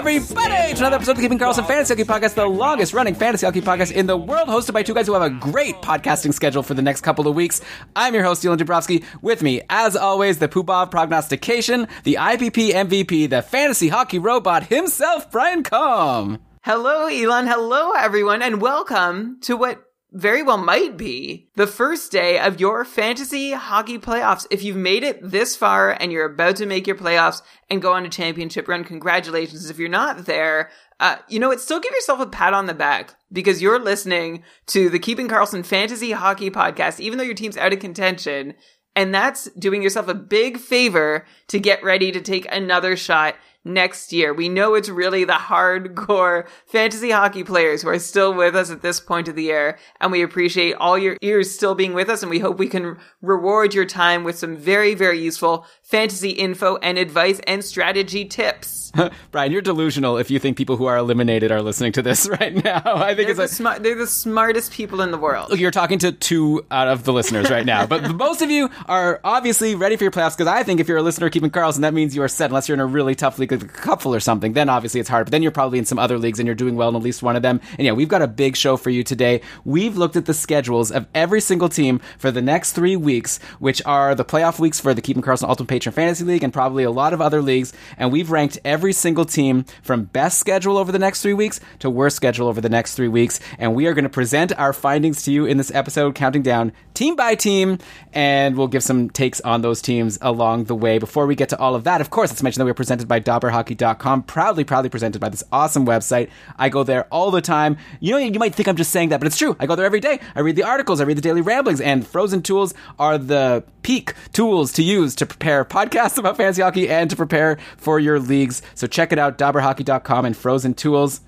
everybody to another episode of the Keeping Karlsson Fantasy Hockey Podcast, the longest running fantasy hockey podcast in the world, hosted by two guys who have a great podcasting schedule for the next couple of weeks. I'm your host, Dylan Dabrowski. With me, as always, the Poobah prognostication, the IPP MVP, the fantasy hockey robot himself, Brian Com. Hello, Elon. Hello, everyone, and welcome to what very well might be the first day of your fantasy hockey playoffs. If you've made it this far and you're about to make your playoffs and go on a championship run, congratulations. If you're not there, uh, you know what? Still give yourself a pat on the back because you're listening to the Keeping Karlsson Fantasy Hockey Podcast, even though your team's out of contention. And that's doing yourself a big favor to get ready to take another shot next year. We know it's really the hardcore fantasy hockey players who are still with us at this point of the year. And we appreciate all your ears still being with us. And we hope we can reward your time with some very, very useful fantasy info and advice and strategy tips. Brian, you're delusional if you think people who are eliminated are listening to this right now. I think They're it's the, like, smart, they're the smartest people in the world. Look, you're talking to two out of the listeners right now, but most of you are obviously ready for your playoffs because I think if you're a listener keeping Karlsson, that means you are set unless you're in a really tough league like a couple or something. Then obviously it's hard, but then you're probably in some other leagues and you're doing well in at least one of them. And yeah, we've got a big show for you today. We've looked at the schedules of every single team for the next three weeks, which are the playoff weeks for the Keeping Karlsson Ultimate Patron Fantasy League and probably a lot of other leagues. And we've ranked every single team from best schedule over the next three weeks to worst schedule over the next three weeks. And we are going to present our findings to you in this episode, counting down team by team, and we'll give some takes on those teams along the way. Before we get to all of that, of course, let's mention that we're presented by DobberHockey.com, proudly, proudly presented by this awesome website. I go there all the time. You know, you might think I'm just saying that, but it's true. I go there every day. I read the articles, I read the daily ramblings, and Frozen Tools are the peak tools to use to prepare podcasts about fantasy hockey and to prepare for your leagues. So check it out, DobberHockey.com and Frozen Tools.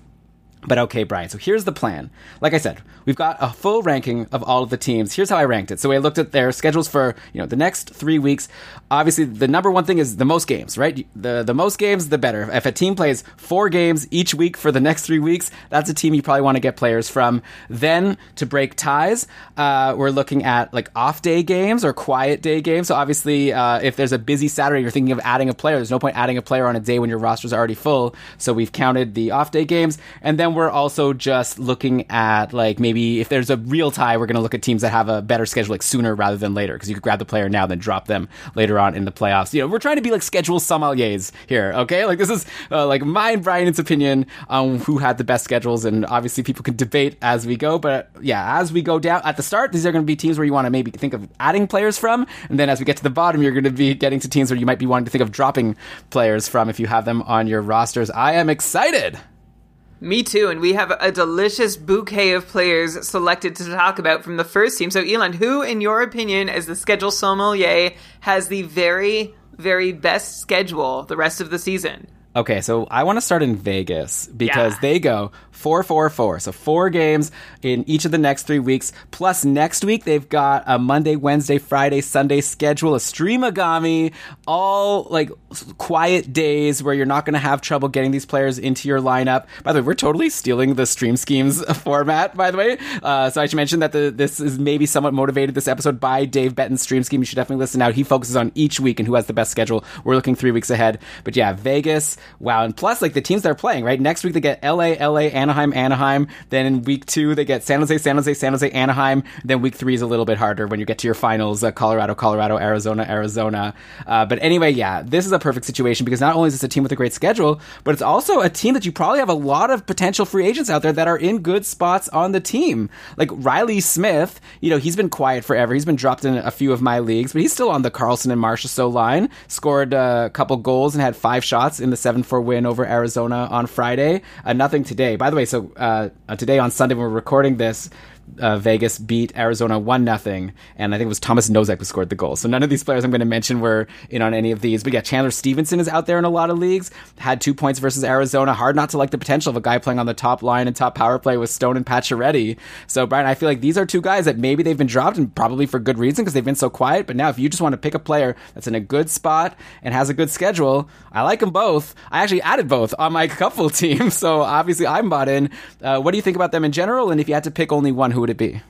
But okay, Brian, so here's the plan. Like I said, we've got a full ranking of all of the teams. Here's how I ranked it. So I looked at their schedules for, you know, the next three weeks. Obviously, the number one thing is the most games, right? The the most games, the better. If a team plays four games each week for the next three weeks, that's a team you probably want to get players from. Then to break ties, uh, we're looking at like off day games or quiet day games. So obviously, uh, if there's a busy Saturday, you're thinking of adding a player. There's no point adding a player on a day when your roster's already full. So we've counted the off day games, and then we're also just looking at like maybe if there's a real tie, we're going to look at teams that have a better schedule like sooner rather than later because you could grab the player now then drop them later on in the playoffs. You know, we're trying to be like schedule sommeliers here, okay? Like this is uh, like my and Brian's opinion on who had the best schedules, and obviously people can debate as we go. But yeah, as we go down at the start, these are going to be teams where you want to maybe think of adding players from, and then as we get to the bottom, you're going to be getting to teams where you might be wanting to think of dropping players from if you have them on your rosters. I am excited. Me too, and we have a delicious bouquet of players selected to talk about from the first team. So, Elon, who, in your opinion, as the schedule sommelier, has the very, very best schedule the rest of the season? Okay, so I want to start in Vegas because Yeah. they go four, four, four. So four games in each of the next three weeks. Plus next week they've got a Monday, Wednesday, Friday, Sunday schedule, a streamagami, all like quiet days where you're not going to have trouble getting these players into your lineup. By the way, we're totally stealing the stream schemes format. By the way, uh, so I should mention that the, this is maybe somewhat motivated this episode by Dave Benton's stream scheme. You should definitely listen out. He focuses on each week and who has the best schedule. We're looking three weeks ahead, but yeah, Vegas wow. And plus, like the teams they're playing, right? Next week they get LA, LA, Anaheim, Anaheim. Then in week two they get San Jose, San Jose, San Jose, Anaheim. Then week three is a little bit harder when you get to your finals: uh, Colorado, Colorado, Arizona, Arizona. Uh, but anyway, yeah, this is a perfect situation because not only is this a team with a great schedule, but it's also a team that you probably have a lot of potential free agents out there that are in good spots on the team. Like Riley Smith, you know, he's been quiet forever. He's been dropped in a few of my leagues, but he's still on the Karlsson and Marchessault line. Scored a couple goals and had five shots in the 7 4 win over Arizona on Friday. Uh, nothing today. By the way, so uh, uh, today on Sunday, when we're recording this, uh, Vegas beat Arizona one nothing, and I think it was Thomas Nosek who scored the goal. So none of these players I'm going to mention were in on any of these. But yeah, Chandler Stephenson is out there in a lot of leagues. Had two points versus Arizona. Hard not to like the potential of a guy playing on the top line and top power play with Stone and Pacioretty. So Brian, I feel like these are two guys that maybe they've been dropped and probably for good reason because they've been so quiet. But now if you just want to pick a player that's in a good spot and has a good schedule, I like them both. I actually added both on my couple team, so obviously I'm bought in. Uh, what do you think about them in general? And if you had to pick only one, who would it be?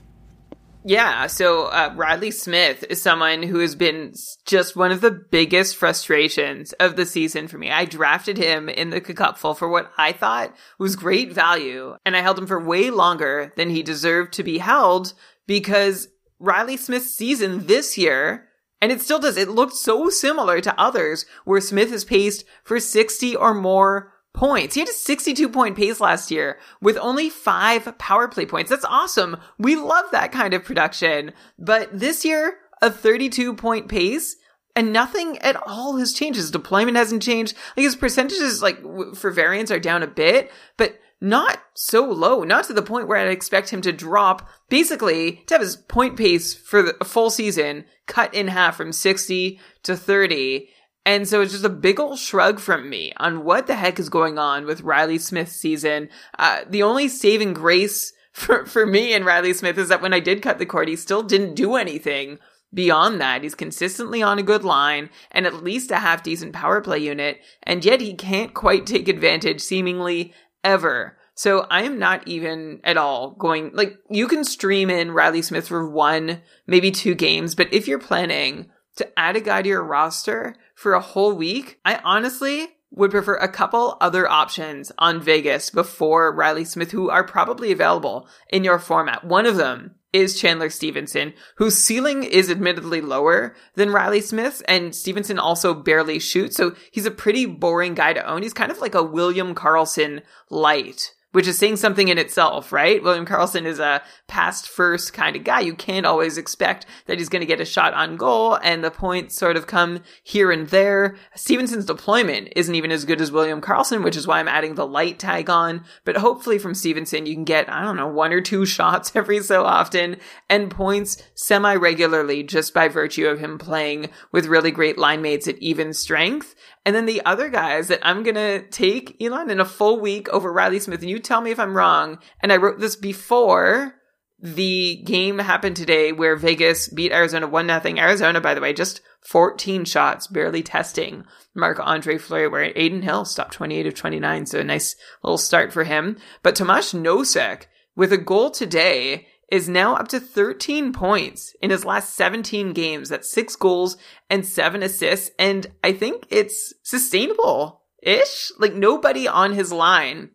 Yeah, so uh, Riley Smith is someone who has been just one of the biggest frustrations of the season for me. I drafted him in the cupful for what I thought was great value, and I held him for way longer than he deserved to be held because Riley Smith's season this year, and it still does, it looked so similar to others where Smith is paced for 60 or more points. He had a 62 point pace last year with only five power play points. That's awesome. We love that kind of production. But this year, a 32 point pace and nothing at all has changed. His deployment hasn't changed. Like his percentages, like for variance are down a bit, but not so low, not to the point where I'd expect him to drop basically to have his point pace for the full season cut in half from 60 to 30 and so it's just a big old shrug from me on what the heck is going on with Riley Smith's season. Uh, the only saving grace for, for me and Riley Smith is that when I did cut the cord, he still didn't do anything beyond that. He's consistently on a good line and at least a half decent power play unit, and yet he can't quite take advantage seemingly ever. So I am not even at all going, like, you can stream in Riley Smith for one, maybe two games, but if you're planning to add a guy to your roster for a whole week, I honestly would prefer a couple other options on Vegas before Riley Smith, who are probably available in your format. One of them is Chandler Stephenson, whose ceiling is admittedly lower than Riley Smith's, and Stephenson also barely shoots, so he's a pretty boring guy to own. He's kind of like a William Karlsson light which is saying something in itself, right? William Karlsson is a past first kind of guy. You can't always expect that he's going to get a shot on goal and the points sort of come here and there. Stephenson's deployment isn't even as good as William Karlsson, which is why I'm adding the light tag on. But hopefully from Stephenson, you can get, I don't know, one or two shots every so often and points semi regularly just by virtue of him playing with really great line mates at even strength. And then the other guys that I'm going to take, Elon, in a full week over Riley Smith, and you tell me if I'm wrong. And I wrote this before the game happened today where Vegas beat Arizona 1 0. Arizona, by the way, just 14 shots, barely testing Marc Andre Fleury, where Adin Hill stopped 28 of 29. So a nice little start for him. But Tomas Nosek, with a goal today, is now up to 13 points in his last 17 games. That's six goals and seven assists. And I think it's sustainable ish. Like nobody on his line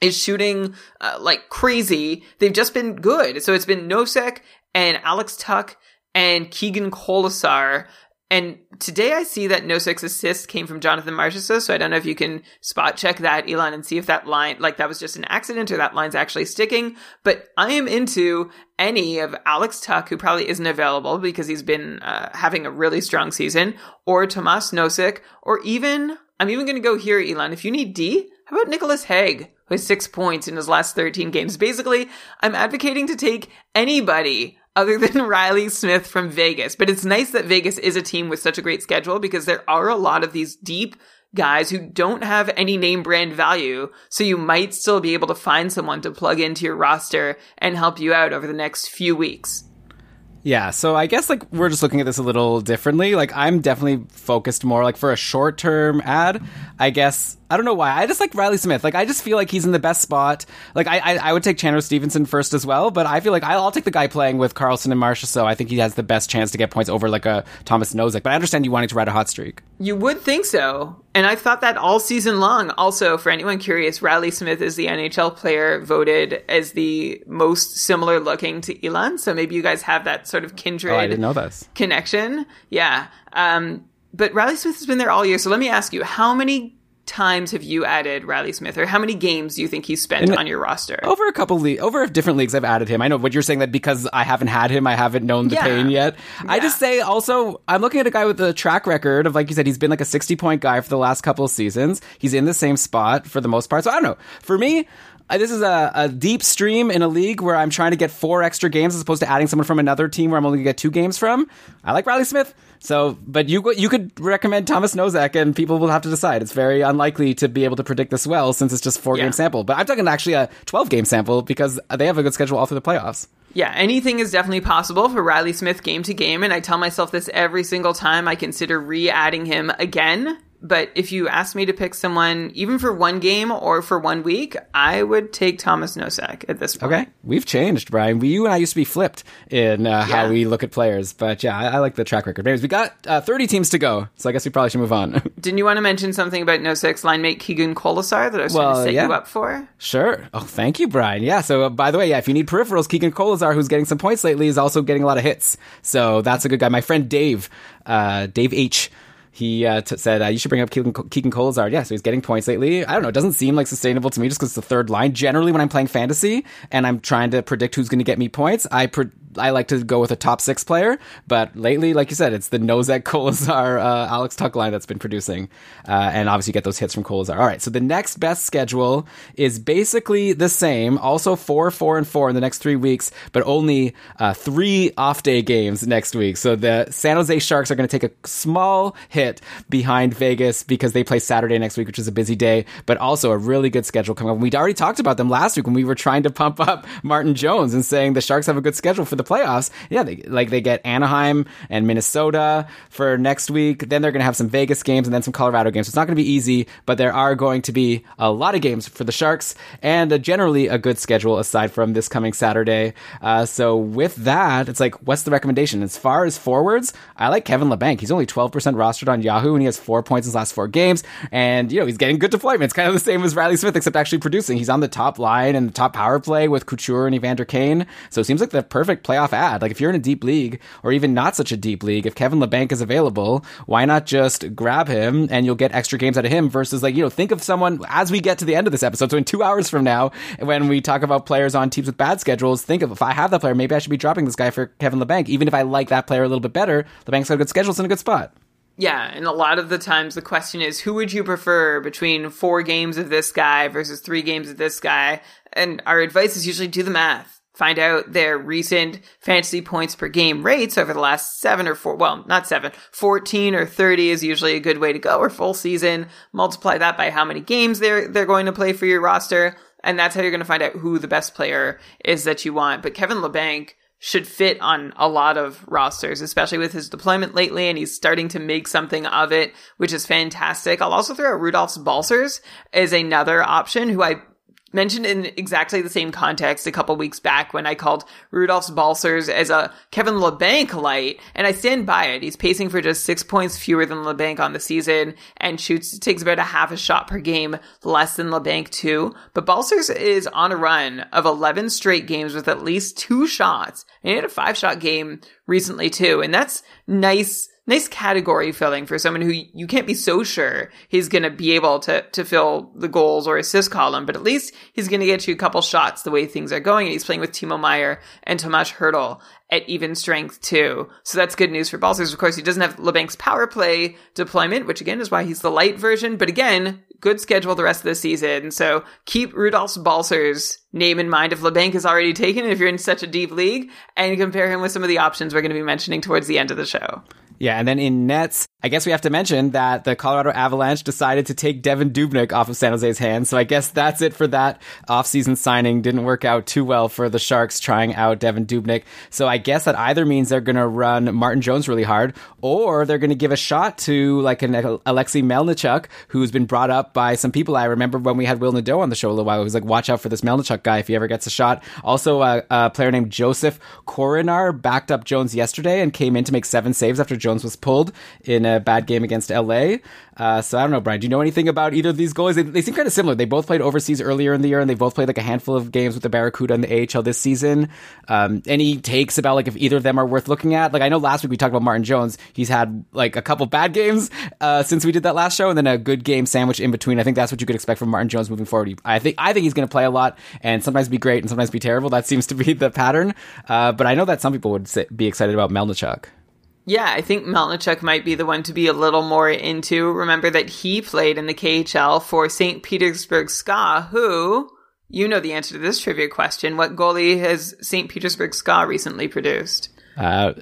is shooting uh, like crazy. They've just been good. So it's been Nosek and Alex Tuch and Keegan Kolesar and today I see that Nosek's assist came from Jonathan Marchessault, so I don't know if you can spot check that, Elon, and see if that line, like that was just an accident or that line's actually sticking. But I am into any of Alex Tuch, who probably isn't available because he's been uh, having a really strong season, or Tomas Nosek, or even, I'm even going to go here, Elon. If you need D, how about Nicolas Hague, who has six points in his last 13 games? Basically, I'm advocating to take anybody other than Riley Smith from Vegas. But it's nice that Vegas is a team with such a great schedule because there are a lot of these deep guys who don't have any name brand value. So you might still be able to find someone to plug into your roster and help you out over the next few weeks. Yeah, so I guess like we're just looking at this a little differently. Like I'm definitely focused more like for a short term ad. I guess I don't know why. I just like Riley Smith. Like I just feel like he's in the best spot. Like I I, I would take Chandler Stephenson first as well, but I feel like I'll, I'll take the guy playing with Karlsson and Marcia. So I think he has the best chance to get points over like a Thomas Nosek. But I understand you wanting to ride a hot streak. You would think so. And I've thought that all season long. Also, for anyone curious, Riley Smith is the NHL player voted as the most similar looking to Elon. So maybe you guys have that sort of kindred Oh, I didn't know this. connection. Yeah. Um, but Riley Smith has been there all year. So let me ask you, how many times have you added Riley Smith, or how many games do you think he's spent on your roster? Over a couple le- over different leagues, I've added him. I know what you're saying that because I haven't had him, I haven't known the Yeah. pain yet. I just say also, I'm looking at a guy with a track record of like you said, he's been like a 60 point guy for the last couple of seasons. He's in the same spot for the most part. So I don't know. For me. This is a, a deep stream in a league where I'm trying to get four extra games as opposed to adding someone from another team where I'm only going to get two games from. I like Riley Smith. So, but you you could recommend Thomas Nosek, and people will have to decide. It's very unlikely to be able to predict this well since it's just four Yeah. game sample. But I'm talking actually a 12 game sample because they have a good schedule all through the playoffs. Yeah, anything is definitely possible for Riley Smith game to game, and I tell myself this every single time I consider re adding him again. But if you ask me to pick someone, even for one game or for one week, I would take Thomas Nosek at this point. Okay, we've changed, Brian. We, you and I used to be flipped in uh, how we look at players, but yeah, I, I like the track record. Anyways, we got uh, 30 teams to go, so I guess we probably should move on. Didn't you want to mention something about Nosek's line mate Keegan Kolesar that I was trying to set yeah. you up for? Sure. Oh, thank you, Brian. Yeah. So, uh, by the way, yeah, if you need peripherals, Keegan Kolesar, who's getting some points lately, is also getting a lot of hits. So that's a good guy. My friend Dave, uh, Dave H. He uh, t- said uh, you should bring up Keegan, Keegan Kolesar. Yeah, so he's getting points lately. I don't know. It doesn't seem like sustainable to me just because it's the third line. Generally, when I'm playing fantasy and I'm trying to predict who's going to get me points, I I like to go with a top six player. But lately, like you said, it's the Nosek Kolesar, uh, Alex Tuch line that's been producing, uh, and obviously you get those hits from Kolesar. All right, so the next best schedule is basically the same. Also four, four, and four in the next three weeks, but only uh, three off day games next week. So the San Jose Sharks are going to take a small hit behind Vegas because they play Saturday next week, which is a busy day, but also a really good schedule coming up. We'd already talked about them last week when we were trying to pump up Martin Jones and saying the Sharks have a good schedule for the playoffs. Yeah, they, like they get Anaheim and Minnesota for next week. Then they're going to have some Vegas games and then some Colorado games. So it's not going to be easy, but there are going to be a lot of games for the Sharks and uh, generally a good schedule aside from this coming Saturday. Uh, so with that, it's like, what's the recommendation? As far as forwards, I like Kevin Labanc. He's only 12% rostered on Yahoo and he has four points in his last four games. And, you know, he's getting good deployment. It's kind of the same as Riley Smith, except actually producing. He's on the top line and the top power play with Couture and Evander Kane. So it seems like the perfect playoff ad. Like if you're in a deep league or even not such a deep league, if Kevin Labanc is available, why not just grab him and you'll get extra games out of him versus like, you know, think of someone as we get to the end of this episode. So in two hours from now, when we talk about players on teams with bad schedules, think of if I have that player, maybe I should be dropping this guy for Kevin Labanc, even if I like that player a little bit better. Labanc's got a good schedule, it's in a good spot. Yeah, and a lot of the times the question is who would you prefer between four games of this guy versus three games of this guy? And our advice is usually do the math. Find out their recent fantasy points per game rates over the last seven or four, well, not seven, 14 or 30 is usually a good way to go, or full season. Multiply that by how many games they're, they're going to play for your roster. And that's how you're going to find out who the best player is that you want. But Kevin Labanc, should fit on a lot of rosters, especially with his deployment lately, and he's starting to make something of it, which is fantastic. I'll also throw out Rudolfs Balcers as another option who I mentioned in exactly the same context a couple weeks back when I called Rudolfs Balcers as a Kevin Labanc light, and I stand by it. He's pacing for just six points fewer than Labanc on the season and shoots, takes about a half a shot per game less than Labanc too. But Balcers is on a run of 11 straight games with at least two shots, and he had a five shot game recently too, and that's nice nice category filling for someone who you can't be so sure he's going to be able to to fill the goals or assist column, but at least he's going to get you a couple shots the way things are going. And he's playing with Timo Meier and Tomas Hertl at even strength too. So that's good news for Balcers. Of course, he doesn't have Labanc's power play deployment, which again is why he's the light version. But again, good schedule the rest of the season. So keep Rudolfs Balcers name in mind if Labanc is already taken, if you're in such a deep league, and compare him with some of the options we're going to be mentioning towards the end of the show. Yeah, and then in nets, I guess we have to mention that the Colorado Avalanche decided to take Devan Dubnyk off of San Jose's hands. So I guess that's it for that offseason signing. Didn't work out too well for the Sharks trying out Devan Dubnyk. So I guess that either means they're going to run Martin Jones really hard, or they're going to give a shot to like an Alexei Melnichuk, who's been brought up by some people. I remember when we had Will Nadeau on the show a little while. It was like, watch out for this Melnichuk guy if he ever gets a shot. Also, a, a player named Josef Korenar backed up Jones yesterday and came in to make seven saves after Jones was pulled in a bad game against LA. Uh, so I don't know, Brian. Do you know anything about either of these goalies? They, they seem kind of similar. They both played overseas earlier in the year, and they both played like a handful of games with the Barracuda in the AHL this season. Um, any takes about like if either of them are worth looking at? Like I know last week we talked about Martin Jones. He's had like a couple bad games uh, since we did that last show, and then a good game sandwich in between. I think that's what you could expect from Martin Jones moving forward. I think I think he's going to play a lot and sometimes be great and sometimes be terrible. That seems to be the pattern. Uh, but I know that some people would be excited about Melnichuk. Yeah, I think Melnichuk might be the one to be a little more into. Remember that he played in the KHL for St. Petersburg Ska, who, you know the answer to this trivia question. What goalie has St. Petersburg Ska recently produced? Uh.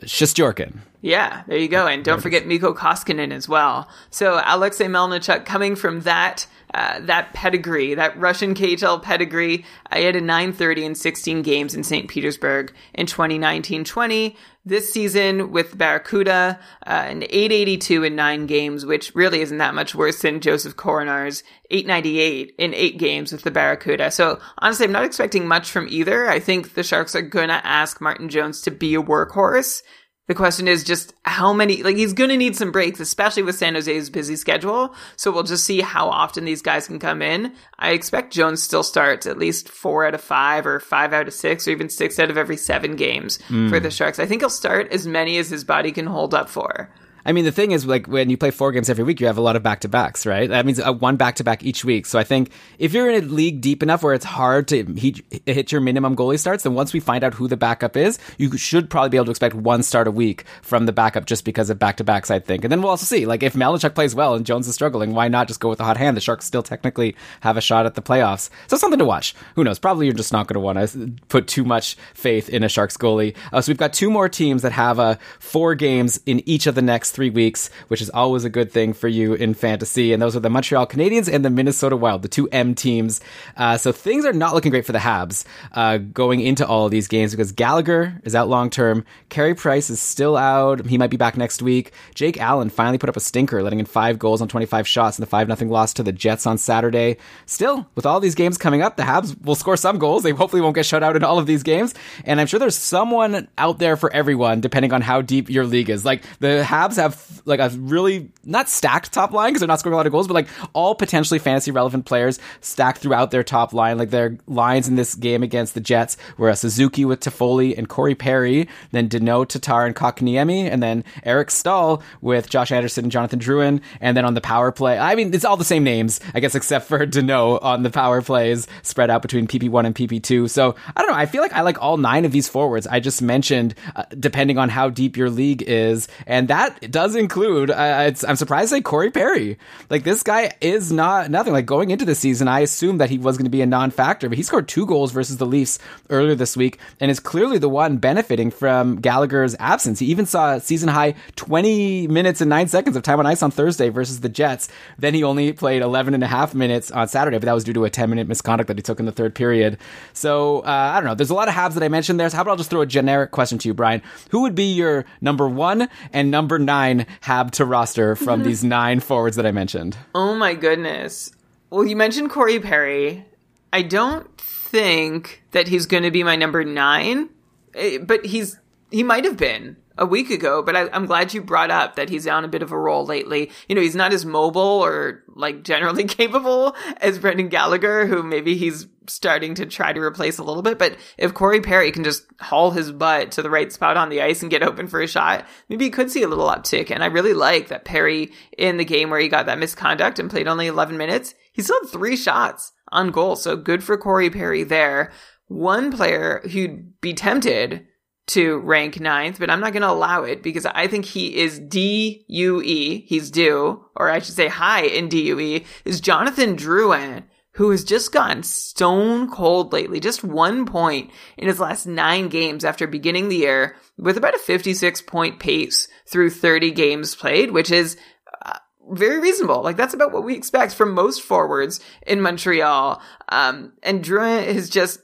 Yeah, there you go. And don't forget Mikko Koskinen as well. So Alexei Melnichuk coming from that uh, that pedigree, that Russian KHL pedigree. I had a 930 in 16 games in St. Petersburg in 2019-20. This season with Barracuda, uh, an 882 in nine games, which really isn't that much worse than Josef Korenar's 898 in eight games with the Barracuda. So honestly, I'm not expecting much from either. I think the Sharks are gonna ask Martin Jones to be a workhorse. The question is just how many, like, he's going to need some breaks, especially with San Jose's busy schedule. So we'll just see how often these guys can come in. I expect Jones still starts at least four out of five or five out of six or even six out of every seven games hmm. for the Sharks. I think he'll start as many as his body can hold up for. I mean, the thing is, like, when you play four games every week, you have a lot of back to backs, right? That means uh, one back to back each week. So I think if you're in a league deep enough where it's hard to he- hit your minimum goalie starts, then once we find out who the backup is, you should probably be able to expect one start a week from the backup just because of back to backs, I think. And then we'll also see, like, if Malachuk plays well and Jones is struggling, why not just go with the hot hand? The Sharks still technically have a shot at the playoffs. So something to watch. Who knows? Probably you're just not going to want to put too much faith in a Sharks goalie. Uh, so we've got two more teams that have uh, four games in each of the next three weeks which is always a good thing for you in fantasy. And those are the Montreal Canadiens and the Minnesota Wild, the two M teams. Uh, so things are not looking great for the Habs uh, going into all of these games because Gallagher is out long term. Carey Price is still out. He might be back next week. Jake Allen finally put up a stinker, letting in five goals on 25 shots in the 5 0 loss to the Jets on Saturday. Still, with all these games coming up, the Habs will score some goals. They hopefully won't get shut out in all of these games. And I'm sure there's someone out there for everyone, depending on how deep your league is. Like the Habs have like a really not stacked top line because they're not scoring a lot of goals, but like all potentially fantasy relevant players stacked throughout their top line. Like their lines in this game against the Jets were a Suzuki with Toffoli and Corey Perry, then Danault, Tatar, and Kotkaniemi, and then Eric Staal with Josh Anderson and Jonathan Drouin, and then on the power play, I mean, it's all the same names, I guess, except for Danault on the power plays spread out between PP1 and PP2. So I don't know. I feel like I like all nine of these forwards I just mentioned, uh, depending on how deep your league is, and that does include uh, I'm surprised say Corey Perry. Like this guy is not nothing. Like going into the season, I assumed that he was going to be a non-factor, but he scored two goals versus the Leafs earlier this week, and is clearly the one benefiting from Gallagher's absence. He even saw season high 20 minutes and nine seconds of time on ice on Thursday versus the Jets. Then he only played 11 and a half minutes on Saturday, but that was due to a 10 minute misconduct that he took in the third period. So uh, I don't know. There's a lot of Habs that I mentioned there. So how about I'll just throw a generic question to you, Brian? Who would be your number one and number nine Hab to roster from these nine forwards that I mentioned? Oh my goodness. Well, you mentioned Corey Perry. I don't think that he's going to be my number nine, eh, but he's he might have been a week ago. But I, I'm glad you brought up that he's on a bit of a roll lately. You know, he's not as mobile or like generally capable as Brendan Gallagher, who maybe he's starting to try to replace a little bit. But if Corey Perry can just haul his butt to the right spot on the ice and get open for a shot, maybe he could see a little uptick. And I really like that Perry in the game where he got that misconduct and played only 11 minutes, he still had three shots on goal. So good for Corey Perry there. One player who'd be tempted to rank ninth, but I'm not going to allow it because I think he is DUE. He's due, or I should say high in DUE, is Jonathan Drouin, who has just gotten stone cold lately. Just one point in his last nine games after beginning the year with about a 56 point pace through 30 games played, which is uh, very reasonable. Like that's about what we expect from most forwards in Montreal. Um, and Drouin has just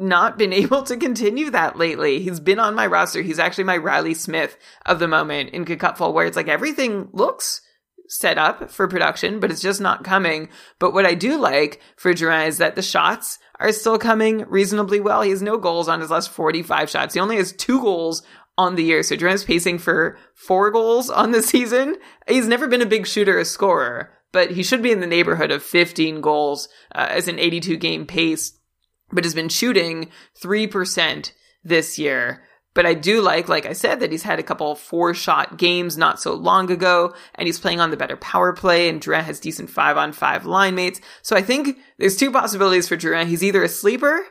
not been able to continue that lately. He's been on my roster. He's actually my Riley Smith of the moment in Cupful, where it's like everything looks set up for production, but it's just not coming. But what I do like for Drouin is that the shots are still coming reasonably well. He has no goals on his last 45 shots. He only has two goals on the year. So Drouin's pacing for four goals on the season. He's never been a big shooter or scorer, but he should be in the neighborhood of 15 goals uh, as an 82 game pace, but has been shooting 3% this year. But I do like, like I said, that he's had a couple four shot games not so long ago, and he's playing on the better power play, and Drouin has decent five on five line mates. So I think there's two possibilities for Drouin. He's either a sleeper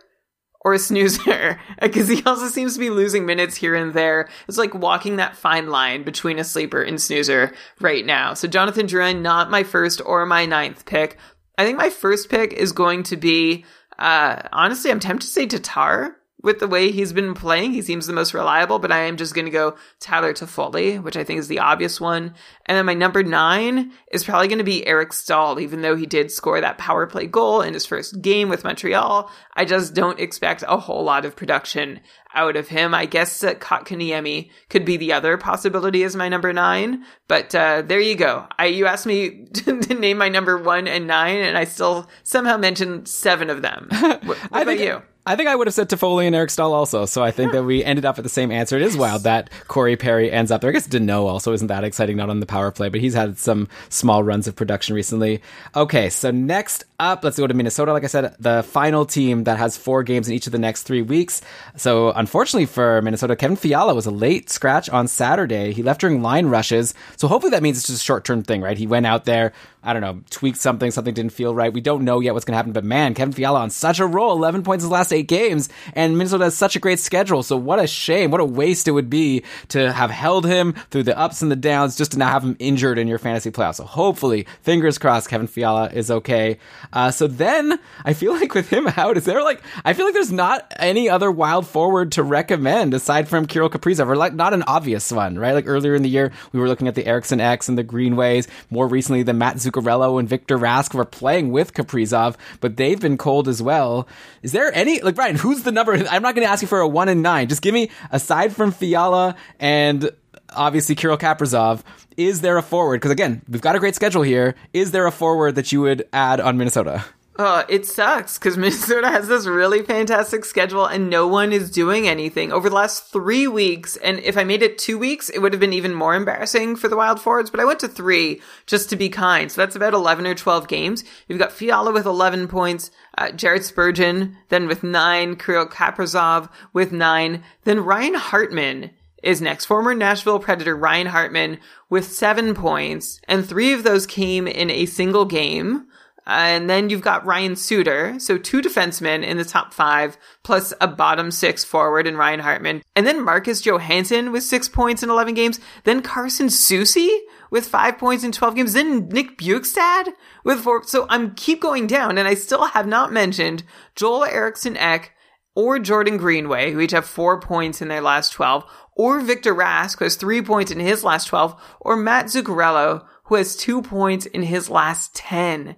or a snoozer, because he also seems to be losing minutes here and there. It's like walking that fine line between a sleeper and snoozer right now. So Jonathan Drouin, not my first or my ninth pick. I think my first pick is going to be, uh, honestly, I'm tempted to say Tatar with the way he's been playing. He seems the most reliable, but I am just going to go Tyler Toffoli, which I think is the obvious one. And then my number nine is probably going to be Eric Staal, even though he did score that power play goal in his first game with Montreal. I just don't expect a whole lot of production out of him. I guess uh, Kotkaniemi could be the other possibility as my number nine, but uh, there you go. I you asked me to, name my number one and nine, and I still somehow mentioned seven of them. What, what I about think, you? I think I would have said Toffoli and Eric Staal also. So I think that we ended up at the same answer. It is wild that Corey Perry ends up there. I guess Danault also isn't that exciting, not on the power play, but he's had some small runs of production recently. Okay, so next up, let's go to Minnesota. Like I said, the final team that has four games in each of the next three weeks. So unfortunately for Minnesota, Kevin Fiala was a late scratch on Saturday. He left during line rushes. So hopefully that means it's just a short term thing, right? He went out there, I don't know, tweaked something, something didn't feel right. We don't know yet what's going to happen, but man, Kevin Fiala on such a roll, 11 points in his last eight games, and Minnesota has such a great schedule. So what a shame, what a waste it would be to have held him through the ups and the downs just to now have him injured in your fantasy playoffs. So hopefully, fingers crossed, Kevin Fiala is okay. Uh, so then I feel like with him out, is there like, I feel like there's not any other wild forward to recommend aside from Kirill Kaprizov, or like not an obvious one, right? Like earlier in the year, we were looking at the Eriksson Eks and the Greenways. More recently, the Matt Zuccarello and Victor Rask were playing with Kaprizov, but they've been cold as well. Is there any, like, Brian, who's the number? I'm not going to ask you for a one and nine. Just give me, aside from Fiala and obviously Kirill Kaprizov, is there a forward? Because again, we've got a great schedule here. Is there a forward that you would add on Minnesota? Oh, it sucks because Minnesota has this really fantastic schedule and no one is doing anything over the last three weeks. And if I made it two weeks, it would have been even more embarrassing for the Wild Forwards, but I went to three just to be kind. So that's about 11 or 12 games. You've got Fiala with 11 points, uh, Jared Spurgeon, then with nine, Kirill Kaprizov with nine, then Ryan Hartman is next. Former Nashville Predator Ryan Hartman with seven points, and three of those came in a single game. And then you've got Ryan Suter, so two defensemen in the top five, plus a bottom six forward in Ryan Hartman. And then Marcus Johansson with six points in 11 games. Then Carson Soucy with five points in 12 games. Then Nick Bjugstad with four. So I'm keep going down, and I still have not mentioned Joel Eriksson Ek or Jordan Greenway, who each have four points in their last 12, or Victor Rask, who has three points in his last 12, or Matt Zuccarello, who has two points in his last 10.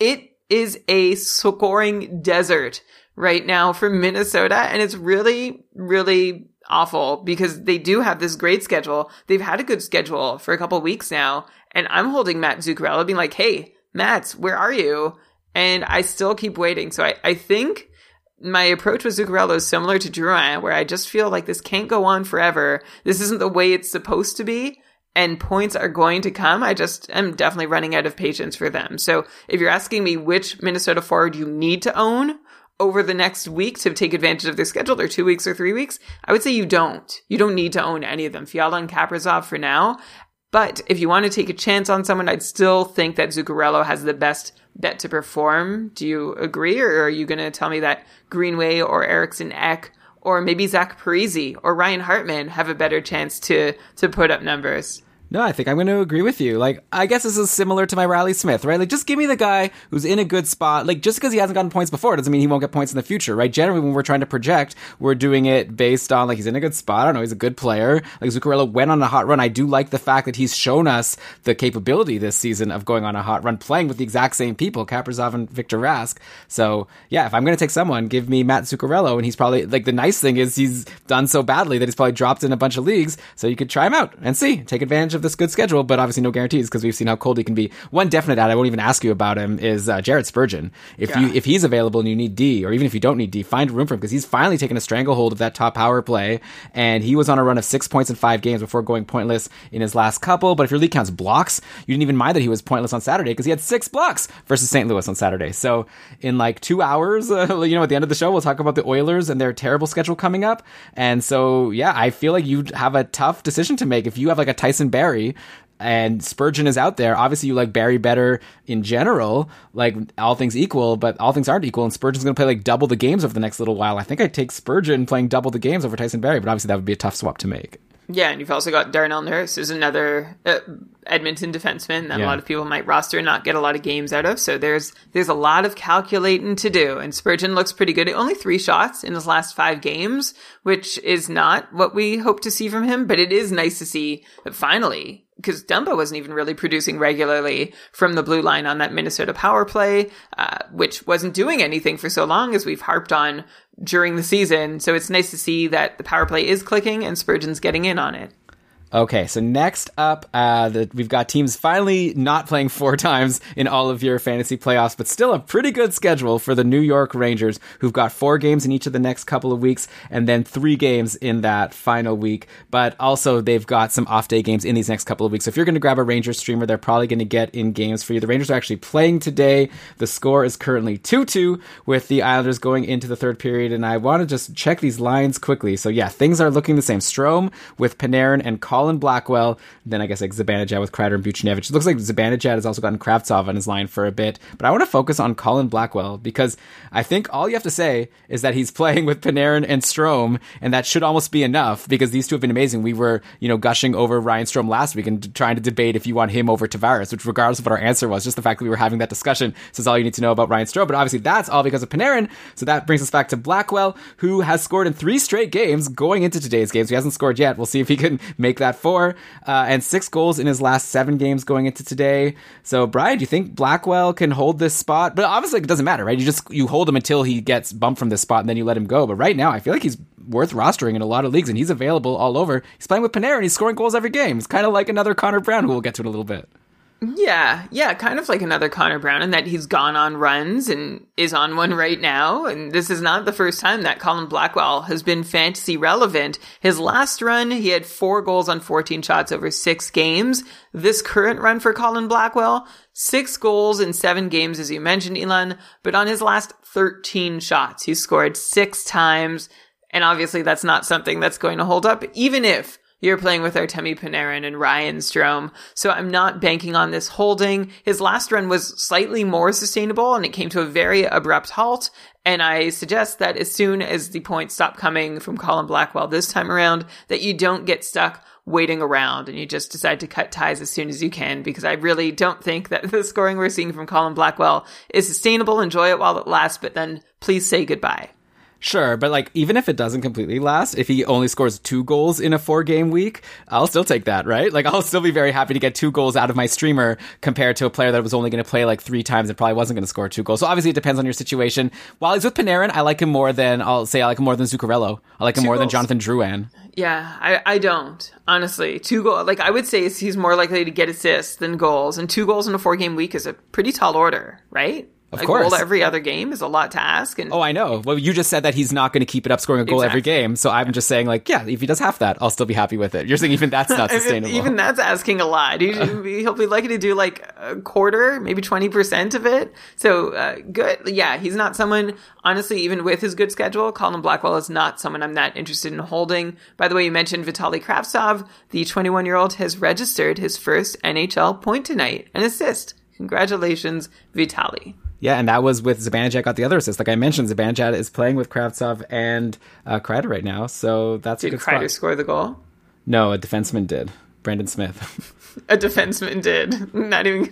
It is a scoring desert right now for Minnesota, and it's really, really awful because they do have this great schedule. They've had a good schedule for a couple weeks now, and I'm holding Matt Zuccarello being like, hey, Matt, where are you? And I still keep waiting. So I, I think my approach with Zuccarello is similar to Drouin, where I just feel like this can't go on forever. This isn't the way it's supposed to be and points are going to come. I just am definitely running out of patience for them. So if you're asking me which Minnesota forward you need to own over the next week to take advantage of their schedule, or two weeks or three weeks, I would say you don't. You don't need to own any of them. Fiala and Kaprizov for now. But if you want to take a chance on someone, I'd still think that Zuccarello has the best bet to perform. Do you agree? Or are you going to tell me that Greenway or Eriksson Ek or maybe Zach Parise or Ryan Hartman have a better chance to, to put up numbers? No, I think I'm going to agree with you. Like, I guess this is similar to my Riley Smith, right? Like, just give me the guy who's in a good spot. Like, just because he hasn't gotten points before doesn't mean he won't get points in the future, right? Generally, when we're trying to project, we're doing it based on, like, he's in a good spot. I don't know, he's a good player. Like, Zuccarello went on a hot run. I do like the fact that he's shown us the capability this season of going on a hot run, playing with the exact same people, Kaprizov and Victor Rask. So, yeah, if I'm going to take someone, give me Matt Zuccarello. And he's probably, like, the nice thing is he's done so badly that he's probably dropped in a bunch of leagues. So you could try him out and see, take advantage of this good schedule, but obviously no guarantees because we've seen how cold he can be. One definite ad I won't even ask you about him is uh, Jared Spurgeon. If you if he's available and you need D, or even if you don't need D, find room for him because he's finally taken a stranglehold of that top power play, and he was on a run of six points in five games before going pointless in his last couple. But if your league counts blocks, you didn't even mind that he was pointless on Saturday because he had six blocks versus St. Louis on Saturday. So in like two hours, uh, you know, at the end of the show, we'll talk about the Oilers and their terrible schedule coming up. And so yeah, I feel like you have a tough decision to make if you have like a Tyson Barrie and Spurgeon is out there. Obviously, you like Barrie better in general, like all things equal, but all things aren't equal. And Spurgeon's going to play like double the games over the next little while. I think I'd take Spurgeon playing double the games over Tyson Barrie, but obviously that would be a tough swap to make. Yeah, and you've also got Darnell Nurse, who's another uh, Edmonton defenseman that Yeah. a lot of people might roster and not get a lot of games out of. So there's there's a lot of calculating to do. And Spurgeon looks pretty good. Only three shots in his last five games, which is not what we hope to see from him. But it is nice to see that finally, because Dumba wasn't even really producing regularly from the blue line on that Minnesota power play, uh, which wasn't doing anything for so long as we've harped on during the season. So it's nice to see that the power play is clicking and Spurgeon's getting in on it. Okay, so next up, uh, the, we've got teams finally not playing four times in all of your fantasy playoffs, but still a pretty good schedule for the New York Rangers, who've got four games in each of the next couple of weeks, and then three games in that final week. But also, they've got some off day games in these next couple of weeks. So if you're going to grab a Rangers streamer, they're probably going to get in games for you. The Rangers are actually playing today. The score is currently 2 2 with the Islanders going into the third period. And I want to just check these lines quickly. So, yeah, things are looking the same. Strome with Panarin and Colin Blackwell. Then I guess like Zibanejad with Kreider and Buchnevich. It looks like Zibanejad has also gotten Kravtsov on his line for a bit. But I want to focus on Colin Blackwell because I think all you have to say is that he's playing with Panarin and Strome, and that should almost be enough because these two have been amazing. We were, you know, gushing over Ryan Strome last week and trying to debate if you want him over Tavares, which regardless of what our answer was, just the fact that we were having that discussion says all you need to know about Ryan Strome. But obviously that's all because of Panarin. So that brings us back to Blackwell, who has scored in three straight games going into today's games. He hasn't scored yet. We'll see if he can make that four. Uh, and six goals in his last seven games going into today. So Brian, do you think Blackwell can hold this spot? But obviously it doesn't matter, right? You just you hold him until he gets bumped from this spot and then you let him go. But right now I feel like he's worth rostering in a lot of leagues and he's available all over. He's playing with Panarin, and He's scoring goals every game. It's kind of like another Connor Brown who we'll get to in a little bit. Yeah, yeah, kind of like another Connor Brown in that he's gone on runs and is on one right now. And this is not the first time that Colin Blackwell has been fantasy relevant. His last run, he had four goals on 14 shots over six games. This current run for Colin Blackwell, six goals in seven games, as you mentioned, Elon. But on his last 13 shots, he scored six times. And obviously that's not something that's going to hold up, even if you're playing with Artemi Panarin and Ryan Strome. So I'm not banking on this holding. His last run was slightly more sustainable and it came to a very abrupt halt. And I suggest that as soon as the points stop coming from Colin Blackwell this time around, that you don't get stuck waiting around and you just decide to cut ties as soon as you can because I really don't think that the scoring we're seeing from Colin Blackwell is sustainable. Enjoy it while it lasts, but then please say goodbye. Sure, but like even if it doesn't completely last, if he only scores two goals in a four game week, I'll still take that, right? Like I'll still be very happy to get two goals out of my streamer compared to a player that was only going to play like three times and probably wasn't going to score two goals. So obviously it depends on your situation. While he's with Panarin, I like him more than I'll say I like him more than Zuccarello. I like him Two more than goals. Jonathan Drouin. Yeah, I, I don't honestly. Two goal like I would say he's more likely to get assists than goals, and two goals in a four game week is a pretty tall order, right? Of a course. goal every other game is a lot to ask, and Oh, I know. Well, you just said that he's not going to keep it up scoring a goal every game. So I'm just saying, like, yeah, if he does half that, I'll still be happy with it. You're saying even that's not sustainable. even that's asking a lot. He, he'll be likely to do like a quarter, maybe twenty percent of it. So uh, good. Yeah, he's not someone. Honestly, even with his good schedule, Colin Blackwell is not someone I'm that interested in holding. By the way, you mentioned Vitaly Kravtsov. The 21 year old has registered his first NHL point tonight, an assist. Congratulations, Vitaly. Yeah, and that was with Zibanejad got the other assist. Like I mentioned, Zibanejad is playing with Kravtsov and uh, Kreider right now, so that's a Did good Kreider spot. score the goal? No, a defenseman did. Brandon Smith. A defenseman did. Not even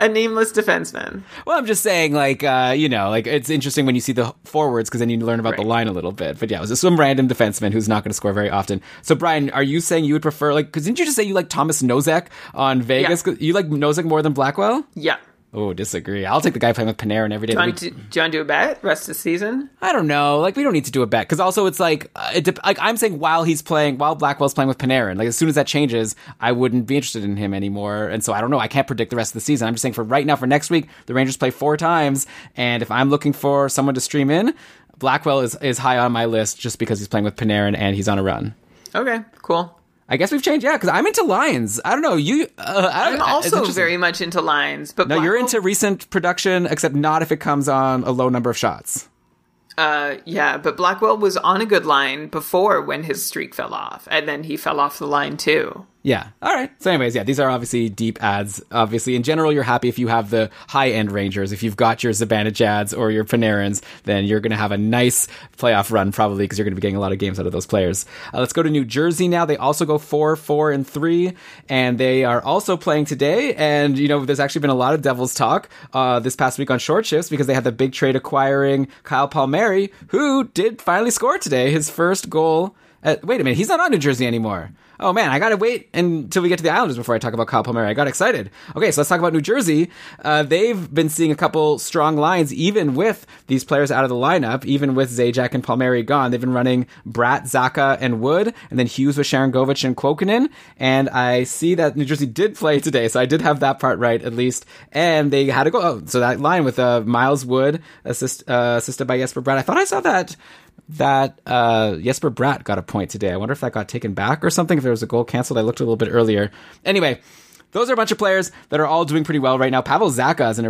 a nameless defenseman. well, I'm just saying, like, uh, you know, like it's interesting when you see the forwards because then you learn about the line a little bit. But yeah, it was just some random defenseman who's not going to score very often. So, Brian, are you saying you would prefer, like, because didn't you just say you like Thomas Nosek on Vegas? 'Cause You like Nosek more than Blackwell? Yeah. Oh, disagree. I'll take the guy playing with Panarin every day. Do you, want do you want to do a bet rest of the season? I don't know. Like we don't need to do a bet because also it's like uh, it dep like I'm saying while he's playing while Blackwell's playing with Panarin. Like as soon as that changes, I wouldn't be interested in him anymore. And so I don't know. I can't predict the rest of the season. I'm just saying for right now for next week, the Rangers play four times, and if I'm looking for someone to stream in, Blackwell is is high on my list just because he's playing with Panarin and he's on a run. Okay, cool. I guess we've changed, yeah, because I'm into Lions. I don't know you. Uh, I don't, I'm also very much into lines, but No, you're into recent production, except not if it comes on a low number of shots. Uh, yeah, but Blackwell was on a good line before when his streak fell off, and then he fell off the line too. Yeah. All right. So, anyways, yeah, these are obviously deep ads. Obviously, in general, you're happy if you have the high end Rangers. If you've got your Zibanejads or your Panarins, then you're going to have a nice playoff run probably because you're going to be getting a lot of games out of those players. Uh, let's go to New Jersey now. They also go four, four, and three, and they are also playing today. And you know, there's actually been a lot of Devils talk uh, this past week on short shifts because they had the big trade acquiring Kyle Palmieri, who did finally score today his first goal. Wait a minute, he's not on New Jersey anymore. Oh man, I gotta wait until we get to the Islanders before I talk about Kyle Palmieri. I got excited. Okay, so let's talk about New Jersey. Uh, they've been seeing a couple strong lines, even with these players out of the lineup, even with Zajac and Palmieri gone. They've been running Bratt, Zacha, and Wood, and then Hughes with Sharangovich and Kuokkanen. And I see that New Jersey did play today, so I did have that part right at least. And they had to go. Oh, so that line with uh, Miles Wood, assist, uh, assisted by Jesper Bratt. I thought I saw that that uh, Jesper Bratt got a point today. I wonder if that got taken back or something. If there was a goal canceled, I looked a little bit earlier. Anyway, those are a bunch of players that are all doing pretty well right now. Pavel Zacha is a,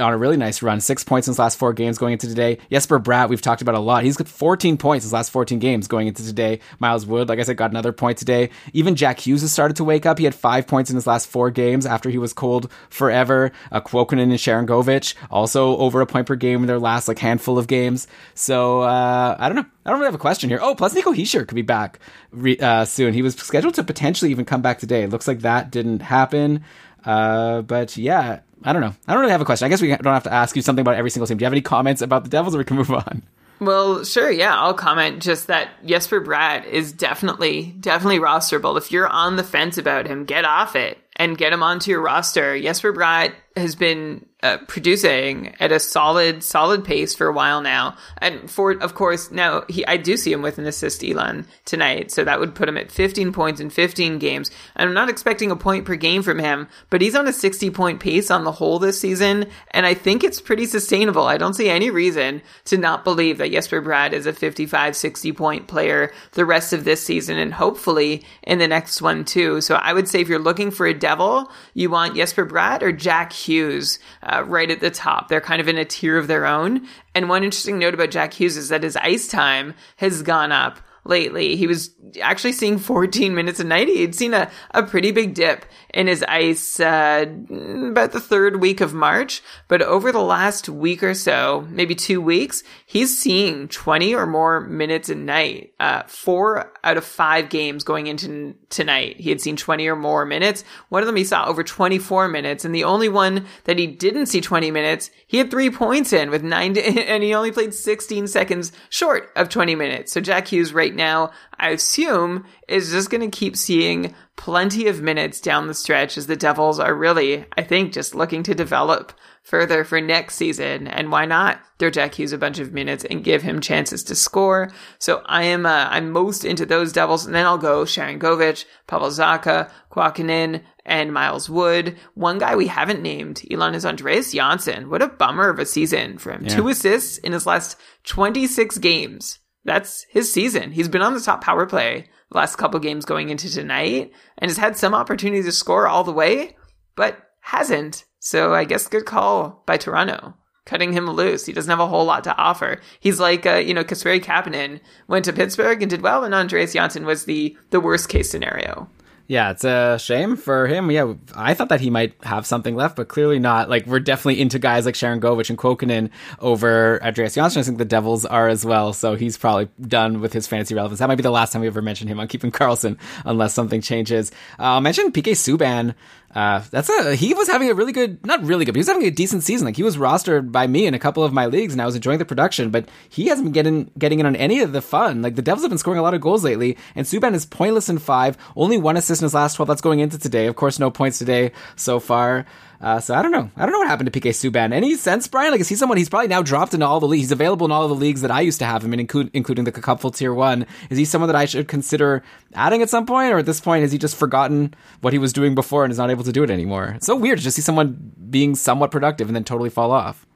on a really nice run, six points in his last four games going into today. Jesper Bratt, we've talked about a lot. He's got 14 points in his last 14 games going into today. Miles Wood, like I said, got another point today. Even Jack Hughes has started to wake up. He had five points in his last four games after he was cold forever. Uh, Kuokkanen and Sharangovich also over a point per game in their last like handful of games. So uh, I don't know. I don't really have a question here. Oh, plus Nico Hischier could be back re- uh, soon. He was scheduled to potentially even come back today. It looks like that didn't happen. Uh, but yeah, I don't know. I don't really have a question. I guess we don't have to ask you something about every single team. Do you have any comments about the Devils, or we can move on? Well, sure, yeah, I'll comment just that Jesper Bratt is definitely, definitely rosterable. If you're on the fence about him, get off it and get him onto your roster. Jesper Bratt has been uh, producing at a solid, solid pace for a while now. And for, of course, now he, I do see him with an assist Elon tonight. So that would put him at 15 points in 15 games. I'm not expecting a point per game from him, but he's on a 60 point pace on the whole this season. And I think it's pretty sustainable. I don't see any reason to not believe that Jesper Bratt is a 55, 60 point player the rest of this season and hopefully in the next one too. So I would say if you're looking for a devil, you want Jesper Bratt or Jack Hughes uh, Uh, right at the top. They're kind of in a tier of their own. And one interesting note about Jack Hughes is that his ice time has gone up lately. He was actually seeing 14 minutes a night. He'd seen a, a pretty big dip in his ice uh, about the third week of March. But over the last week or so, maybe two weeks, he's seeing 20 or more minutes a night. Uh, four out of five games going into tonight, he had seen 20 or more minutes. One of them he saw over 24 minutes. And the only one that he didn't see 20 minutes, he had three points in with nine, and he only played 16 seconds short of 20 minutes. So Jack Hughes right now, I assume, is just going to keep seeing plenty of minutes down the stretch as the Devils are really, I think, just looking to develop further for next season. And why not throw Jack Hughes a bunch of minutes and give him chances to score? So I am, uh, I'm most into those Devils. And then I'll go Sharangovich, Pavel Zacha, Kuokkanen, and Miles Wood. One guy we haven't named, Elon, is Andreas Johnsson. What a bummer of a season for him. Two assists in his last 26 games. That's his season. He's been on the top power play the last couple games going into tonight and has had some opportunity to score all the way, but hasn't. So I guess good call by Toronto. Cutting him loose. He doesn't have a whole lot to offer. He's like, uh, you know, Kasperi Kapanen went to Pittsburgh and did well, and Andreas Johnsson was the, the worst case scenario. Yeah, it's a shame for him. Yeah, I thought that he might have something left, but clearly not. Like, we're definitely into guys like Sharangovich and Kuokkanen over Andreas Johnsson. I think the Devils are as well, so he's probably done with his fantasy relevance. That might be the last time we ever mention him on Keeping Karlsson, unless something changes. Uh, mention PK Subban. Uh, that's a, he was having a really good, not really good, but he was having a decent season. Like he was rostered by me in a couple of my leagues and I was enjoying the production, but he hasn't been getting, getting in on any of the fun. Like the Devils have been scoring a lot of goals lately and Subban is pointless in five, only one assist in his last 12. That's going into today. Of course, no points today so far. Uh, so I don't know. I don't know what happened to PK Subban. Any sense, Brian? Like, is he someone? He's probably now dropped into all the leagues. He's available in all the leagues that I used to have him in, including the Cupful Tier One. Is he someone that I should consider adding at some point, or at this point, has he just forgotten what he was doing before and is not able to do it anymore? It's so weird to just see someone being somewhat productive and then totally fall off.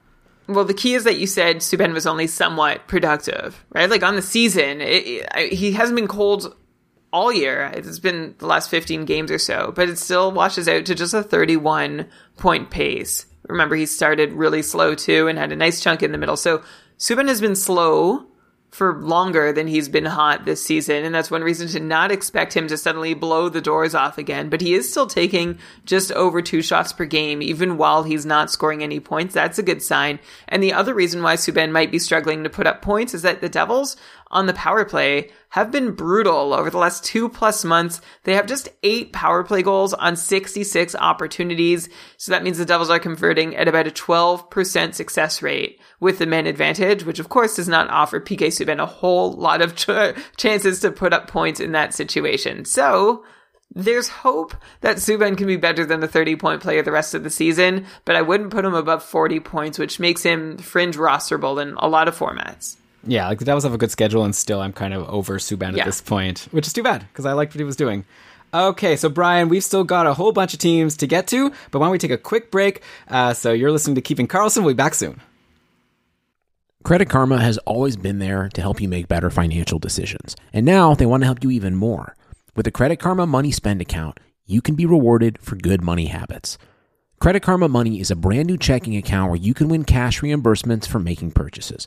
Well, the key is that you said Subban was only somewhat productive, right? Like on the season, it, it, he hasn't been cold all year. It's been the last 15 games or so, but it still washes out to just a 31 point pace. Remember, he started really slow too and had a nice chunk in the middle. So Subban has been slow for longer than he's been hot this season, and that's one reason to not expect him to suddenly blow the doors off again. But he is still taking just over two shots per game, even while he's not scoring any points. That's a good sign. And the other reason why Subban might be struggling to put up points is that the Devils on the power play have been brutal over the last two plus months. They have just eight power play goals on 66 opportunities. So that means the Devils are converting at about a 12% success rate with the men advantage, which of course does not offer PK Subban a whole lot of ch- chances to put up points in that situation. So there's hope that Subban can be better than the 30 point player the rest of the season, but I wouldn't put him above 40 points, which makes him fringe rosterable in a lot of formats. Yeah, like the Devils have a good schedule, and still I'm kind of over Subban Yeah. at this point, which is too bad because I liked what he was doing. Okay, so Brian, we've still got a whole bunch of teams to get to, but why don't we take a quick break? Uh, so you're listening to Keeping Karlsson. We'll be back soon. Credit Karma has always been there to help you make better financial decisions. And now they want to help you even more. With the Credit Karma Money Spend account, you can be rewarded for good money habits. Credit Karma Money is a brand new checking account where you can win cash reimbursements for making purchases.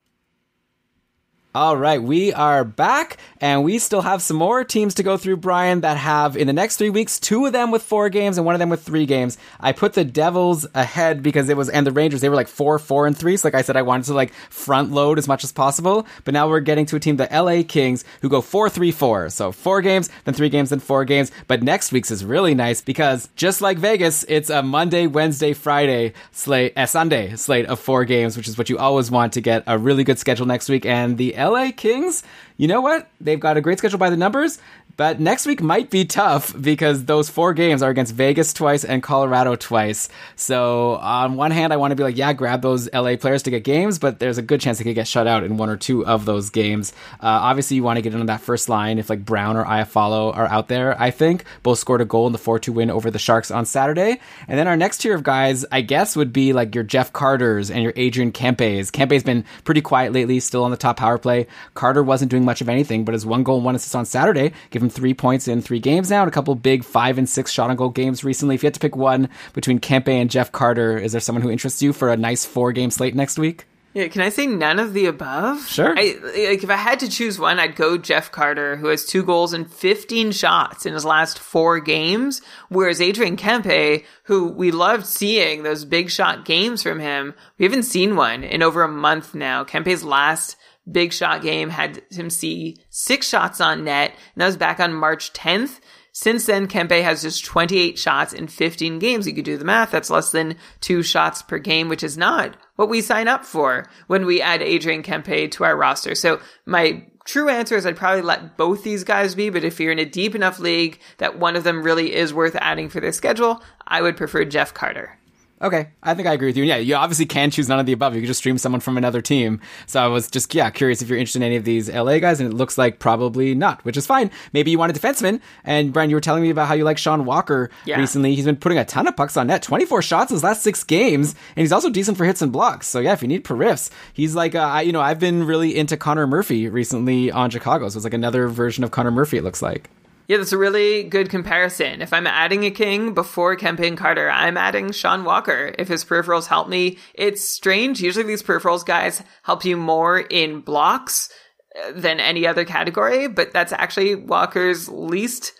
All right, we are back, and we still have some more teams to go through, Brian, that have in the next three weeks, two of them with four games and one of them with three games. I put the Devils ahead because it was, and the Rangers, they were like four, four, and three. So, like I said, I wanted to like front load as much as possible. But now we're getting to a team, the LA Kings, who go four, three, four. So, four games, then three games, then four games. But next week's is really nice because just like Vegas, it's a Monday, Wednesday, Friday slate, a Sunday slate of four games, which is what you always want to get a really good schedule next week. And the LA Kings, you know what? They've got a great schedule by the numbers, but next week might be tough because those four games are against Vegas twice and Colorado twice. So, on one hand, I want to be like, yeah, grab those LA players to get games, but there's a good chance they could get shut out in one or two of those games. Uh, obviously, you want to get in on that first line if like Brown or Iafallo are out there, I think. Both scored a goal in the 4 2 win over the Sharks on Saturday. And then our next tier of guys, I guess, would be like your Jeff Carters and your Adrian Kempes. Kempe's been pretty quiet lately, still on the top power play. Carter wasn't doing much of anything, but his one goal and one assist on Saturday give him three points in three games now, and a couple big five and six shot on goal games recently. If you had to pick one between Kempe and Jeff Carter, is there someone who interests you for a nice four game slate next week? Yeah, can I say none of the above? Sure. I, like, if I had to choose one, I'd go Jeff Carter, who has two goals and 15 shots in his last four games, whereas Adrian Kempe, who we loved seeing those big shot games from him, we haven't seen one in over a month now. Kempe's last big shot game had him see six shots on net, and that was back on March 10th. Since then, Kempe has just 28 shots in 15 games. You could do the math. That's less than two shots per game, which is not what we sign up for when we add Adrian Kempe to our roster. So my true answer is I'd probably let both these guys be, but if you're in a deep enough league that one of them really is worth adding for their schedule, I would prefer Jeff Carter. Okay, I think I agree with you. Yeah, you obviously can choose none of the above. You can just stream someone from another team. So I was just yeah curious if you're interested in any of these LA guys, and it looks like probably not, which is fine. Maybe you want a defenseman. And Brian, you were telling me about how you like Sean Walker Yeah. recently. He's been putting a ton of pucks on net, 24 shots in his last six games, and he's also decent for hits and blocks. So yeah, if you need periffs, he's like uh, I, you know I've been really into Connor Murphy recently on Chicago. So it's like another version of Connor Murphy. It looks like. Yeah, that's a really good comparison. If I'm adding a king before Kempe Carter, I'm adding Sean Walker. If his peripherals help me, it's strange. Usually these peripherals guys help you more in blocks uh, than any other category, but that's actually Walker's least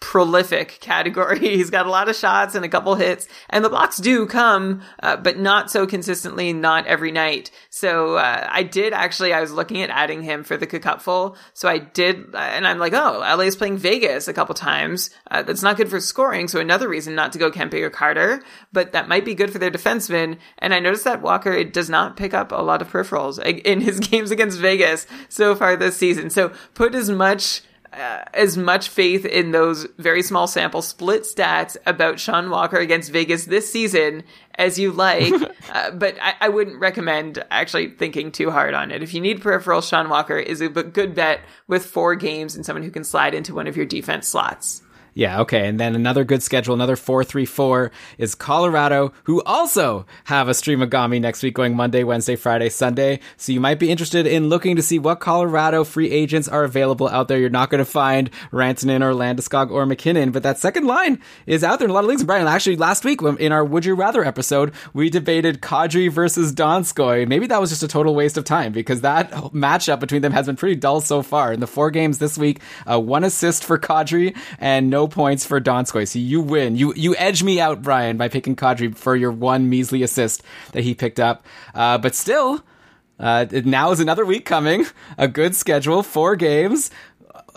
prolific category. He's got a lot of shots and a couple hits, and the blocks do come, uh, but not so consistently, not every night. So uh, I did actually. I was looking at adding him for the cupful, so I did, uh, and I'm like, oh, LA is playing Vegas a couple times. Uh, that's not good for scoring, so another reason not to go Kempe or Carter, but that might be good for their defensemen. And I noticed that Walker it does not pick up a lot of peripherals in his games against Vegas so far this season. So put as much uh, as much faith in those very small sample split stats about Sean Walker against Vegas this season as you like, uh, but I, I wouldn't recommend actually thinking too hard on it. If you need peripheral, Sean Walker is a good bet with four games and someone who can slide into one of your defense slots. Yeah, okay. And then another good schedule, another 434 is Colorado, who also have a streamagami next week going Monday, Wednesday, Friday, Sunday. So you might be interested in looking to see what Colorado free agents are available out there. You're not going to find Rantanen or Landeskog or MacKinnon, but that second line is out there in a lot of leagues. Brian, actually last week in our Would You Rather episode, we debated Kadri versus Donskoy. Maybe that was just a total waste of time because that matchup between them has been pretty dull so far. In the four games this week, uh, one assist for Kadri and no points for Donskoy. So you win. You you edge me out, Brian, by picking Kadri for your one measly assist that he picked up. Uh, but still, uh, now is another week coming. A good schedule, four games.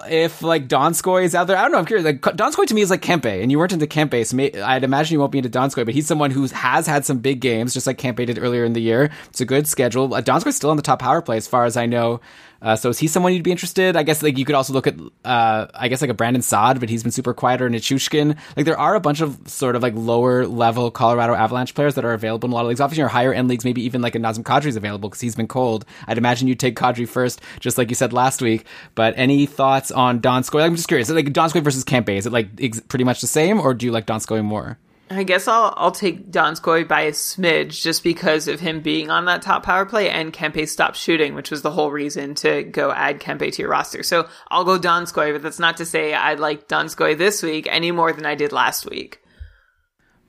If like Donskoy is out there, I don't know. I'm curious. Like Donskoy to me is like Kempe, and you weren't into Kempe, so may, I'd imagine you won't be into Donskoy. But he's someone who has had some big games, just like Kempe did earlier in the year. It's a good schedule. Uh, Donskoy's still on the top power play, as far as I know. Uh, so is he someone you'd be interested? I guess like you could also look at, uh, I guess like a Brandon Saad, but he's been super quieter in Nichushkin. Like there are a bunch of sort of like lower level Colorado Avalanche players that are available in a lot of leagues. Obviously, your higher end leagues, maybe even like a Nazem Kadri is available because he's been cold. I'd imagine you'd take Kadri first, just like you said last week. But any thoughts on Donskoy? I'm just curious. Like Donskoy versus Kempe, is it like ex- pretty much the same, or do you like Donskoy more? I guess I'll I'll take Donskoy by a smidge just because of him being on that top power play and Kempe stopped shooting, which was the whole reason to go add Kempe to your roster. So I'll go Donskoy, but that's not to say I like Donskoy this week any more than I did last week.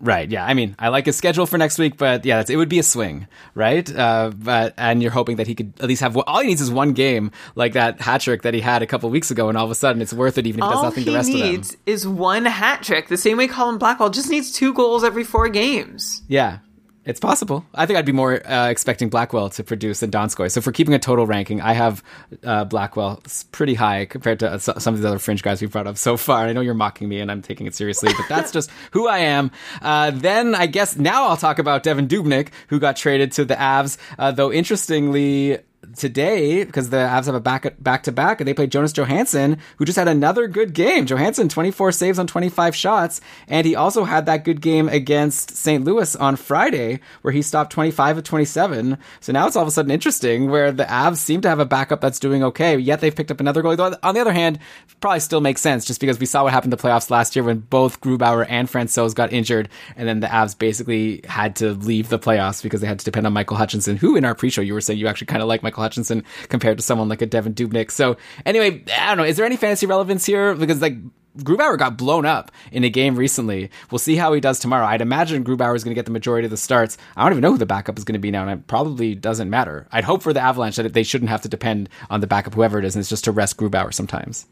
Right. Yeah. I mean, I like his schedule for next week, but yeah, that's, it would be a swing, right? Uh, but and you're hoping that he could at least have all he needs is one game like that hat trick that he had a couple weeks ago, and all of a sudden it's worth it, even if he does nothing he the rest of them. All he needs is one hat trick. The same way Colin Blackwell just needs two goals every four games. Yeah. It's possible. I think I'd be more uh, expecting Blackwell to produce than Donskoy. So for keeping a total ranking, I have uh, Blackwell pretty high compared to uh, some of the other fringe guys we've brought up so far. I know you're mocking me, and I'm taking it seriously, but that's just who I am. Uh, then I guess now I'll talk about Devan Dubnyk, who got traded to the Avs. Uh, though interestingly, today because the Avs have a back back to back, and they played Jonas Johansson, who just had another good game. Johansson, 24 saves on 25 shots, and he also had that good game against St. Louis on Friday, where he stopped 25 of 27. So now it's all of a sudden interesting, where the Avs seem to have a backup that's doing okay, yet they've picked up another goal. Though, On the other hand, probably still makes sense just because we saw what happened the playoffs last year when both Grubauer and Francouz got injured, and then the Avs basically had to leave the playoffs because they had to depend on Michael Hutchinson, who in our pre-show you were saying you actually kind of like Michael Hutchinson compared to someone like a Devan Dubnyk. So anyway, I don't know. Is there any fantasy relevance here? Because like Grubauer got blown up in a game recently. We'll see how he does tomorrow. I'd imagine Grubauer is going to get the majority of the starts. I don't even know who the backup is going to be now, and it probably doesn't matter. I'd hope for the Avalanche that they shouldn't have to depend on the backup, whoever it is, and it's just to rest Grubauer sometimes.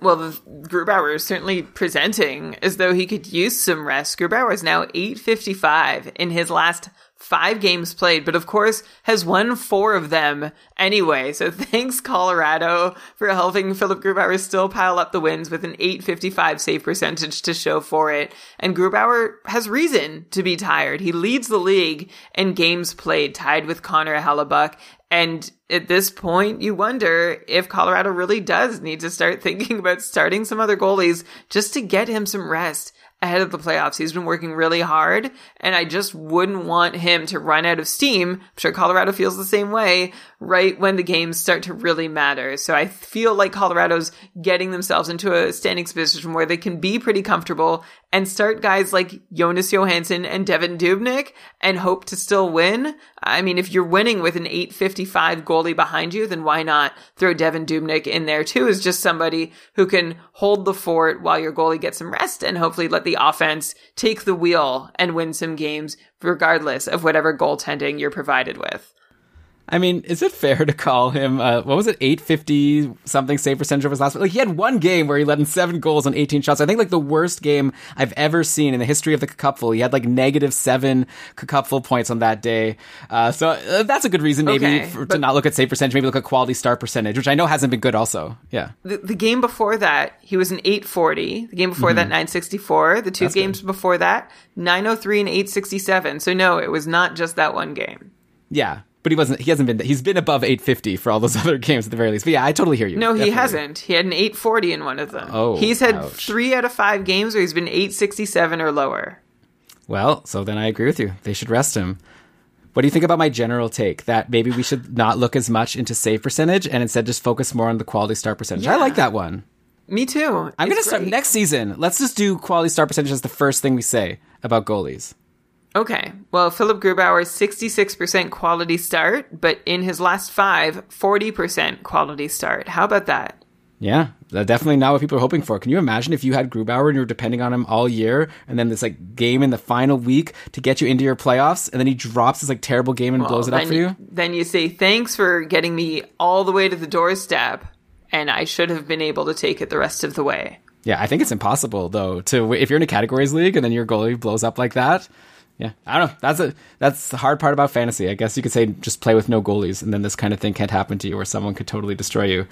Well, Grubauer is certainly presenting as though he could use some rest. Grubauer is now 855 in his last five games played, but of course has won four of them anyway. So thanks Colorado for helping Philip Grubauer still pile up the wins with an 855 save percentage to show for it. And Grubauer has reason to be tired. He leads the league in games played, tied with Connor Hellebuyck. And at this point, you wonder if Colorado really does need to start thinking about starting some other goalies just to get him some rest ahead of the playoffs. He's been working really hard, and I just wouldn't want him to run out of steam. I'm sure Colorado feels the same way right when the games start to really matter. So I feel like Colorado's getting themselves into a standings position where they can be pretty comfortable and start guys like Jonas Johansson and Devan Dubnyk and hope to still win. I mean, if you're winning with an 855 goalie behind you, then why not throw Devan Dubnyk in there too as just somebody who can hold the fort while your goalie gets some rest and hopefully let the offense take the wheel and win some games regardless of whatever goaltending you're provided with. I mean, is it fair to call him, uh, what was it, 850 something save percentage over his last? Like, he had one game where he let in seven goals on 18 shots. I think, like, the worst game I've ever seen in the history of the Cupful. He had, like, negative seven Cupful points on that day. Uh, so uh, that's a good reason, maybe, Okay, for, to not look at save percentage, maybe look at quality start percentage, which I know hasn't been good also. Yeah. The, the game before that, he was an 840. The game before that, 964. The two That's good. games before that, 903 and 867. So no, it was not just that one game. Yeah. But he wasn't, he hasn't been, he's been above 850 for all those other games at the very least. But yeah, I totally hear you. No, he Definitely. hasn't. He had an 840 in one of them. Oh, he's had ouch. three out of five games where he's been 867 or lower. Well, so then I agree with you. They should rest him. What do you think about my general take that maybe we should not look as much into save percentage and instead just focus more on the quality start percentage? I like that one. Me too. I'm going to start next season. Let's just do quality start percentage as the first thing we say about goalies. Okay. Well, Philip Grubauer's 66% quality start, but in his last five, 40% quality start. How about that? Yeah, definitely not what people are hoping for. Can you imagine if you had Grubauer and you were depending on him all year, and then this like game in the final week to get you into your playoffs, and then he drops this like terrible game and blows it up for you? Then you say, thanks for getting me all the way to the doorstep, and I should have been able to take it the rest of the way. Yeah, I think it's impossible though to if you're in a categories league and then your goalie blows up like that. Yeah, I don't know. That's a that's the hard part about fantasy. I guess you could say just play with no goalies, and then this kind of thing can't happen to you, where someone could totally destroy you.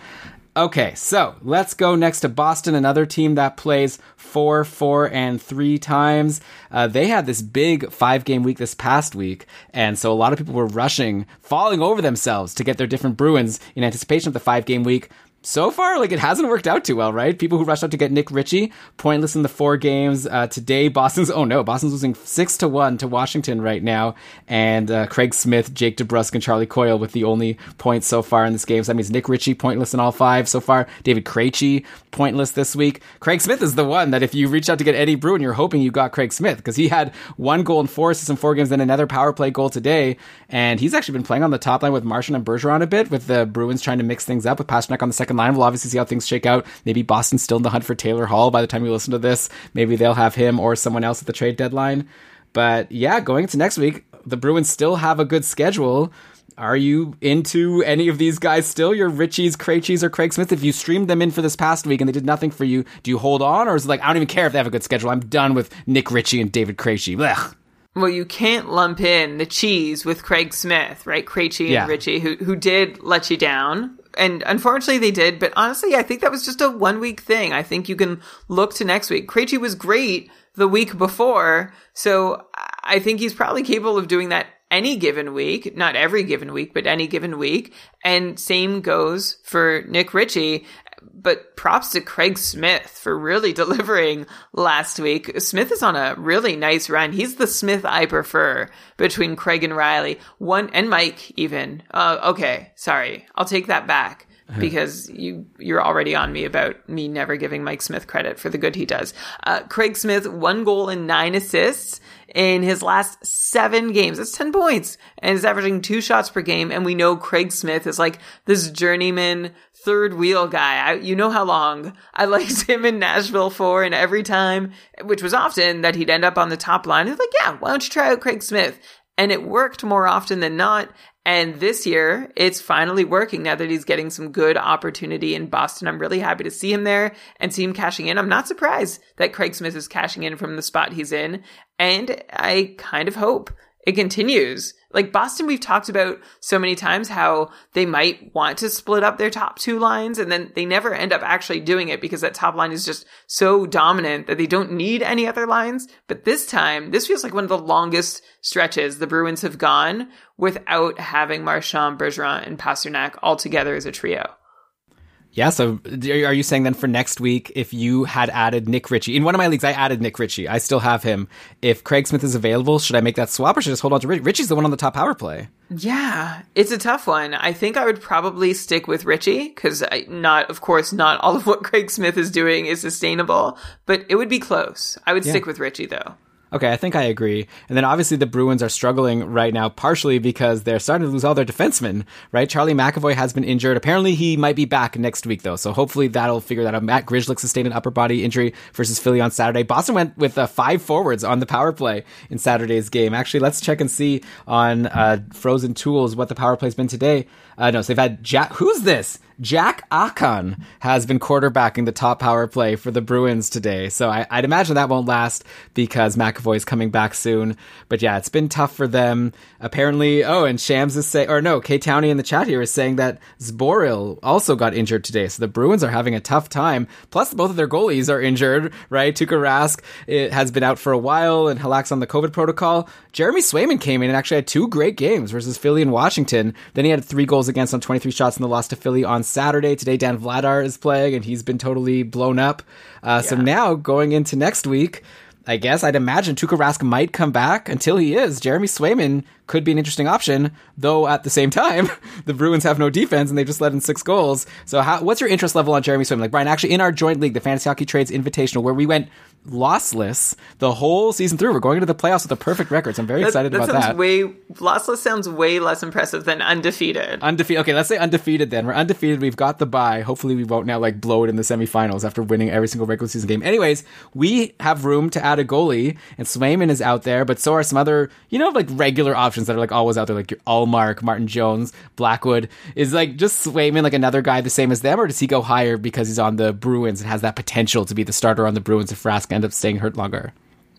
Okay, so let's go next to Boston, another team that plays four, four, and three times. Uh, they had this big five game week this past week, and so a lot of people were rushing, falling over themselves to get their different Bruins in anticipation of the five game week so far, like it hasn't worked out too well, right? People who rushed out to get Nick Ritchie, pointless in the four games. Uh, today, Boston's oh no, Boston's losing six to one to Washington right now, and uh, Craig Smith, Jake DeBrusk, and Charlie Coyle with the only points so far in this game. So that means Nick Ritchie pointless in all five so far. David Krejci pointless this week. Craig Smith is the one that if you reach out to get Eddie Bruin, you're hoping you got Craig Smith because he had one goal in four assists in four games, then another power play goal today, and he's actually been playing on the top line with Marchand and Bergeron a bit, with the Bruins trying to mix things up with Pastrnak on the second line. We'll obviously see how things shake out. Maybe Boston's still in the hunt for Taylor Hall by the time you listen to this. Maybe they'll have him or someone else at the trade deadline. But yeah, going into next week, the Bruins still have a good schedule. Are you into any of these guys still? Your Ritchies, Krejcis, or Craig Smith? If you streamed them in for this past week and they did nothing for you, do you hold on, or is it like I don't even care if they have a good schedule? I'm done with Nick Ritchie and David Krejci. Blech. Well, you can't lump in the cheese with Craig Smith, right? Krejci and Yeah. Ritchie, who who did let you down. And unfortunately they did, but honestly, I think that was just a one week thing. I think you can look to next week. Krejci was great the week before, so I think he's probably capable of doing that any given week, not every given week, but any given week. And same goes for Nick Ritchie. But props to Craig Smith for really delivering last week. Smith is on a really nice run. He's the Smith I prefer between Craig and Reilly. One and Mike even. Uh, okay, sorry. I'll take that back because you you're already on me about me never giving Mike Smith credit for the good he does. Uh, Craig Smith, one goal and nine assists in his last seven games. That's 10 points and is averaging two shots per game. And we know Craig Smith is like this journeyman third wheel guy. I, you know how long I liked him in Nashville for and every time, which was often that he'd end up on the top line. It's like, yeah, why don't you try out Craig Smith? And it worked more often than not. And this year, it's finally working now that he's getting some good opportunity in Boston. I'm really happy to see him there and see him cashing in. I'm not surprised that Craig Smith is cashing in from the spot he's in. And I kind of hope it continues. Like Boston, we've talked about so many times how they might want to split up their top two lines and then they never end up actually doing it because that top line is just so dominant that they don't need any other lines. But this time, this feels like one of the longest stretches the Bruins have gone without having Marchand, Bergeron, and Pastrnak all together as a trio. Yeah, so are you saying then for next week, if you had added Nick Ritchie in one of my leagues, I added Nick Ritchie. I still have him. If Craig Smith is available, should I make that swap or should I just hold on to Ritchie? Ritchie's the one on the top power play. Yeah, it's a tough one. I think I would probably stick with Ritchie because not, of course, not all of what Craig Smith is doing is sustainable, but it would be close. I would Yeah. stick with Ritchie though. Okay, I think I agree. And then obviously the Bruins are struggling right now, partially because they're starting to lose all their defensemen, right? Charlie McAvoy has been injured. Apparently he might be back next week though, so hopefully that'll figure that out. Matt Grzelcyk sustained an upper body injury versus Philly on Saturday. Boston went with uh, five forwards on the power play in Saturday's game. Actually, let's check and see on uh, Frozen Tools what the power play's been today. Uh, no, so they've had Jack. Who's this? Jack Ahcan has been quarterbacking the top power play for the Bruins today. So I, I'd imagine that won't last because McAvoy is coming back soon. But yeah, it's been tough for them. Apparently, oh, and Shams is saying, or no, K Towney in the chat here is saying that Zboril also got injured today. So the Bruins are having a tough time. Plus, both of their goalies are injured, right? Tuukka Rask it has been out for a while and Halak's on the COVID protocol. Jeremy Swayman came in and actually had two great games versus Philly and Washington. Then he had three goals against on 23 shots in the loss to Philly on Saturday. Today, Dan Vladar is playing and he's been totally blown up. Uh, So now going into next week, I guess I'd imagine Tuukka Rask might come back until he is. Jeremy Swayman could be an interesting option, though at the same time, the Bruins have no defense and they've just let in six goals. So how, what's your interest level on Jeremy Swayman? Like Brian, actually in our joint league, the Fantasy Hockey Trades Invitational, where we went lossless the whole season through. We're going into the playoffs with a perfect record. So I'm very That, excited that about sounds that. way lossless sounds way less impressive than undefeated. Undefeated. Okay, let's say undefeated then. We're undefeated. We've got the bye. Hopefully, we won't now like blow it in the semifinals after winning every single regular season game. Anyways, we have room to add a goalie, and Swayman is out there, but so are some other, you know, like regular options that are like always out there, like your Ullmark, Martin Jones, Blackwood. Is like just Swayman like another guy the same as them, or does he go higher because he's on the Bruins and has that potential to be the starter on the Bruins if Rask ends up staying hurt longer?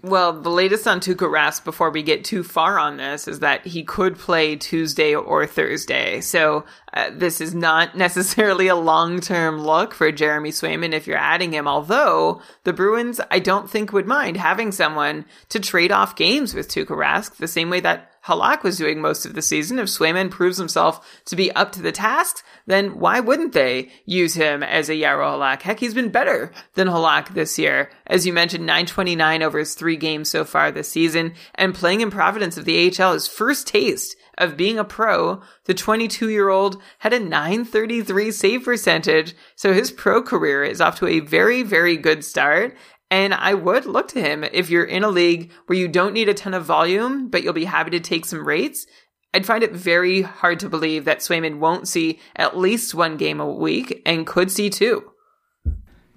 Well, the latest on Tuukka Rask before we get too far on this is that he could play Tuesday or Thursday. So uh, this is not necessarily a long-term look for Jeremy Swayman if you're adding him. Although the Bruins, I don't think would mind having someone to trade off games with Tuukka Rask the same way that Halak was doing most of the season. If Swayman proves himself to be up to the task, then why wouldn't they use him as a Jaro Halak? Heck, he's been better than Halak this year. As you mentioned, 929 over his three games so far this season, and playing in Providence of the AHL, his first taste of being a pro, the 22 year old had a 933 save percentage. So his pro career is off to a very, very good start. And I would look to him if you're in a league where you don't need a ton of volume, but you'll be happy to take some rates. I'd find it very hard to believe that Swayman won't see at least one game a week and could see two.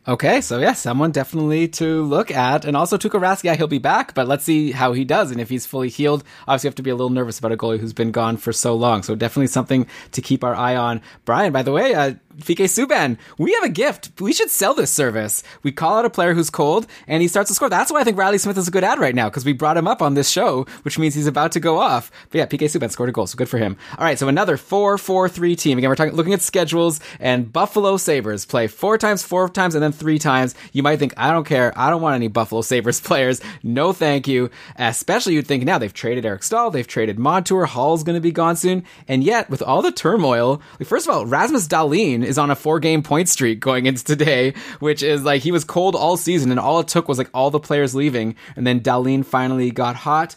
Okay, so yeah, someone definitely to look at. And also Tuukka Rask, yeah, he'll be back, but let's see how he does. And if he's fully healed, obviously you have to be a little nervous about a goalie who's been gone for so long. So definitely something to keep our eye on. Brian, by the way, uh, Fike Subban, we have a gift. We should sell this service. We call out a player who's cold and he starts to score. That's why I think Reilly Smith is a good ad right now because we brought him up on this show, which means he's about to go off. But yeah, PK Subban scored a goal, so good for him. All right, so another 4-4-3 team. Again, we're talking looking at schedules and Buffalo Sabres play four times, four times, and then three times. You might think, I don't care. I don't want any Buffalo Sabres players. No, thank you. Especially you'd think now they've traded Eric Staal, they've traded Montour, Hall's going to be gone soon. And yet, with all the turmoil, like, first of all, Rasmus Dahlin is on a four game point streak going into today, which is like he was cold all season and all it took was like all the players leaving. And then Dahlin finally got hot.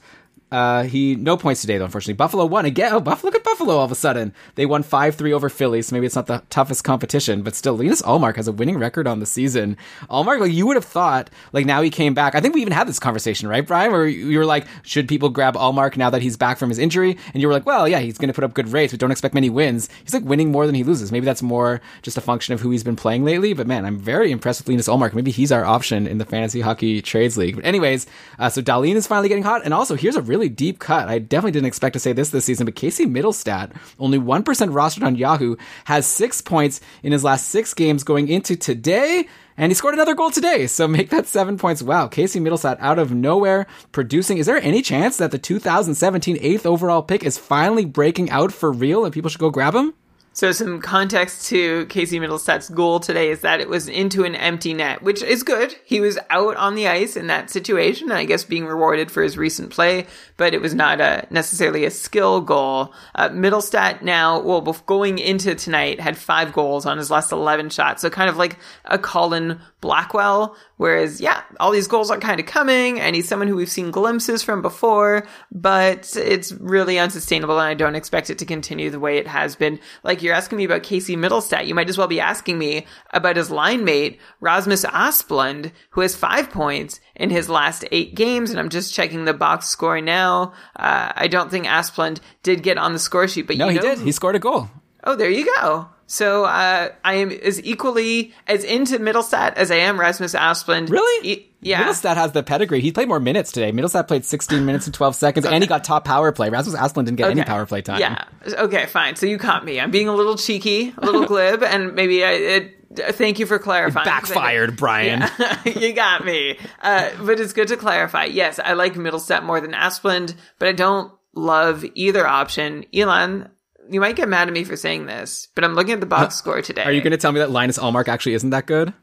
Uh, he no points today though. Unfortunately, Buffalo won again. Oh, Buffalo! Look at Buffalo! All of a sudden, they won five three over Philly. So maybe it's not the toughest competition, but still, Linus Ullmark has a winning record on the season. Ullmark, like you would have thought, like now he came back. I think we even had this conversation, right, Brian? Where you were like, should people grab Ullmark now that he's back from his injury? And you were like, well, yeah, he's going to put up good rates, but don't expect many wins. He's like winning more than he loses. Maybe that's more just a function of who he's been playing lately. But man, I'm very impressed with Linus Ullmark. Maybe he's our option in the fantasy hockey trades league. But anyways, uh, so Dahlin is finally getting hot, and also here's a really deep cut. I definitely didn't expect to say this this season, but Casey Mittelstadt, only 1% rostered on Yahoo, has six points in his last six games going into today. And he scored another goal today, so make that seven points. Wow, Casey Mittelstadt out of nowhere producing. Is there any chance that the 2017 eighth overall pick is finally breaking out for real and people should go grab him? So some context to Casey Mittelstadt's goal today is that it was into an empty net, which is good. He was out on the ice in that situation, I guess being rewarded for his recent play, but it was not a necessarily a skill goal. Uh, Mittelstadt now, well, going into tonight, had five goals on his last 11 shots. So kind of like a Colin Blackwell, whereas, yeah, all these goals are kind of coming, and he's someone who we've seen glimpses from before, but it's really unsustainable, and I don't expect it to continue the way it has been. Like you're asking me about Casey Mittelstadt, you might as well be asking me about his line mate, Rasmus Asplund, who has five points in his last eight games, and I'm just checking the box score now. Uh, I don't think Asplund did get on the score sheet, but No, you he did. He scored a goal. Oh, there you go. So uh, I am as equally as into Mittelstadt as I am Rasmus Asplund. Really? E- yeah. Mittelstadt has the pedigree. He played more minutes today. Mittelstadt played 16 minutes and 12 seconds, and he got top power play. Rasmus Asplund didn't get any power play time. Yeah. Okay, fine. So you caught me. I'm being a little cheeky, a little glib, and maybe I. It, Thank you for clarifying. Backfired, Brian. you got me. Uh, but it's good to clarify. Yes, I like Mittelstadt more than Asplund, but I don't love either option. Elon, you might get mad at me for saying this, but I'm looking at the box score today. Are you going to tell me that Linus Ullmark actually isn't that good?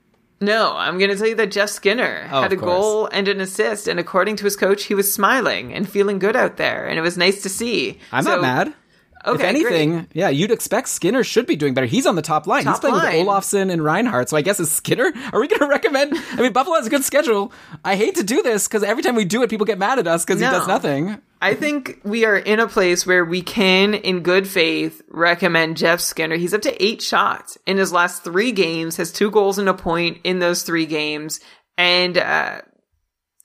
No, I'm going to tell you that Jeff Skinner Oh, had a goal and an assist, and according to his coach, he was smiling and feeling good out there, and it was nice to see. I'm So- not mad. Okay, if anything, great. yeah, you'd expect Skinner should be doing better. He's on the top line. Top He's playing line. with Olofsson and Reinhart. So I guess is Skinner. Are we going to recommend? I mean, Buffalo has a good schedule. I hate to do this because every time we do it, people get mad at us because No. he does nothing. I think we are in a place where we can, in good faith, recommend Jeff Skinner. He's up to eight shots in his last three games, has two goals and a point in those three games, and uh,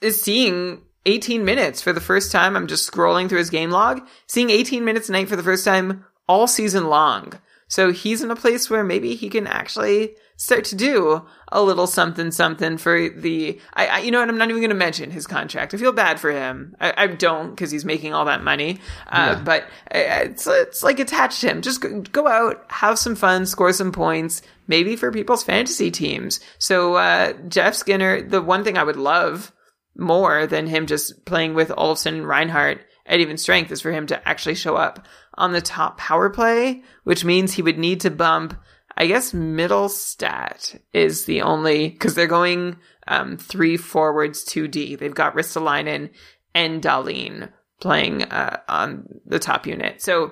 is seeing 18 minutes for the first time. I'm just scrolling through his game log, seeing 18 minutes a night for the first time all season long. So he's in a place where maybe he can actually start to do a little something something for the I, I you know what I'm not even going to mention his contract. I feel bad for him. I, I don't because he's making all that money. Uh, But uh, it's it's like attached to him. Just go, go out, have some fun, score some points, maybe for people's fantasy teams. So uh, Jeff Skinner, the one thing I would love more than him just playing with Olsen Reinhart at even strength is for him to actually show up on the top power play, which means he would need to bump. I guess Mittelstadt is the only because they're going um, three forwards, two D. They've got Ristolainen and Dahlin playing uh, on the top unit. So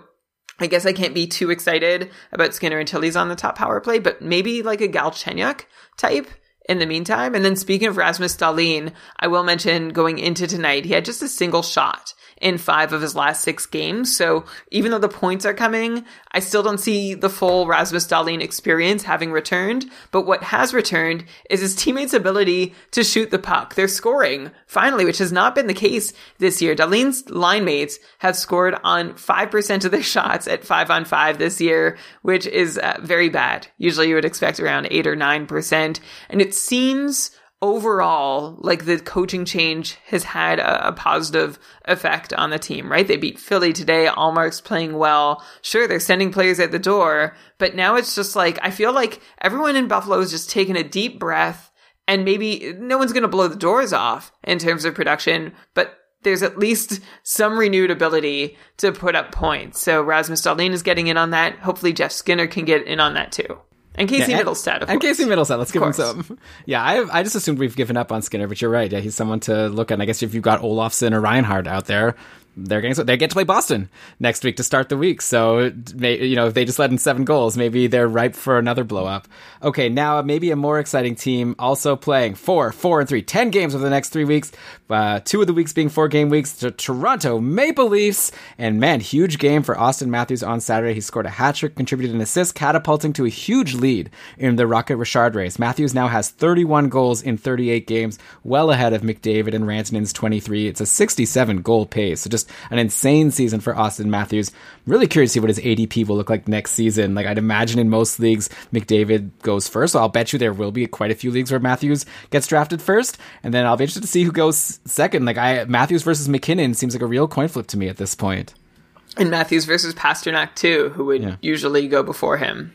I guess I can't be too excited about Skinner until he's on the top power play, but maybe like a Galchenyuk type in the meantime. And then speaking of Rasmus Dahlin, I will mention going into tonight, he had just a single shot in five of his last six games. So even though the points are coming, I still don't see the full Rasmus Dahlin experience having returned. But what has returned is his teammates' ability to shoot the puck. They're scoring finally, which has not been the case this year. Dahlin's line mates have scored on 5% of their shots at five on five this year, which is uh, very bad. Usually you would expect around eight or 9%. And it seems overall, like the coaching change has had a, a positive effect on the team, right? They beat Philly today. Ullmark's playing well. Sure, they're sending players at the door, but now it's just like, I feel like everyone in Buffalo is just taking a deep breath and maybe no one's going to blow the doors off in terms of production, but there's at least some renewed ability to put up points. So Rasmus Dahlin is getting in on that. Hopefully Jeff Skinner can get in on that too. And Casey Yeah, of and course. Casey Mittelstadt. Let's give him some. Yeah, I I just assumed we've given up on Skinner, but you're right. Yeah, he's someone to look at. And I guess if you've got Olofsson or Reinhart out there, they're getting they get to play Boston next week to start the week. So you know if they just let in seven goals, maybe they're ripe for another blow up. Okay, now maybe a more exciting team also playing four, four, and three, ten games over the next three weeks. Uh, two of the weeks being four game weeks. The Toronto Maple Leafs, and man, huge game for Auston Matthews on Saturday. He scored a hat trick, contributed an assist, catapulting to a huge lead in the Rocket Richard race. Matthews now has 31 goals in 38 games, well ahead of McDavid and Rantanen's 23. It's a 67 goal pace. So just an insane season for Auston Matthews. I'm Really curious to see what his ADP will look like next season. Like I'd imagine in most leagues, McDavid goes first. So I'll bet you there will be quite a few leagues where Matthews gets drafted first, and then I'll be interested to see who goes second. Like I Matthews versus MacKinnon seems like a real coin flip to me at this point. and Matthews versus Pastrnak too, who would Yeah. usually go before him.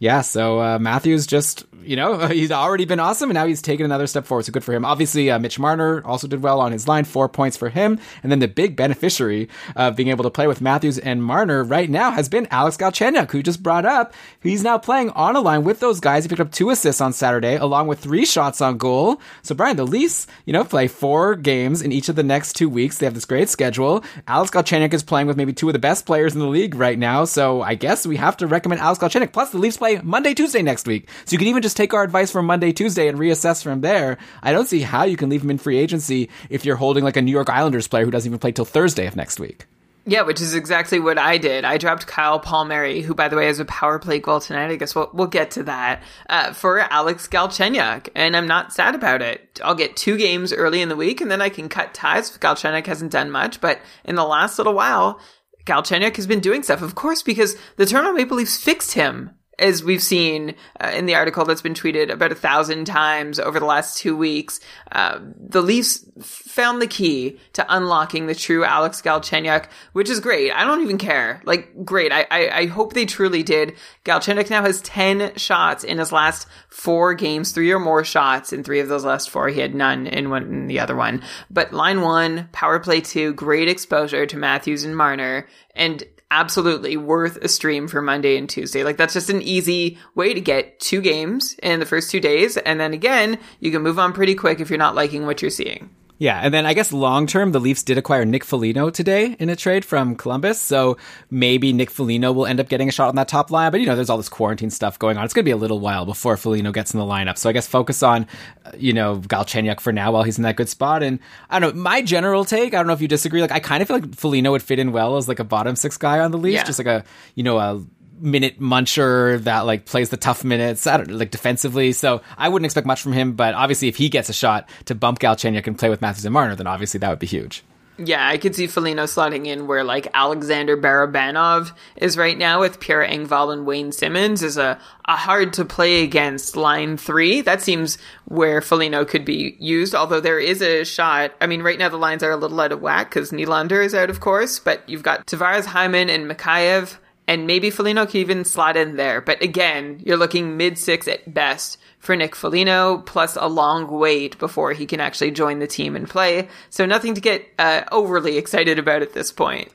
Yeah, so uh, Matthews just, you know, he's already been awesome, and now he's taken another step forward. So good for him. Obviously, uh, Mitch Marner also did well on his line, four points for him. And then the big beneficiary of being able to play with Matthews and Marner right now has been Alex Galchenyuk, who just brought up. He's now playing on a line with those guys. He picked up two assists on Saturday, along with three shots on goal. So Brian, the Leafs, you know, play four games in each of the next two weeks. They have this great schedule. Alex Galchenyuk is playing with maybe two of the best players in the league right now. So I guess we have to recommend Alex Galchenyuk. Plus, the Leafs play Monday, Tuesday next week. So you can even just take our advice from Monday, Tuesday and reassess from there. I don't see how you can leave him in free agency if you're holding like a New York Islanders player who doesn't even play till Thursday of next week. Yeah, which is exactly what I did. I dropped Kyle Palmieri, who, by the way, has a power play goal tonight. I guess we'll, we'll get to that, uh, for Alex Galchenyuk. And I'm not sad about it. I'll get two games early in the week, and then I can cut ties. Galchenyuk hasn't done much, but in the last little while, Galchenyuk has been doing stuff, of course, because the Toronto Maple Leafs fixed him as we've seen uh, in the article that's been tweeted about a thousand times over the last two weeks, uh, the Leafs found the key to unlocking the true Alex Galchenyuk, which is great. I don't even care. Like, great. I, I, I hope they truly did. Galchenyuk now has 10 shots in his last four games, three or more shots in three of those last four. He had none in one in the other one. But line one, power play two, great exposure to Matthews and Marner. And absolutely worth a stream for Monday and Tuesday. Like that's just an easy way to get two games in the first two days. And then again, you can move on pretty quick if you're not liking what you're seeing. Yeah, and then I guess long term, the Leafs did acquire Nick Foligno today in a trade from Columbus, so maybe Nick Foligno will end up getting a shot on that top line. But you know, there's all this quarantine stuff going on. It's going to be a little while before Foligno gets in the lineup. So I guess focus on, uh, you know, Galchenyuk for now while he's in that good spot. And I don't know, my general take. I don't know if you disagree. Like I kind of feel like Foligno would fit in well as like a bottom six guy on the Leafs, Yeah. just like a you know a minute muncher that like plays the tough minutes, I don't like defensively. So I wouldn't expect much from him, but obviously if he gets a shot to bump Galchenyuk and play with Matthews and Marner, then obviously that would be huge. Yeah, I could see Foligno slotting in where like Alexander Barabanov is right now with Pierre Engvall and Wayne Simmonds is a, a hard to play against line three. That seems where Foligno could be used, although there is a shot. I mean, right now the lines are a little out of whack because Nylander is out, of course, but you've got Tavares, Hyman, and Mikheyev, and maybe Foligno could even slot in there. But again, you're looking mid six at best for Nick Foligno, plus a long wait before he can actually join the team and play. So nothing to get uh, overly excited about at this point.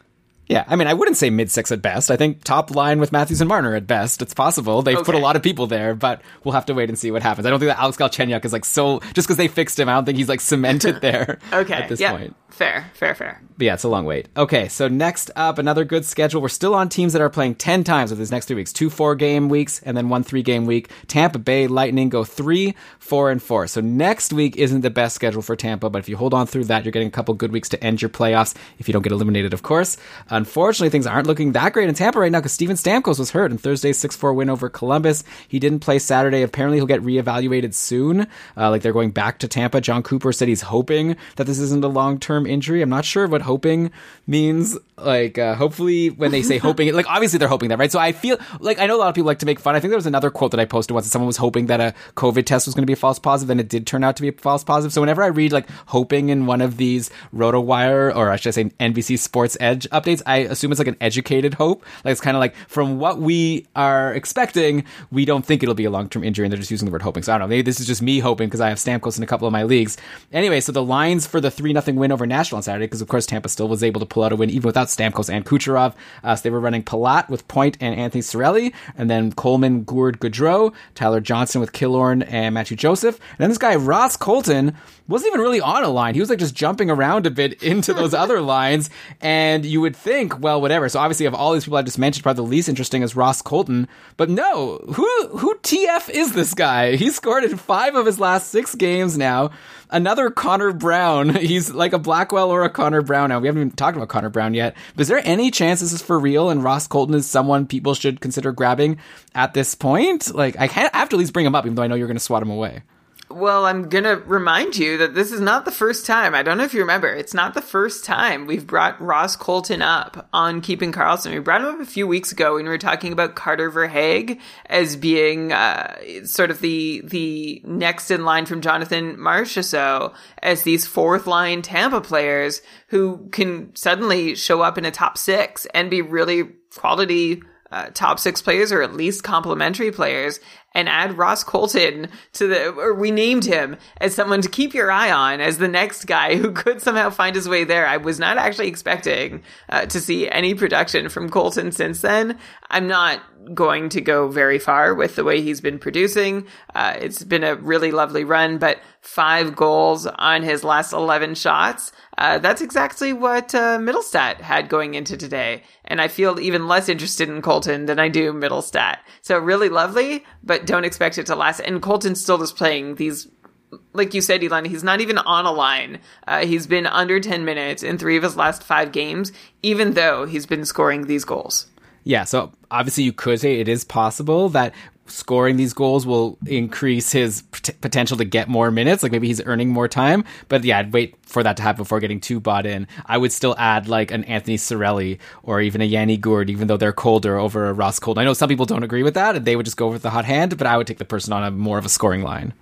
Yeah, I mean, I wouldn't say mid six at best. I think top line with Matthews and Marner at best. It's possible. They've put a lot of people there, but we'll have to wait and see what happens. I don't think that Alex Galchenyuk is like so, just because they fixed him, I don't think he's like cemented there Okay, at this yeah, point. fair, fair, fair. But yeah, it's a long wait. Okay, so next up, another good schedule. We're still on teams that are playing 10 times with these next three weeks. Two four game weeks and then one three game week. Tampa Bay Lightning go three, four, and four. So next week isn't the best schedule for Tampa, but if you hold on through that, you're getting a couple good weeks to end your playoffs if you don't get eliminated, of course. Unfortunately, things aren't looking that great in Tampa right now because Steven Stamkos was hurt in Thursday's 6 4 win over Columbus. He didn't play Saturday. Apparently, he'll get reevaluated soon. Uh, like they're going back to Tampa. Jon Cooper said he's hoping that this isn't a long term injury. I'm not sure what hoping means. Like, uh, hopefully, when they say hoping, like obviously they're hoping that, right? So I feel like I know a lot of people like to make fun. I think there was another quote that I posted once that someone was hoping that a COVID test was going to be a false positive, and it did turn out to be a false positive. So whenever I read like hoping in one of these RotoWire or I should say NBC Sports Edge updates, I assume it's like an educated hope. Like it's kind of like from what we are expecting, we don't think it'll be a long term injury, and they're just using the word hoping. So I don't know. Maybe this is just me hoping because I have Stamkos in a couple of my leagues. Anyway, so the lines for the three nothing win over Nashville on Saturday, because of course Tampa still was able to pull out a win even without Stamkos and Kucherov. Uh, so they were running Palat with Point and Anthony Cirelli, and then Coleman, Gourde, Goodrow, Tyler Johnson with Killorn and Matthew Joseph, and then this guy Ross Colton wasn't even really on a line. He was like just jumping around a bit into those other lines, and you would think, well, whatever. So obviously, of all these people I just mentioned, probably the least interesting is Ross Colton. But no, who who TF is this guy? He scored in five of his last six games now. Another Connor Brown. He's like a Blackwell or a Connor Brown now. We haven't even talked about Connor Brown yet. But is there any chance this is for real and Ross Colton is someone people should consider grabbing at this point? Like, I can't I have to at least bring him up, even though I know you're going to swat him away. Well, I'm gonna remind you that this is not the first time. I don't know if you remember. It's not the first time we've brought Ross Colton up on Keeping Karlsson. We brought him up a few weeks ago when we were talking about Carter Verhaeghe as being uh, sort of the the next in line from Jonathan Marchessault as these fourth line Tampa players who can suddenly show up in a top six and be really quality uh, top six players or at least complementary players and add Ross Colton to the, or we named him as someone to keep your eye on as the next guy who could somehow find his way there. I was not actually expecting uh, to see any production from Colton since then. I'm not going to go very far with the way he's been producing. Uh, it's been a really lovely run, but five goals on his last 11 shots. Uh, that's exactly what uh, Mittelstadt had going into today. And I feel even less interested in Colton than I do Mittelstadt. So really lovely, but don't expect it to last. And Colton's still just playing these like you said, Elon, he's not even on a line. Uh, he's been under 10 minutes in three of his last five games, even though he's been scoring these goals. Yeah, so obviously you could say it is possible that scoring these goals will increase his p- potential to get more minutes. Like maybe he's earning more time. But yeah, I'd wait for that to happen before getting too bought in. I would still add like an Anthony Cirelli or even a Yanni Gourde, even though they're colder over a Ross Cold. I know some people don't agree with that and they would just go with the hot hand, but I would take the person on a more of a scoring line.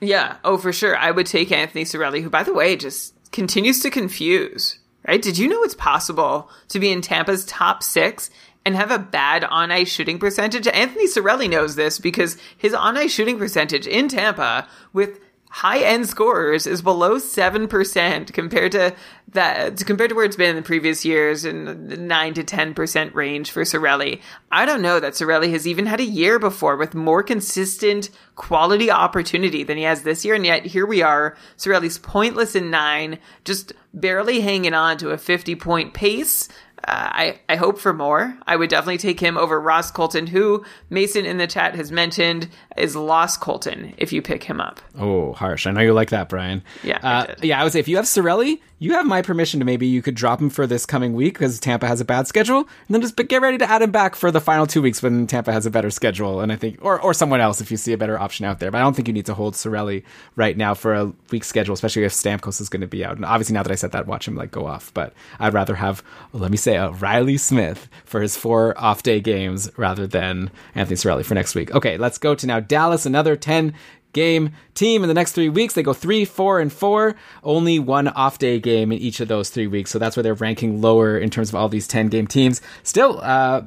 Yeah. Oh, for sure. I would take Anthony Cirelli, who, by the way, just continues to confuse. Right? Did you know it's possible to be in Tampa's top six and have a bad on ice shooting percentage? Anthony Cirelli knows this because his on ice shooting percentage in Tampa with high end scorers is below 7% compared to that compared to where it's been in the previous years in the 9 to 10% range for Cirelli. I don't know that Cirelli has even had a year before with more consistent quality opportunity than he has this year and yet here we are Cirelli's pointless in 9 just barely hanging on to a 50 point pace I, I hope for more. I would definitely take him over Ross Colton, who Mason in the chat has mentioned is Lost Colton if you pick him up. Oh, harsh. I know you like that, Brian. Yeah. Uh, I yeah, I would say if you have Cirelli, you have my permission to maybe you could drop him for this coming week because Tampa has a bad schedule, and then just get ready to add him back for the final two weeks when Tampa has a better schedule. And I think, or or someone else if you see a better option out there. But I don't think you need to hold Cirelli right now for a week schedule, especially if Stamkos is going to be out. And obviously, now that I said that, watch him like go off. But I'd rather have, well, let me say, Reilly Smith for his four off day games rather than Anthony Cirelli for next week. Okay, let's go to now Dallas, another ten game team in the next three weeks. They go three, four, and four. Only one off day game in each of those three weeks. So that's where they're ranking lower in terms of all these 10 game teams. Still, uh,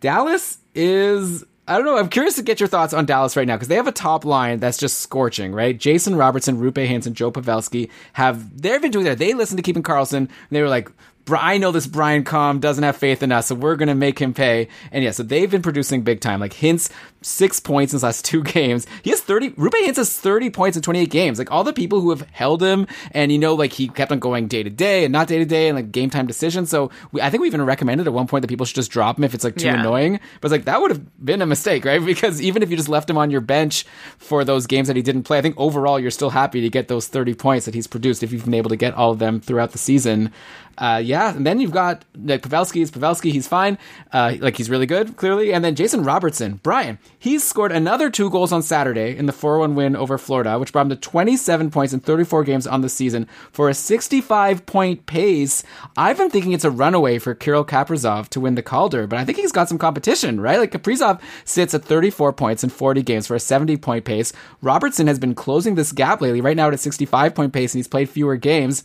Dallas is. I don't know. I'm curious to get your thoughts on Dallas right now because they have a top line that's just scorching, right? Jason Robertson, Roope Hintz, Joe Pavelski have they've been doing that. They listened to Keeping Karlsson and they were like, I know this Brian Com doesn't have faith in us, so we're going to make him pay. And yeah, so they've been producing big time. Like Hintz, six points in his last two games. He has 30, Roope Hintz has 30 points in 28 games. Like all the people who have held him and, you know, like he kept on going day to day and not day to day and like game time decisions. So we, I think we even recommended at one point that people should just drop him if it's like too Yeah. annoying. But it's like that would have been a mistake, right? Because even if you just left him on your bench for those games that he didn't play, I think overall you're still happy to get those 30 points that he's produced if you've been able to get all of them throughout the season. Uh, yeah, and then you've got like Pavelski is Pavelski, he's fine. Uh, like he's really good, clearly. And then Jason Robertson, Brian, he's scored another two goals on Saturday in the 4-1 win over Florida, which brought him to 27 points in 34 games on the season for a 65 point pace. I've been thinking it's a runaway for Kirill Kaprizov to win the Calder, but I think he's got some competition, right? Like Kaprizov sits at 34 points in 40 games for a 70 point pace. Robertson has been closing this gap lately, right now at a 65 point pace, and he's played fewer games.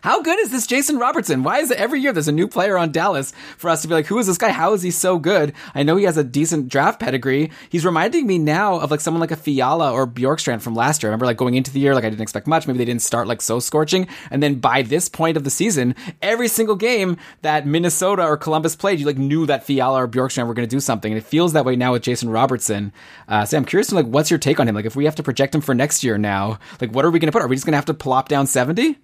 How good is this Jason Robertson? Why is it every year there's a new player on Dallas for us to be like, who is this guy? How is he so good? I know he has a decent draft pedigree. He's reminding me now of like someone like a Fiala or Bjorkstrand from last year. I remember like going into the year, like I didn't expect much. Maybe they didn't start like so scorching. And then by this point of the season, every single game that Minnesota or Columbus played, you like knew that Fiala or Bjorkstrand were going to do something. And it feels that way now with Jason Robertson. Uh, I'm curious like, what's your take on him? Like if we have to project him for next year now, like what are we going to put? Are we just going to have to plop down 70?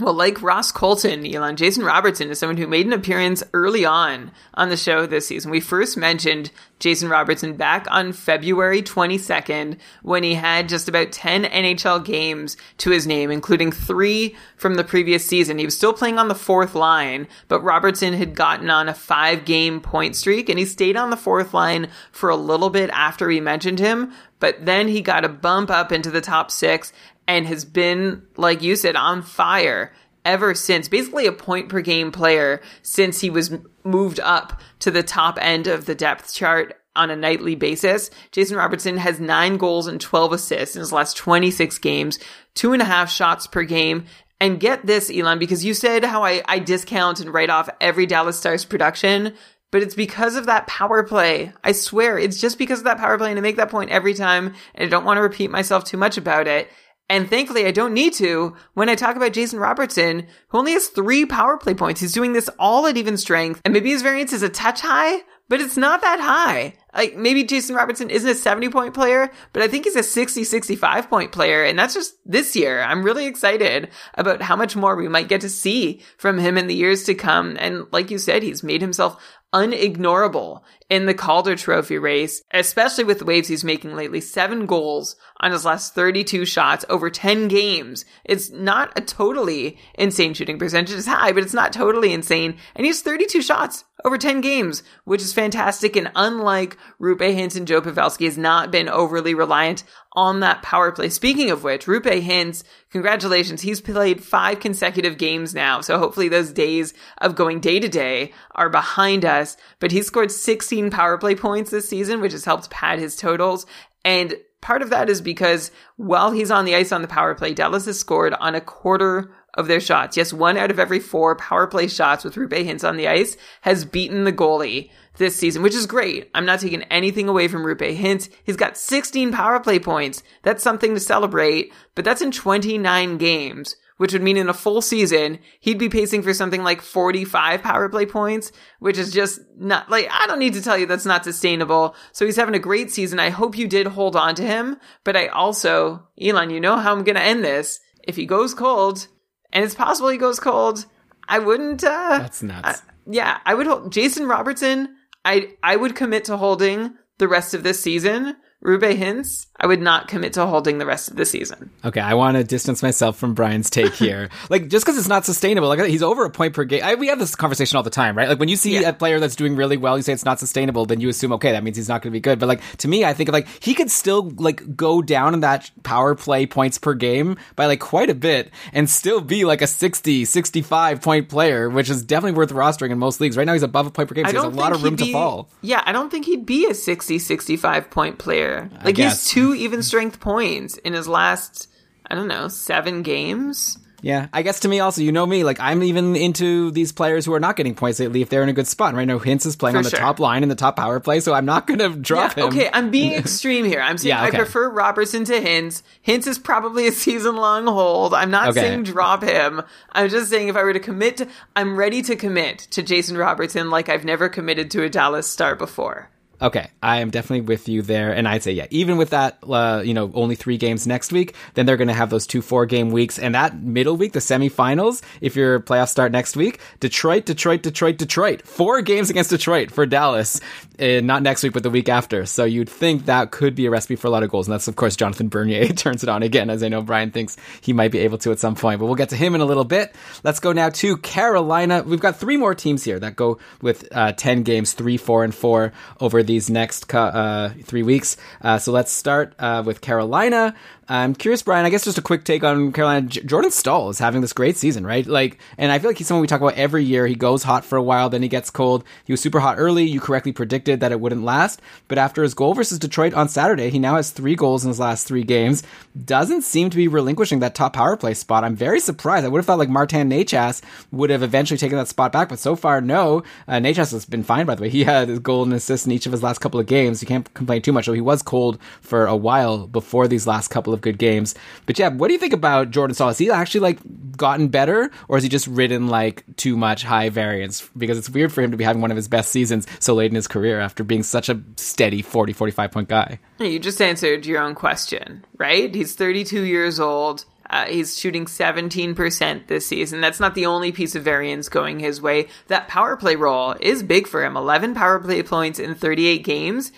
Well, like Ross Colton, Elon, Jason Robertson is someone who made an appearance early on on the show this season. We first mentioned Jason Robertson back on February 22nd when he had just about 10 NHL games to his name, including three from the previous season. He was still playing on the fourth line, but Robertson had gotten on a five game point streak and he stayed on the fourth line for a little bit after we mentioned him. But then he got a bump up into the top six and has been, like you said, on fire ever since. Basically, a point per game player since he was moved up to the top end of the depth chart on a nightly basis. Jason Robertson has nine goals and 12 assists in his last 26 games, two and a half shots per game. And get this, Elon, because you said how I, I discount and write off every Dallas Stars production. but it's because of that power play. I swear, it's just because of that power play, and I make that point every time, and I don't want to repeat myself too much about it. And thankfully, I don't need to when I talk about Jason Robertson, who only has three power play points. He's doing this all at even strength, and maybe his variance is a touch high, but it's not that high. Like maybe Jason Robertson isn't a 70 point player, but I think he's a 60, 65 point player. And that's just this year. I'm really excited about how much more we might get to see from him in the years to come. And like you said, he's made himself unignorable in the Calder Trophy race, especially with the waves he's making lately. Seven goals on his last 32 shots over 10 games. It's not a totally insane shooting percentage. It's high, but it's not totally insane. And he has 32 shots over 10 games, which is fantastic. And unlike Roope Hintz and Joe Pavelski has not been overly reliant on that power play. Speaking of which, Roope Hintz, congratulations. He's played five consecutive games now. So hopefully those days of going day to day are behind us. But he scored 16 power play points this season, which has helped pad his totals. And part of that is because while he's on the ice on the power play, Dallas has scored on a quarter of their shots. Yes, one out of every four power play shots with Roope Hintz on the ice has beaten the goalie this season, which is great. I'm not taking anything away from Roope Hintz. He's got 16 power play points. That's something to celebrate, but that's in 29 games, which would mean in a full season, he'd be pacing for something like 45 power play points, which is just not like, I don't need to tell you that's not sustainable. So he's having a great season. I hope you did hold on to him, but I also, Elon, you know how I'm going to end this. If he goes cold, and it's possible he goes cold. I wouldn't. Uh, That's nuts. I- yeah, I would. Hold, Jason Robertson. I I would commit to holding the rest of this season. Roope Hintz, I would not commit to holding the rest of the season. Okay, I want to distance myself from Brian's take here. like, just because it's not sustainable, like he's over a point per game. I, we have this conversation all the time, right? Like when you see Yeah. a player that's doing really well, you say it's not sustainable, then you assume okay, that means he's not going to be good. But like to me, I think of like he could still like go down in that power play points per game by like quite a bit and still be like a 60, 65 point player, which is definitely worth rostering in most leagues. Right now, he's above a point per game, so I he has a lot of room he'd to fall. Yeah, I don't think he'd be a 60, 65 point player. Like he has two even strength points in his last, I don't know, seven games. Yeah, I guess to me also, you know me, like I'm even into these players who are not getting points lately if they're in a good spot. Right now, Hintz is playing For on the sure. top line in the top power play, so I'm not going to drop yeah, him. okay, I'm being extreme here. I'm saying Yeah, okay. I prefer Robertson to Hintz. Hintz is probably a season long hold. I'm not Okay. saying drop him. I'm just saying if I were to commit to, I'm ready to commit to Jason Robertson like I've never committed to a Dallas star before. Okay, I am definitely with you there, and I'd say yeah. Even with that, uh, you know, only three games next week, then they're going to have those two four game weeks, and that middle week, the semifinals. If your playoffs start next week, Detroit, Detroit, Detroit, Detroit, four games against Detroit for Dallas, uh, not next week, but the week after. So you'd think that could be a recipe for a lot of goals, and that's of course Jonathan Bernier turns it on again, as I know Brian thinks he might be able to at some point. But we'll get to him in a little bit. Let's go now to Carolina. We've got three more teams here that go with uh, ten games, three, four, and four over these next uh, three weeks. Uh, so let's start uh, with Carolina. I'm curious, Brian. I guess just a quick take on Carolina. J- Jordan Staal is having this great season, right? Like, and I feel like he's someone we talk about every year. He goes hot for a while, then he gets cold. He was super hot early. You correctly predicted that it wouldn't last, but after his goal versus Detroit on Saturday, he now has three goals in his last three games. Doesn't seem to be relinquishing that top power play spot. I'm very surprised. I would have thought like Martin Necas would have eventually taken that spot back, but so far, no. Uh, Necas has been fine, by the way. He had his goal and assist in each of his last couple of games. You can't complain too much. Though he was cold for a while before these last couple of good games. But yeah, what do you think about Jordan Staal? Has he actually like gotten better, or has he just ridden like too much high variance? Because it's weird for him to be having one of his best seasons so late in his career after being such a steady 40, 45 point guy. You just answered your own question, right? He's 32 years old. Uh, he's shooting 17% this season. That's not the only piece of variance going his way. That power play role is big for him. 11 power play points in 38 games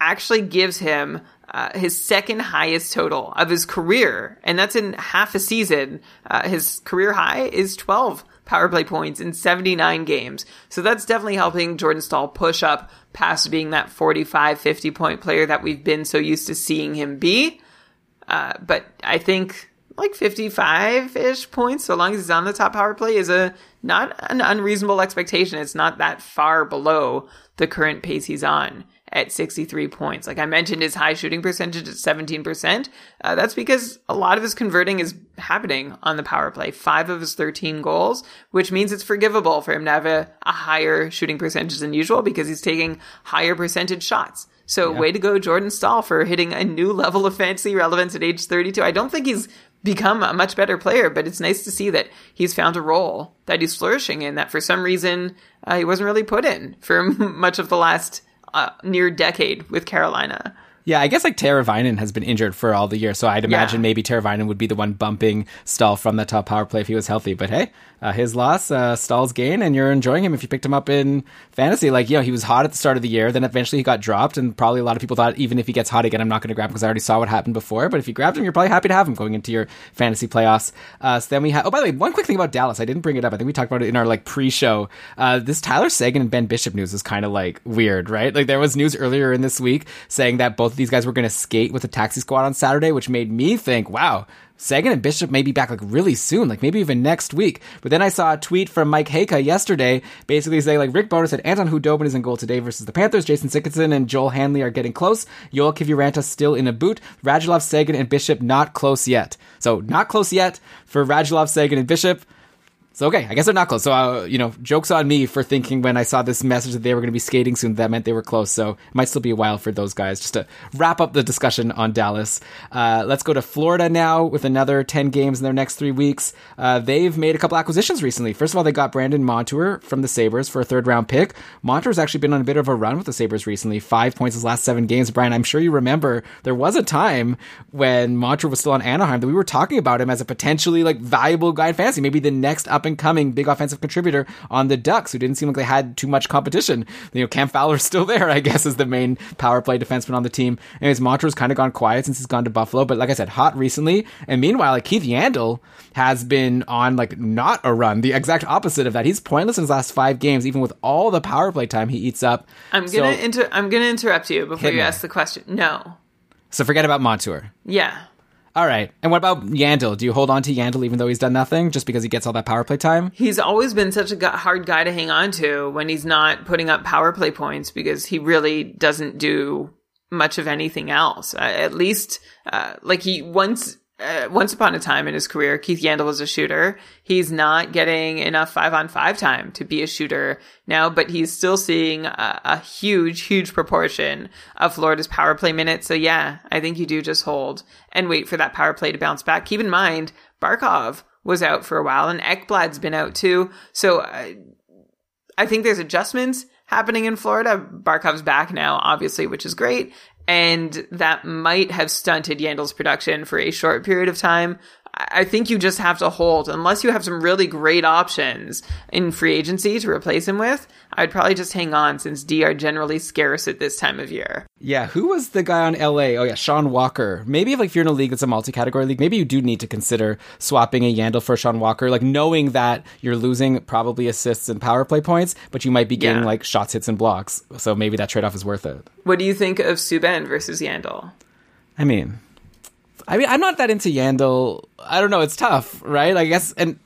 actually gives him uh, his second highest total of his career. And that's in half a season. Uh, his career high is 12 power play points in 79 games. So that's definitely helping Jordan Staal push up past being that 45, 50 point player that we've been so used to seeing him be. Uh, but I think like 55 ish points, so long as he's on the top power play, is a not an unreasonable expectation. It's not that far below the current pace he's on. At 63 points. Like I mentioned, his high shooting percentage at 17%. Uh, that's because a lot of his converting is happening on the power play. Five of his 13 goals, which means it's forgivable for him to have a, a higher shooting percentage than usual because he's taking higher percentage shots. So way to go, Jordan Staal, for hitting a new level of fantasy relevance at age 32. I don't think he's become a much better player, but it's nice to see that he's found a role that he's flourishing in that for some reason uh, he wasn't really put in for much of the last uh, near decade with Carolina. Yeah, I guess like Teravainen has been injured for all the year, so I'd imagine Yeah. maybe Teravainen would be the one bumping Staal from the top power play if he was healthy. But hey, uh, his loss, uh, Staal's gain, and you're enjoying him if you picked him up in fantasy. Like, you know, he was hot at the start of the year, then eventually he got dropped, and probably a lot of people thought even if he gets hot again, I'm not going to grab him because I already saw what happened before. But if you grabbed him, you're probably happy to have him going into your fantasy playoffs. Uh, so then we have. Oh, by the way, one quick thing about Dallas. I didn't bring it up. I think we talked about it in our like pre-show. Uh, this Tyler Seguin and Ben Bishop news is kind of like weird, right? Like there was news earlier in this week saying that both these guys were going to skate with the taxi squad on Saturday, which made me think, wow. Seguin and Bishop may be back like really soon, like maybe even next week. But then I saw a tweet from Mike Heika yesterday, basically saying like Rick Boner said Anton Khudobin is in goal today versus the Panthers. Jason Dickinson and Joel Hanley are getting close. Yoel Kiviranta still in a boot. Radulov, Seguin, and Bishop not close yet. So not close yet for Radulov, Seguin, and Bishop. So okay, I guess they're not close. So uh, you know, jokes on me for thinking when I saw this message that they were going to be skating soon. That meant they were close. So it might still be a while for those guys. Just to wrap up the discussion on Dallas, uh, let's go to Florida now with another ten games in their next three weeks. Uh, they've made a couple acquisitions recently. First of all, they got Brandon Montour from the Sabres for a third round pick. Montour's actually been on a bit of a run with the Sabres recently. Five points his last seven games. Brian, I'm sure you remember there was a time when Montour was still on Anaheim that we were talking about him as a potentially like valuable guy in fantasy, maybe the next up and coming big offensive contributor on the Ducks, who didn't seem like they had too much competition. You know, Cam Fowler's still there, I guess, is the main power play defenseman on the team. And Anyways, Montour's kind of gone quiet since he's gone to Buffalo, but like I said, hot recently. And meanwhile, like Keith Yandle has been on like not a run, the exact opposite of that. He's pointless in his last five games, even with all the power play time he eats up. I'm gonna So- inter- I'm gonna interrupt you before you me. ask the question. No. So forget about Montour. Yeah. All right. And what about Yandle? Do you hold on to Yandle even though he's done nothing just because he gets all that power play time? He's always been such a hard guy to hang on to when he's not putting up power play points because he really doesn't do much of anything else. Uh, at least, uh, like he once. Uh, once upon a time in his career, Keith Yandle was a shooter. He's not getting enough five on five time to be a shooter now, but he's still seeing a, a huge, huge proportion of Florida's power play minutes. So yeah, I think you do just hold and wait for that power play to bounce back. Keep in mind, Barkov was out for a while and Ekblad's been out too. So uh, I think there's adjustments happening in Florida. Barkov's back now, obviously, which is great. And that might have stunted Yandle's production for a short period of time. I think you just have to hold, unless you have some really great options in free agency to replace him with. I'd probably just hang on since D are generally scarce at this time of year. Yeah, who was the guy on LA? Oh yeah, Sean Walker. Maybe if like if you're in a league that's a multi-category league, maybe you do need to consider swapping a Yandle for Sean Walker, like knowing that you're losing probably assists and power play points, but you might be getting Yeah. like shots, hits, and blocks. So maybe that trade-off is worth it. What do you think of Subban versus Yandle? I mean, I mean, I'm not that into Yandle. I don't know. It's tough, right? I guess, and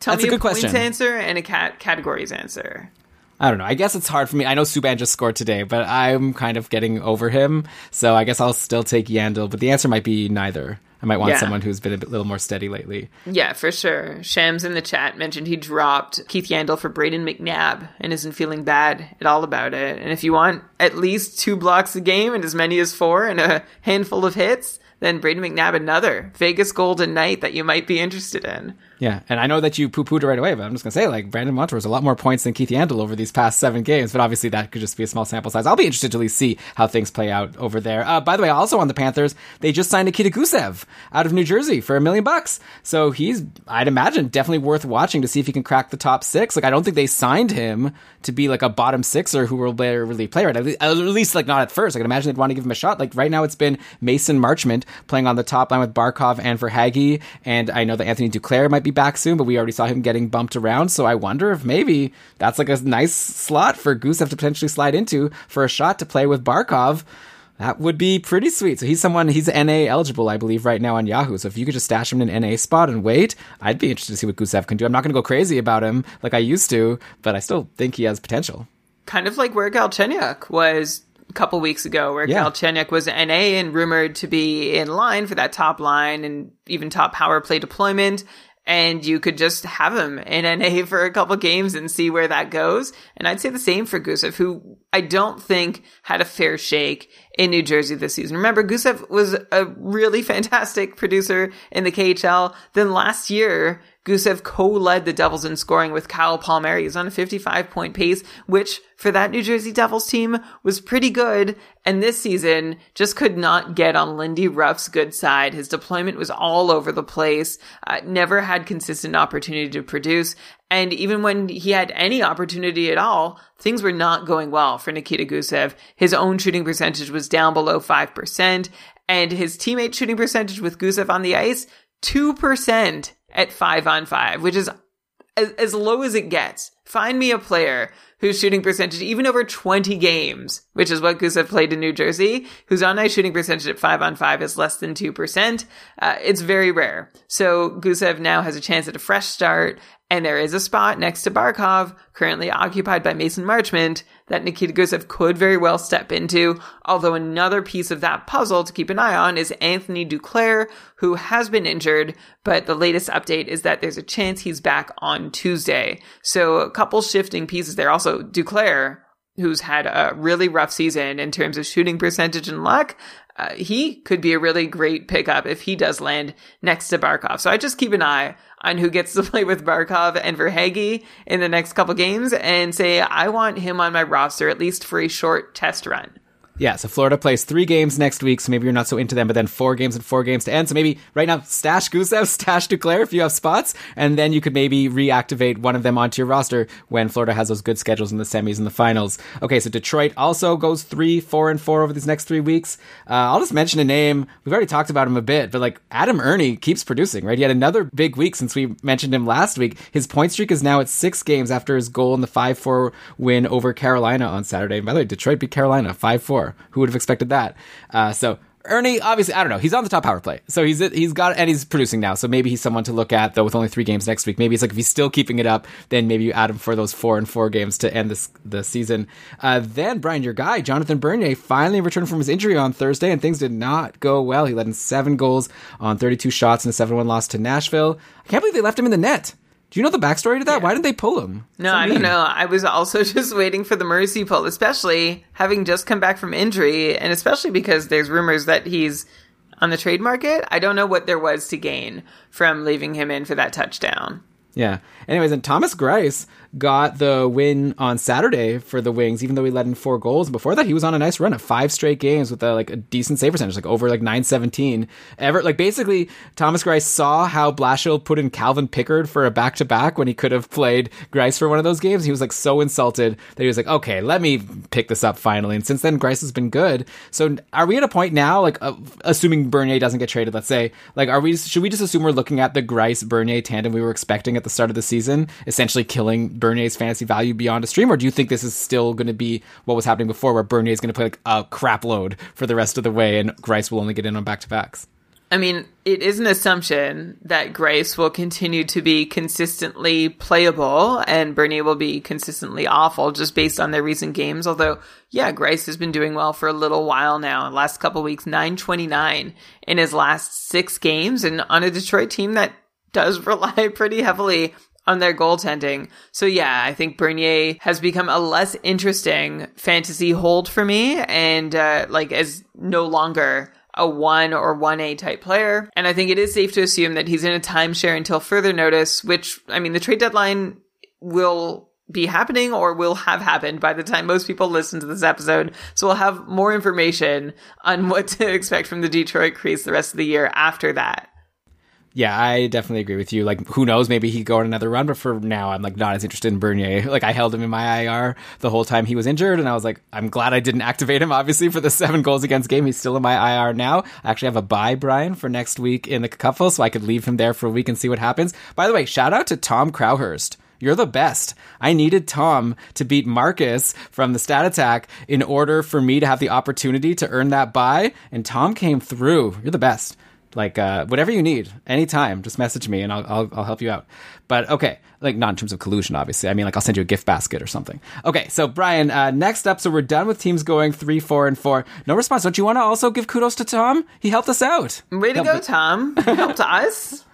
Tell That's me a good question. answer and a cat categories answer. I don't know. I guess it's hard for me. I know Subban just scored today, but I'm kind of getting over him. So I guess I'll still take Yandle, but the answer might be neither. I might want Yeah. someone who's been a bit, little more steady lately. Yeah, for sure. Shams in the chat mentioned he dropped Keith Yandle for Brayden McNabb and isn't feeling bad at all about it. And if you want at least two blocks a game and as many as four and a handful of hits, then Brayden McNabb another Vegas Golden Knight that you might be interested in. Yeah, and I know that you poo-pooed it right away, but I'm just gonna say, like, Brandon Montour has a lot more points than Keith Yandle over these past seven games, but obviously that could just be a small sample size. I'll be interested to at least see how things play out over there. Uh, by the way, also on the Panthers, they just signed Nikita Gusev out of New Jersey for a million bucks, so he's, I'd imagine, definitely worth watching to see if he can crack the top six. Like, I don't think they signed him to be like a bottom sixer who will really play right, at le- at least like not at first. I can imagine they'd want to give him a shot. Like right now, it's been Mason Marchment playing on the top line with Barkov and Verhaeghe, and I know that Anthony Duclair might be back soon, but we already saw him getting bumped around. So I wonder if maybe that's like a nice slot for Gusev to potentially slide into for a shot to play with Barkov. That would be pretty sweet. So he's someone he's NA eligible, I believe, right now on Yahoo. So if you could just stash him in an NA spot and wait, I'd be interested to see what Gusev can do. I'm not going to go crazy about him like I used to, but I still think he has potential. Kind of like where Galchenyuk was a couple weeks ago where Yeah. Galchenyuk was NA and rumored to be in line for that top line and even top power play deployment. And you could just have him in NA for a couple games and see where that goes. And I'd say the same for Gusev, who I don't think had a fair shake in New Jersey this season. Remember, Gusev was a really fantastic producer in the KHL. Then last year, Gusev co-led the Devils in scoring with Kyle Palmieri. He's on a 55 point pace, which for that New Jersey Devils team was pretty good. And this season just could not get on Lindy Ruff's good side. His deployment was all over the place, uh, never had consistent opportunity to produce. And even when he had any opportunity at all, things were not going well for Nikita Gusev. His own shooting percentage was down below 5%, and his teammate shooting percentage with Gusev on the ice, 2% at 5 on 5, which is as, as low as it gets. Find me a player whose shooting percentage, even over 20 games, which is what Gusev played in New Jersey, whose on ice shooting percentage at 5 on 5 is less than 2%. Uh, it's very rare. So Gusev now has a chance at a fresh start, and there is a spot next to Barkov, currently occupied by Mason Marchment, that Nikita Gusev could very well step into. Although another piece of that puzzle to keep an eye on is Anthony Duclair, who has been injured, but the latest update is that there's a chance he's back on Tuesday. So a couple shifting pieces there. Also, Duclair, who's had a really rough season in terms of shooting percentage and luck, uh, he could be a really great pickup if he does land next to Barkov. So I just keep an eye on who gets to play with Barkov and Verhaeghe in the next couple games and say, I want him on my roster at least for a short test run. Yeah, so Florida plays three games next week, so maybe you're not so into them, but then four games and four games to end. So maybe right now, stash Gusev, stash Duclair if you have spots, and then you could maybe reactivate one of them onto your roster when Florida has those good schedules in the semis and the finals. Okay, so Detroit also goes three, four, and four over these next three weeks. Uh, I'll just mention a name. We've already talked about him a bit, but like Adam Erne keeps producing, right? He had another big week since we mentioned him last week. His point streak is now at six games after his goal in the 5 4 win over Carolina on Saturday. And by the way, Detroit beat Carolina 5 4. Who would have expected that? Uh, so Erne, obviously, I don't know. He's on the top power play, so he's he's got and he's producing now. So maybe he's someone to look at though. With only three games next week, maybe it's like if he's still keeping it up, then maybe you add him for those four and four games to end this the season. Uh, then Brian, your guy Jonathan Bernier finally returned from his injury on Thursday, and things did not go well. He led in seven goals on 32 shots in a 7-1 loss to Nashville. I can't believe they left him in the net. Do you know the backstory to that? Why didn't they pull him? No, I mean. don't know. I was also just waiting for the mercy pull, especially having just come back from injury, and especially because there's rumors that he's on the trade market. I don't know what there was to gain from leaving him in for that touchdown. Yeah. Anyways, and Thomas Greiss got the win on Saturday for the Wings, even though he led in four goals. Before that, he was on a nice run of five straight games with a, like a decent save percentage, like over like nine seventeen. Ever like basically, Thomas Greiss saw how Blashill put in Calvin Pickard for a back to back when he could have played Greiss for one of those games. He was like so insulted that he was like, okay, let me pick this up finally. And since then, Greiss has been good. So are we at a point now, like uh, assuming Bernier doesn't get traded, let's say, like are we? Should we just assume we're looking at the Greiss Bernier tandem we were expecting at the start of the season, essentially killing Bernier's fantasy value beyond a stream, or do you think this is still going to be what was happening before, where Bernier is going to play like a crap load for the rest of the way, and Greiss will only get in on back to backs? I mean, it is an assumption that Greiss will continue to be consistently playable and Bernie will be consistently awful just based on their recent games. Although, yeah, Greiss has been doing well for a little while now. Last couple weeks, 929 in his last six games and on a Detroit team that does rely pretty heavily on their goaltending. So yeah, I think Bernier has become a less interesting fantasy hold for me and uh, like is no longer a 1 or 1A type player. And I think it is safe to assume that he's in a timeshare until further notice, which I mean the trade deadline will be happening or will have happened by the time most people listen to this episode. So we'll have more information on what to expect from the Detroit Crease the rest of the year after that. Yeah, I definitely agree with you. Like, who knows? Maybe he'd go on another run, but for now, I'm like not as interested in Bernier. Like, I held him in my IR the whole time he was injured, and I was like, I'm glad I didn't activate him. Obviously, for the seven goals against game, he's still in my IR now. I actually have a buy Brian for next week in the Cuffle, so I could leave him there for a week and see what happens. By the way, shout out to Tom Crowhurst. You're the best. I needed Tom to beat Marcus from the stat attack in order for me to have the opportunity to earn that buy, and Tom came through. You're the best. Like uh, whatever you need, anytime, just message me and I'll, I'll I'll help you out. But okay, like not in terms of collusion, obviously. I mean, like I'll send you a gift basket or something. Okay, so Brian, uh, next up, so we're done with teams going three, four, and four. No response. Don't you want to also give kudos to Tom? He helped us out. Way to go, me- Tom. You helped us.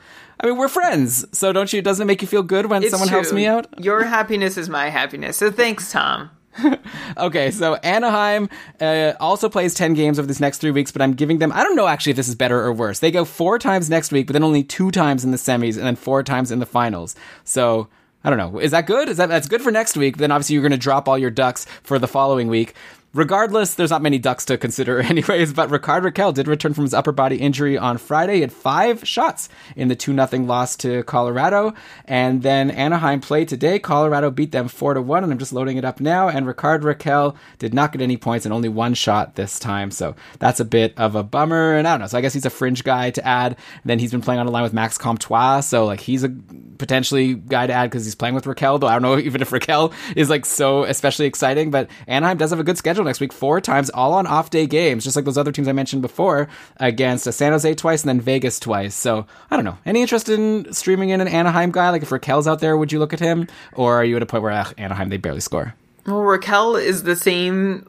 I mean, we're friends, so don't you? Doesn't it make you feel good when It's someone helps me out? Your happiness is my happiness. So thanks, Tom. Okay, so Anaheim uh, also plays 10 games over these next three weeks, but I'm giving them, I don't know actually if this is better or worse. They go four times next week, but then only two times in the semis and then four times in the finals. So. I don't know. Is that good? Is that that's good for next week? Then obviously you're going to drop all your ducks for the following week. Regardless, there's not many ducks to consider anyways, but Rickard Rakell did return from his upper body injury on Friday. He had five shots in the 2 0 loss to Colorado. And then Anaheim played today. Colorado beat them 4 to 1, and I'm just loading it up now. And Rickard Rakell did not get any points and only one shot this time. So that's a bit of a bummer. And I don't know. So I guess he's a fringe guy to add. then he's been playing on a line with Max Comtois. So like he's a potentially guy to add because he's playing with Rakell, though I don't know even if Rakell is like so especially exciting. But Anaheim does have a good schedule next week, four times, all on off day games, just like those other teams I mentioned before, against San Jose twice and then Vegas twice. So I don't know. Any interest in streaming in an Anaheim guy? Like if Rakell's out there, would you look at him? Or are you at a point where ah, Anaheim, they barely score? Well, Rakell is the same.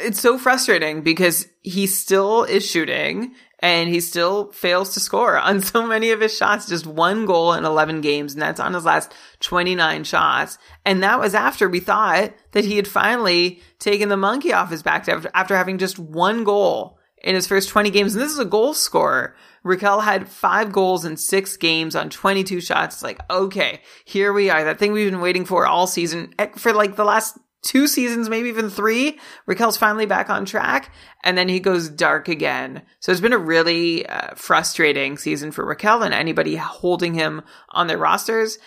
It's so frustrating because he still is shooting and he still fails to score on so many of his shots. Just one goal in 11 games, and that's on his last 29 shots. And that was after we thought that he had finally taken the monkey off his back after, having just one goal in his first 20 games. And this is a goal scorer. Rakell had five goals in six games on 22 shots. It's like, okay, here we are. That thing we've been waiting for all season eh, for like the last two seasons, maybe even three. Rakell's finally back on track and then he goes dark again. So it's been a really uh, frustrating season for Rakell and anybody holding him on their rosters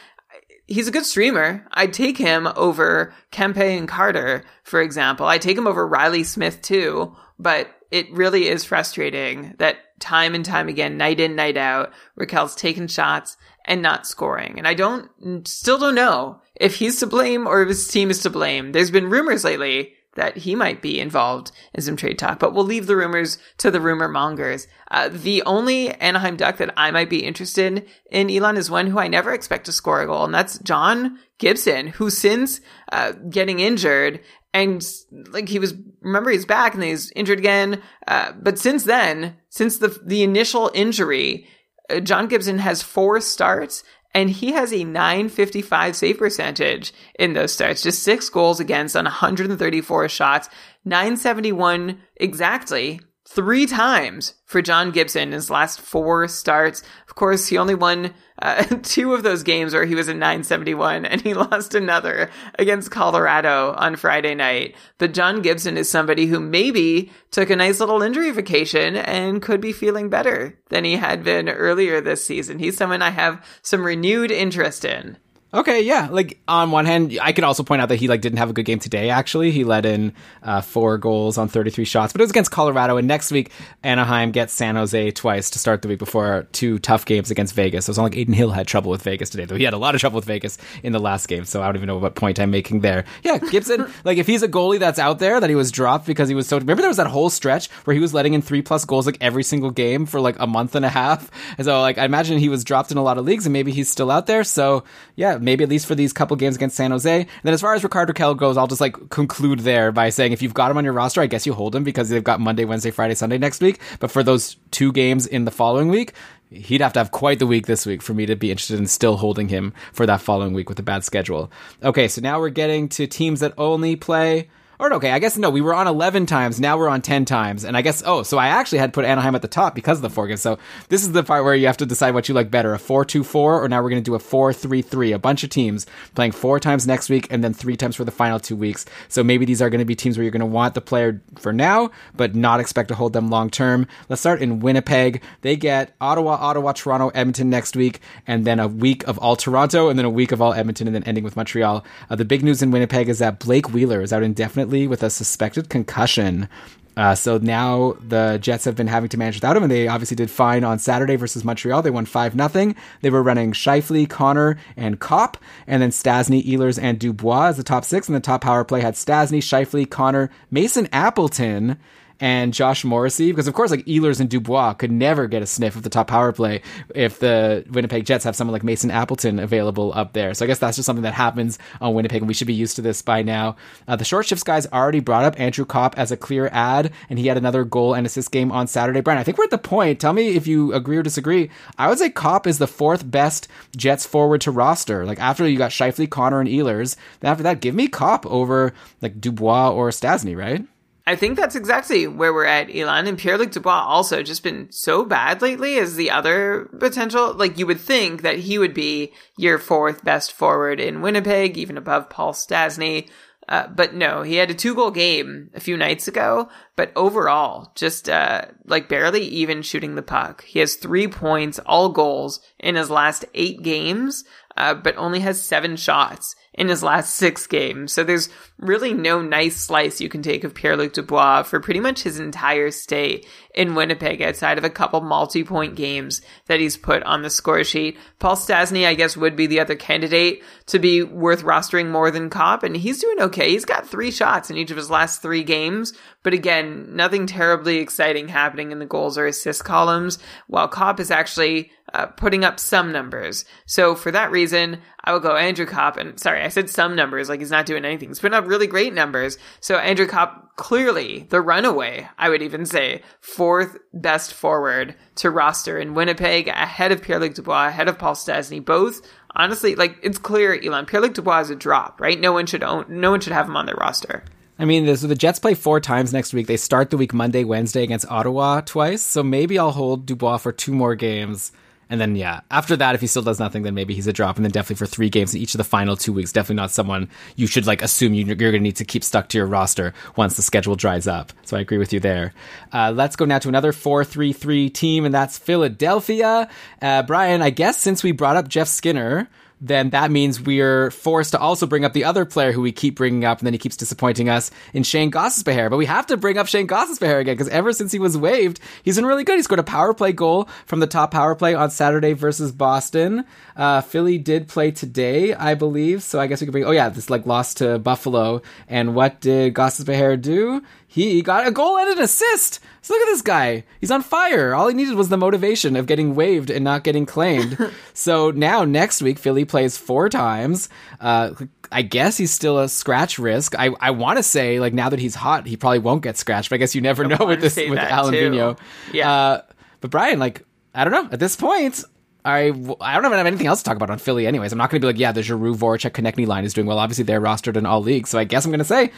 he's a good streamer. I'd take him over Kempe and Carter, for example. I'd take him over Reilly Smith too, but it really is frustrating that time and time again, night in, night out, Rakell's taking shots and not scoring. And I don't, still don't know if he's to blame or if his team is to blame. There's been rumors lately that he might be involved in some trade talk, but we'll leave the rumors to the rumor mongers. Uh, the only Anaheim Duck that I might be interested in, Elon, is one who I never expect to score a goal, and that's John Gibson, who since uh, getting injured and like he was, remember he's back and he's injured again. Uh, but since then, since the the initial injury, uh, John Gibson has four starts and he has a 955 save percentage in those starts. Just six goals against on 134 shots, 971 exactly. Three times for John Gibson in his last four starts. Of course, he only won uh, two of those games where he was in 971 and he lost another against Colorado on Friday night. But John Gibson is somebody who maybe took a nice little injury vacation and could be feeling better than he had been earlier this season. He's someone I have some renewed interest in. Okay, yeah. Like on one hand, I could also point out that he like didn't have a good game today. Actually, he let in uh, four goals on 33 shots, but it was against Colorado. And next week, Anaheim gets San Jose twice to start the week before two tough games against Vegas. So it's not like Adin Hill had trouble with Vegas today, though he had a lot of trouble with Vegas in the last game. So I don't even know what point I'm making there. Yeah, Gibson. like if he's a goalie that's out there that he was dropped because he was so. Remember there was that whole stretch where he was letting in three plus goals like every single game for like a month and a half. And so like I imagine he was dropped in a lot of leagues, and maybe he's still out there. So yeah, maybe at least for these couple games against San Jose. And then as far as Ricardo Rakell goes, I'll just like conclude there by saying if you've got him on your roster, I guess you hold him because they've got Monday, Wednesday, Friday, Sunday next week. But for those two games in the following week, he'd have to have quite the week this week for me to be interested in still holding him for that following week with a bad schedule. Okay, so now we're getting to teams that only play or okay, I guess no, we were on 11 times, now we're on 10 times. And I guess, oh, so I actually had put Anaheim at the top because of the four games. So this is the part where you have to decide what you like better, a 4-2-4, or now we're going to do a 4-3-3, a bunch of teams playing four times next week and then three times for the final two weeks. So maybe these are going to be teams where you're going to want the player for now, but not expect to hold them long term. Let's start in Winnipeg. They get Ottawa, Ottawa, Toronto, Edmonton next week, and then a week of all Toronto, and then a week of all Edmonton, and then ending with Montreal. Uh, the big news in Winnipeg is that Blake Wheeler is out indefinitely with a suspected concussion. Uh, so now the Jets have been having to manage without him, and they obviously did fine on Saturday versus Montreal. They won five nothing. They were running Scheifele, Connor, and Copp, and then Stastny, Ehlers, and Dubois as the top six. And the top power play had Stastny, Scheifele, Connor, Mason Appleton, and Josh Morrissey, because of course, like Ehlers and Dubois could never get a sniff of the top power play if the Winnipeg Jets have someone like Mason Appleton available up there. So I guess that's just something that happens on Winnipeg, and we should be used to this by now. Uh, the short shifts guys already brought up Andrew Copp as a clear ad, and he had another goal and assist game on Saturday. Brian, I think we're at the point. Tell me if you agree or disagree. I would say Copp is the fourth best Jets forward to roster. Like after you got Scheifele, Connor, and Ehlers, then after that, give me Copp over like Dubois or Stastny, right? I think that's exactly where we're at, Elon. And Pierre Luc Dubois also just been so bad lately as the other potential. Like you would think that he would be your fourth best forward in Winnipeg, even above Paul Stastny. Uh, but no, he had a two goal game a few nights ago, but overall, just, uh, like barely even shooting the puck. He has three points, all goals in his last eight games, uh, but only has seven shots in his last six games. So there's really no nice slice you can take of Pierre Luc Dubois for pretty much his entire stay in Winnipeg outside of a couple multi point games that he's put on the score sheet. Paul Stastny, I guess, would be the other candidate to be worth rostering more than Copp, and he's doing okay. He's got three shots in each of his last three games, but again, nothing terribly exciting happening in the goals or assist columns, while Copp is actually uh, putting up some numbers. So for that reason, I will go Andrew Copp. And sorry, I said some numbers, like he's not doing anything. He's putting up really great numbers. So Andrew Copp, clearly the runaway, I would even say, fourth best forward to roster in Winnipeg, ahead of Pierre Luc Dubois, ahead of Paul Stastny. Both, honestly, like it's clear, Elon, Pierre Luc Dubois is a drop, right? No one should own, no one should have him on their roster. I mean, so the Jets play four times next week. They start the week Monday, Wednesday against Ottawa twice. So maybe I'll hold Dubois for two more games. And then, yeah, after that, if he still does nothing, then maybe he's a drop. And then definitely for three games in each of the final two weeks, definitely not someone you should like assume you, are going to need to keep stuck to your roster once the schedule dries up. So I agree with you there. Uh, let's go now to another 4 3 3 team, and that's Philadelphia. Uh, Brian, I guess since we brought up Jeff Skinner, then that means we're forced to also bring up the other player who we keep bringing up, and then he keeps disappointing us in Shane Gostisbehere. But we have to bring up Shane Gostisbehere again because ever since he was waived, he's been really good. He scored a power play goal from the top power play on Saturday versus Boston. Uh, Philly did play today, I believe, so I guess we could bring. Oh yeah, this like lost to Buffalo. And what did Gostisbehere do? He got a goal and an assist. So look at this guy. He's on fire. All he needed was the motivation of getting waived and not getting claimed. so now next week, Philly plays four times. Uh, I guess he's still a scratch risk. I, I want to say like now that he's hot, he probably won't get scratched. But I guess you never know with this with Alain Vigneault. Yeah. Uh, but Brian, like I don't know. At this point, I, I don't even have anything else to talk about on Philly, anyways. I'm not going to be like, yeah, the Giroux Voracek Konecny line is doing well. Obviously, they're rostered in all leagues, so I guess I'm going to say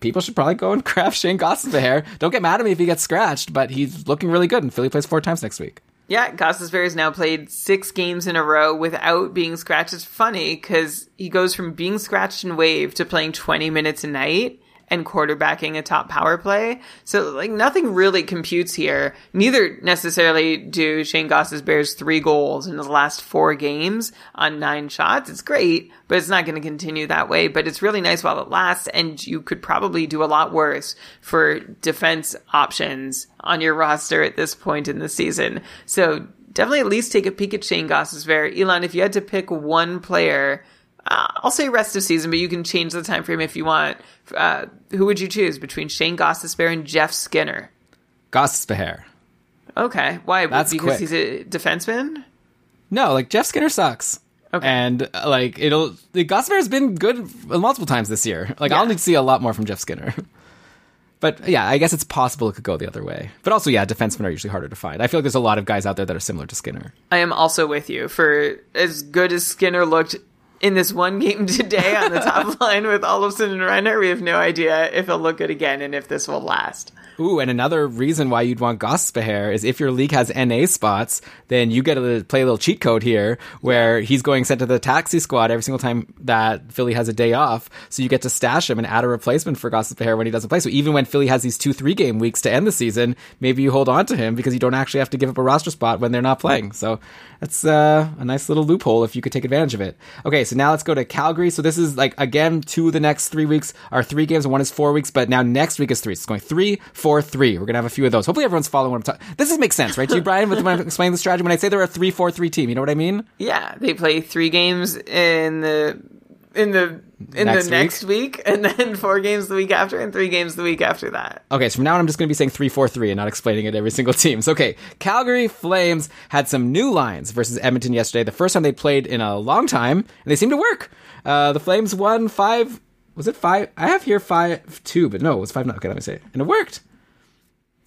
people should probably go and craft Shane Gostisbehere. Don't get mad at me if he gets scratched, but he's looking really good, and Philly plays four times next week. Yeah, Gostisbehere has now played six games in a row without being scratched. It's funny because he goes from being scratched and waived to playing 20 minutes a night and quarterbacking a top power play. So like nothing really computes here. Neither necessarily do Shane Gostisbehere's three goals in his last four games on nine shots. It's great, but it's not going to continue that way. But it's really nice while it lasts, and you could probably do a lot worse for defense options on your roster at this point in the season. So definitely at least take a peek at Shane Gostisbehere. Elon, if you had to pick one player uh, I'll say rest of season, but you can change the time frame if you want. Uh, who would you choose between Shane Gostisbehere and Jeff Skinner? Gostisbehere. Okay, why? That's because quick. he's a defenseman. No, like Jeff Skinner sucks. Okay. And uh, like it'll, the Gostisbehere's been good multiple times this year. Like I'll need to see a lot more from Jeff Skinner. But yeah, I guess it's possible it could go the other way. But also, yeah, defensemen are usually harder to find. I feel like there's a lot of guys out there that are similar to Skinner. I am also with you. For as good as Skinner looked in this one game today on the top line with Olofsson and Renner, we have no idea if he'll look good again and if this will last. Ooh, and another reason why you'd want Gostisbehere is if your league has NA spots, then you get to play a little cheat code here where he's going sent to the taxi squad every single time that Philly has a day off. So you get to stash him and add a replacement for Gostisbehere when he doesn't play. So even when Philly has these two, three game weeks to end the season, maybe you hold on to him because you don't actually have to give up a roster spot when they're not playing. So that's uh, a nice little loophole if you could take advantage of it. Okay, so now let's go to Calgary. So this is like, again, two of the next three weeks are three games one is four weeks, but now next week is three. So it's going three, four, three. We're going to have a few of those. Hopefully everyone's following what I'm talking This is, makes sense, right to you, Brian, with when I'm explaining the strategy? When I say they're a three, four, three team, you know what I mean? Yeah, they play three games in the in the in Next the week? next week, and then four games the week after, and three games the week after that. Okay, so from now on, I'm just going to be saying 3 4 3 and not explaining it every single team. So, okay, Calgary Flames had some new lines versus Edmonton yesterday. The first time they played in a long time, and they seemed to work. Uh, the Flames won 5. Was it 5? I have here 5 2, but no, it was 5 not Okay, let me say it. And it worked.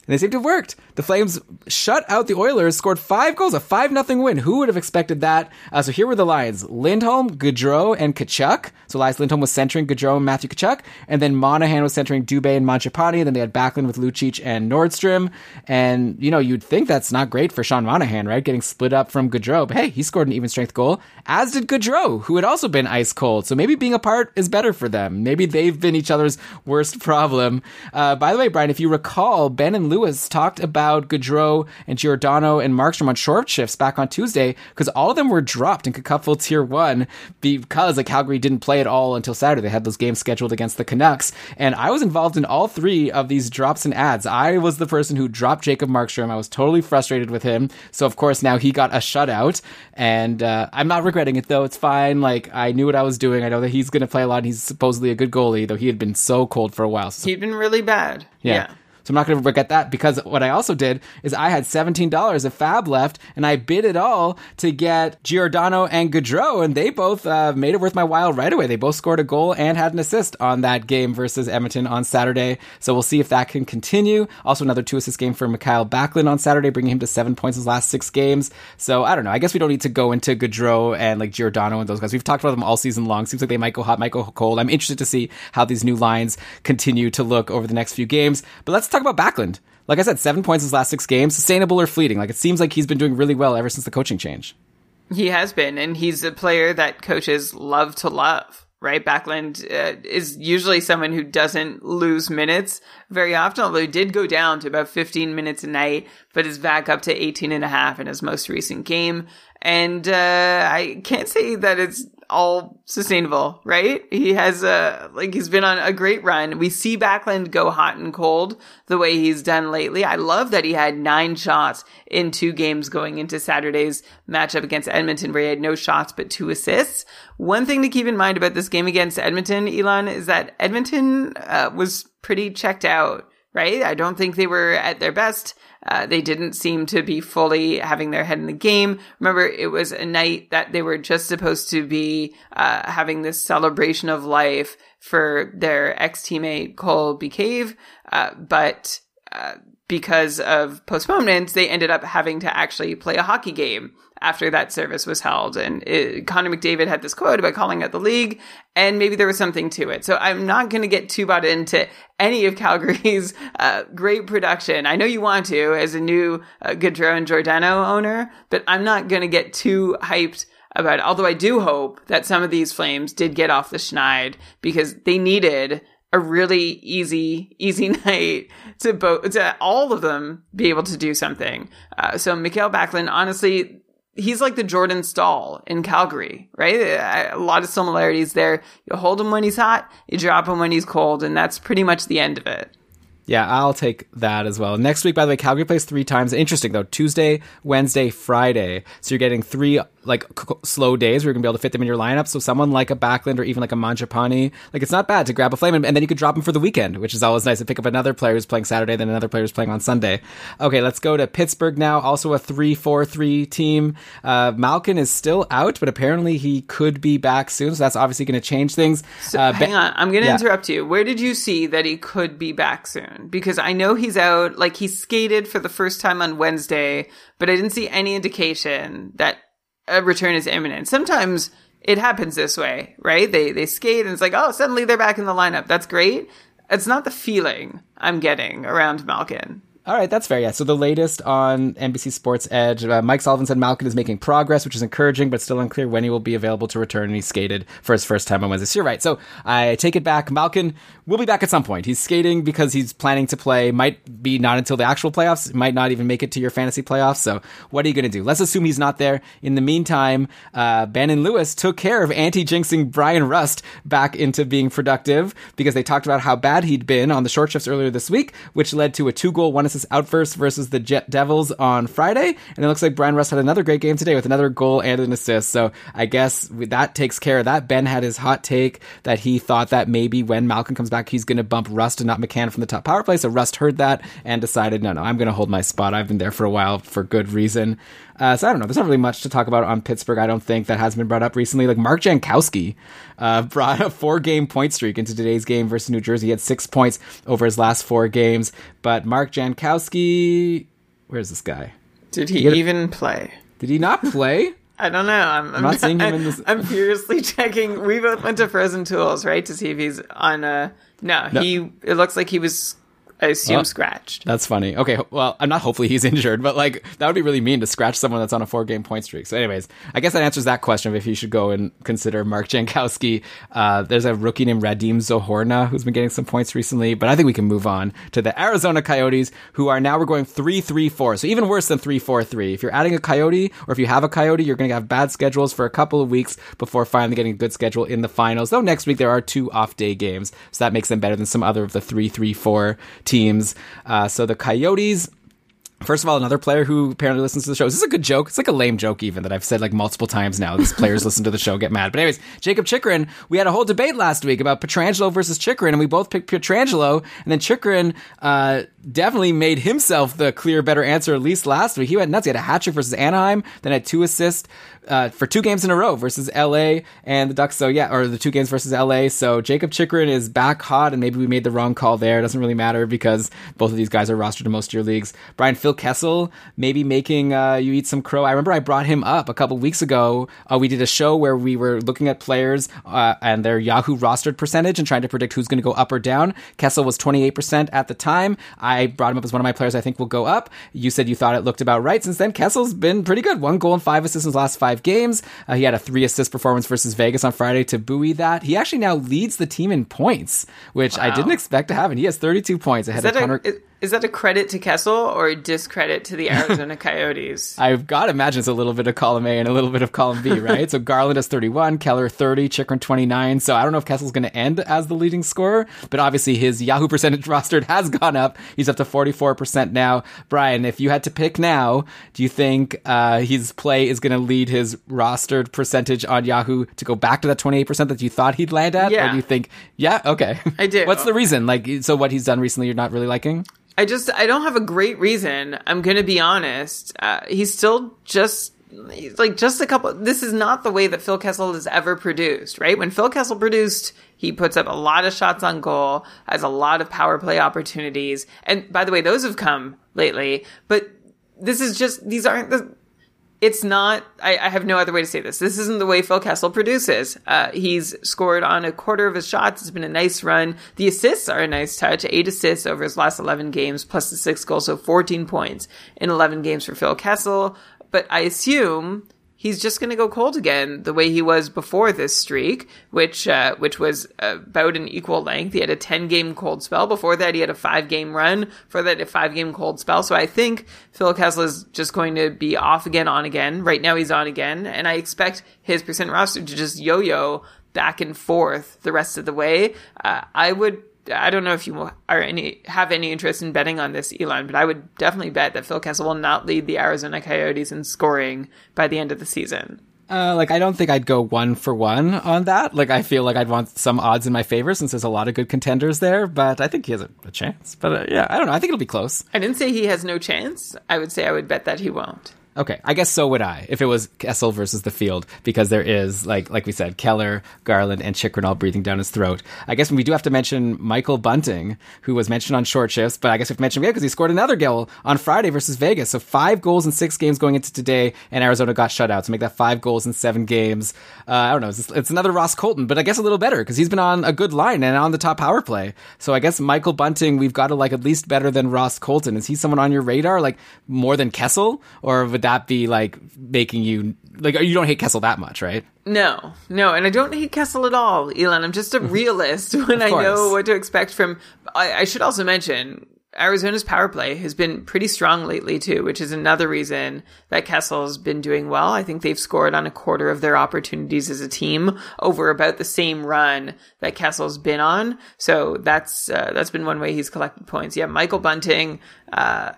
And they seem to have worked. The Flames shut out the Oilers, scored five goals, a 5 nothing win. Who would have expected that? Uh, so here were the lines Lindholm, Gaudreau, and Tkachuk. So Elias Lindholm was centering Gaudreau and Matthew Tkachuk. And then Monahan was centering Dubé and Mangiapane. And then they had Backlund with Lucic and Nordstrom. And, you know, you'd think that's not great for Sean Monahan, right? Getting split up from Gaudreau. But hey, he scored an even strength goal, as did Gaudreau, who had also been ice cold. So maybe being apart is better for them. Maybe they've been each other's worst problem. Uh, by the way, Brian, if you recall, Ben and Lewis talked about Gaudreau and Giordano and Markstrom on short shifts back on Tuesday because all of them were dropped in Cupful Tier 1 because like Calgary didn't play at all until Saturday. They had those games scheduled against the Canucks. And I was involved in all three of these drops and ads. I was the person who dropped Jacob Markstrom. I was totally frustrated with him. So of course now he got a shutout. And uh, I'm not regretting it though. It's fine. Like I knew what I was doing. I know that he's going to play a lot and he's supposedly a good goalie, though he had been so cold for a while. So He'd been really bad. yeah. So I'm not going to forget that because what I also did is I had $17 of Fab left and I bid it all to get Giordano and Gaudreau and they both uh, made it worth my while right away. They both scored a goal and had an assist on that game versus Edmonton on Saturday. So we'll see if that can continue. Also another two assist game for Mikael Backlund on Saturday, bringing him to seven points his last six games. So I don't know. I guess we don't need to go into Gaudreau and like Giordano and those guys. We've talked about them all season long. Seems like they might go hot, might go cold. I'm interested to see how these new lines continue to look over the next few games. But let's talk about Backlund. Like I said, seven points his last six games, sustainable or fleeting. Like it seems like he's been doing really well ever since the coaching change. He has been, and he's a player that coaches love to love, right? Backlund uh, is usually someone who doesn't lose minutes very often, although he did go down to about 15 minutes a night, but is back up to 18 and a half in his most recent game. And uh, I can't say that it's all sustainable, right? He has a like he's been on a great run. We see Backlund go hot and cold the way he's done lately. I love that he had nine shots in two games going into Saturday's matchup against Edmonton, where he had no shots but two assists. One thing to keep in mind about this game against Edmonton, Elon, is that Edmonton uh, was pretty checked out. Right? I don't think they were at their best. Uh, they didn't seem to be fully having their head in the game. Remember, it was a night that they were just supposed to be uh, having this celebration of life for their ex teammate Colby Cave, uh, but uh, because of postponements, they ended up having to actually play a hockey game after that service was held. And it, Connor McDavid had this quote about calling out the league, and maybe there was something to it. So I'm not going to get too bought into any of Calgary's uh, great production. I know you want to as a new uh, Gaudreau and Giordano owner, but I'm not going to get too hyped about it. Although I do hope that some of these Flames did get off the schneid because they needed a really easy, easy night to both, to all of them be able to do something. Uh, so Mikael Backlund, honestly, he's like the Jordan Staal in Calgary, right? A lot of similarities there. You hold him when he's hot, you drop him when he's cold, and that's pretty much the end of it. Yeah, I'll take that as well. Next week, by the way, Calgary plays three times. Interesting though, Tuesday, Wednesday, Friday. So you're getting three like c- slow days where you're gonna be able to fit them in your lineup. So someone like a Backlund or even like a Mangiapane, like it's not bad to grab a flame and, and then you could drop him for the weekend, which is always nice to pick up another player who's playing Saturday, then another player who's playing on Sunday. Okay, let's go to Pittsburgh now. Also a three-four-three team. Uh, Malkin is still out, but apparently he could be back soon. So that's obviously going to change things. So uh, hang on, I'm going to yeah. interrupt you. Where did you see that he could be back soon? Because I know he's out, like he skated for the first time on Wednesday, but I didn't see any indication that a return is imminent. Sometimes it happens this way, right? They they skate and it's like, oh, suddenly they're back in the lineup. That's great. It's not the feeling I'm getting around Malkin. All right, that's fair. Yeah. So the latest on NBC Sports Edge, uh, Mike Sullivan said Malkin is making progress, which is encouraging, but still unclear when he will be available to return. And he skated for his first time on Wednesday. So you're right. So I take it back. Malkin will be back at some point. He's skating because he's planning to play. Might be not until the actual playoffs. Might not even make it to your fantasy playoffs. So what are you going to do? Let's assume he's not there. In the meantime, uh, and Lewis took care of anti-jinxing Bryan Rust back into being productive because they talked about how bad he'd been on the short shifts earlier this week, which led to a two-goal, one out first versus the Jet Devils on Friday, and it looks like Bryan Rust had another great game today with another goal and an assist. So I guess that takes care of that. Ben had his hot take that he thought that maybe when Malkin comes back, he's going to bump Rust and not McCann from the top power play. So Rust heard that and decided, no, no, I'm going to hold my spot. I've been there for a while for good reason. Uh, so I don't know. There's not really much to talk about on Pittsburgh. I don't think that has been brought up recently. Like Mark Jankowski uh, brought a four game point streak into today's game versus New Jersey. He had six points over his last four games. But Mark Jankowski, where's this guy? Did he gotta- even play? Did he not play? I don't know. I'm, I'm, not seeing him in this- I'm furiously checking. We both went to Frozen Tools, right, to see if he's on a. No, he. It looks like he was. I assume Oh. scratched. That's funny. Okay, well, I'm not hopefully he's injured, but like that would be really mean to scratch someone that's on a four game point streak. So, anyways, I guess that answers that question of if you should go and consider Mark Jankowski. Uh, there's a rookie named Radim Zohorna who's been getting some points recently, but I think we can move on to the Arizona Coyotes, who are now we're going three three four, so even worse than three four three. If you're adding a Coyote, or if you have a Coyote, you're going to have bad schedules for a couple of weeks before finally getting a good schedule in the finals. Though next week there are two off day games, so that makes them better than some other of the three three four teams. Uh, so the Coyotes. First of all, another player who apparently listens to the show. Is this a good joke? It's like a lame joke, even that I've said like multiple times now. These players listen to the show, get mad. But anyways, Jakob Chychrun. We had a whole debate last week about Pietrangelo versus Chychrun, and we both picked Pietrangelo. And then Chychrun uh, definitely made himself the clear, better answer. At least last week, he went nuts. He had a hat trick versus Anaheim, then had two assists uh, for two games in a row versus LA and the Ducks. So yeah, or the two games versus LA. So Jakob Chychrun is back hot, and maybe we made the wrong call there. It doesn't really matter because both of these guys are rostered in most of your leagues. Brian Phil Kessel maybe making uh, you eat some crow. I remember I brought him up a couple weeks ago. Uh, we did a show where we were looking at players uh, and their Yahoo rostered percentage and trying to predict who's going to go up or down. Kessel was 28% at the time. I brought him up as one of my players I think will go up. You said you thought it looked about right. Since then, Kessel's been pretty good. One goal and five assists in his last five games. Uh, he had a three assist performance versus Vegas on Friday to buoy that. He actually now leads the team in points, which I didn't expect to happen. He has 32 points ahead Is of Connor. a, is that a credit to Kessel or a discredit to the Arizona Coyotes? I've got to imagine it's a little bit of column A and a little bit of column B, right? so Garland has 31, Keller 30, Chychrun 29. So I don't know if Kessel's going to end as the leading scorer, but obviously his Yahoo percentage rostered has gone up. He's up to 44% now. Brian, if you had to pick now, do you think uh, his play is going to lead his rostered percentage on Yahoo to go back to that 28% that you thought he'd land at? Or Yeah. do you think, yeah, okay. I do. What's the reason? Like, so what he's done recently you're not really liking? I just I don't have a great reason. I'm going to be honest. Uh, he's still just he's like just a couple. This is not the way that Phil Kessel has ever produced. Right when Phil Kessel produced, he puts up a lot of shots on goal, has a lot of power play opportunities, and by the way, those have come lately. But this is just these aren't the. It's not. I, I have no other way to say this. This isn't the way Phil Kessel produces. Uh, he's scored on a quarter of his shots. It's been a nice run. The assists are a nice touch. Eight assists over his last eleven games, plus the six goals, so fourteen points in eleven games for Phil Kessel. But I assume he's just going to go cold again, the way he was before this streak, which uh, which was about an equal length. He had a ten game cold spell. Before that, he had a five game run. For that, a five game cold spell. So I think Phil Kessel is just going to be off again, on again. Right now, he's on again, and I expect his percent roster to just yo yo back and forth the rest of the way. Uh, I would. I don't know if you are any have any interest in betting on this, Elon, but I would definitely bet that Phil Kessel will not lead the Arizona Coyotes in scoring by the end of the season. Uh, like I don't think I'd go one for one on that. Like I feel like I'd want some odds in my favor since there's a lot of good contenders there. But I think he has a, a chance. But uh, yeah, I don't know. I think it'll be close. I didn't say he has no chance. I would say I would bet that he won't. Okay, I guess so would I if it was Kessel versus the field because there is like like we said Keller, Garland, and Chychrun all breathing down his throat. I guess we do have to mention Michael Bunting, who was mentioned on short shifts, but I guess we've mentioned him because he scored another goal on Friday versus Vegas. So five goals in six games going into today, and Arizona got shut out to make that five goals in seven games. Uh, I don't know, it's, it's another Ross Colton, but I guess a little better because he's been on a good line and on the top power play. So I guess Michael Bunting, we've got to like at least better than Ross Colton. Is he someone on your radar, like more than Kessel, or that be like making you like you don't hate Kessel that much, right? No, no, and I don't hate Kessel at all, Elon. I'm just a realist when I know what to expect from. I, I should also mention Arizona's power play has been pretty strong lately too, which is another reason that Kessel's been doing well. I think they've scored on a quarter of their opportunities as a team over about the same run that Kessel's been on. So that's uh, that's been one way he's collected points. Yeah, Michael Bunting. Uh,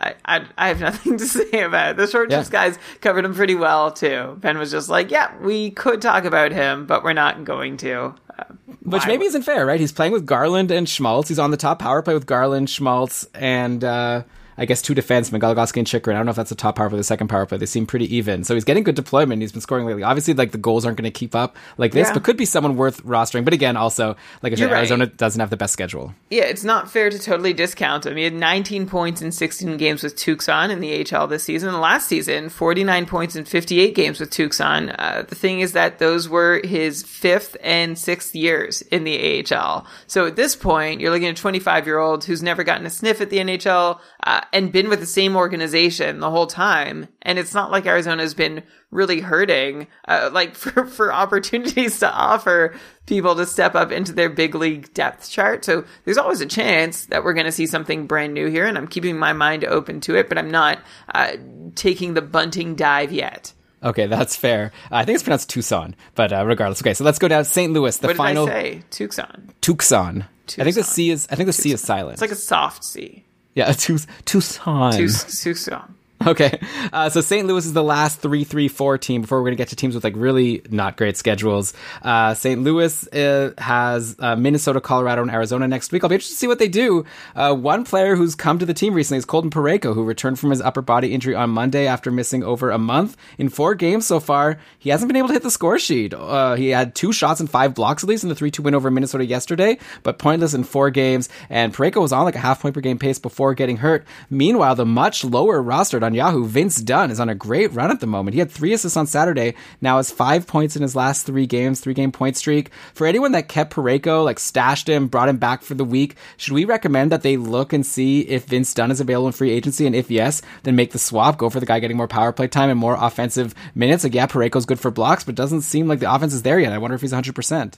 I, I, I have nothing to say about it. The short Yeah. guys covered him pretty well too. Ben was just like, "Yeah, we could talk about him, but we're not going to." Uh, Which maybe isn't fair, right? He's playing with Garland and Schmaltz. He's on the top power play with Garland, Schmaltz, and uh, I guess two defensemen, Goligoski and Chychrun. I don't know if that's the top power play, the second power play. They seem pretty even. So he's getting good deployment. He's been scoring lately. Obviously, like the goals aren't going to keep up like this, Yeah. but could be someone worth rostering. But again, also, like I said, right. Arizona doesn't have the best schedule. Yeah, it's not fair to totally discount him. He had 19 points in 16 games with Tucson in the AHL this season. Last season, 49 points in 58 games with Tucson. Uh, the thing is that those were his fifth and sixth years in the AHL. So at this point, you're looking at a 25 year old who's never gotten a sniff at the NHL uh, and been with the same organization the whole time. And it's not like Arizona's been really hurting, uh, like for, for opportunities to offer people to step up into their big league depth chart. So there's always a chance that we're going to see something brand new here. And I'm keeping my mind open to it, but I'm not uh, taking the bunting dive yet. Okay, that's fair. Uh, I think it's pronounced Tucson, but uh, regardless. Okay, so let's go down to St. Louis, the What did final I say? Tucson. Tucson. I think the Tucson. C is. I think the C is silent. It's like a soft C. yeah, Tucson. Tus- Tucson. Okay. Uh, so St. Louis is the last 3 3 4 team before we're going to get to teams with like really not great schedules. Uh, St. Louis uh, has uh, Minnesota, Colorado, and Arizona next week. I'll be interested to see what they do. Uh, one player who's come to the team recently is Colton Parayko, who returned from his upper body injury on Monday after missing over a month. In four games so far, he hasn't been able to hit the score sheet. Uh, he had two shots and five blocks at least in the 3 2 win over Minnesota yesterday, but pointless in four games. And Parayko was on like a half point per game pace before getting hurt. Meanwhile, the much lower rostered on Yahoo, Vince Dunn, is on a great run at the moment. He had three assists on Saturday, now has five points in his last three games, three game point streak. For anyone that kept Parayko, like stashed him, brought him back for the week, should we recommend that they look and see if Vince Dunn is available in free agency? And if yes, then make the swap, go for the guy getting more power play time and more offensive minutes. Like, yeah, Parayko's good for blocks, but doesn't seem like the offense is there yet. I wonder if he's 100%.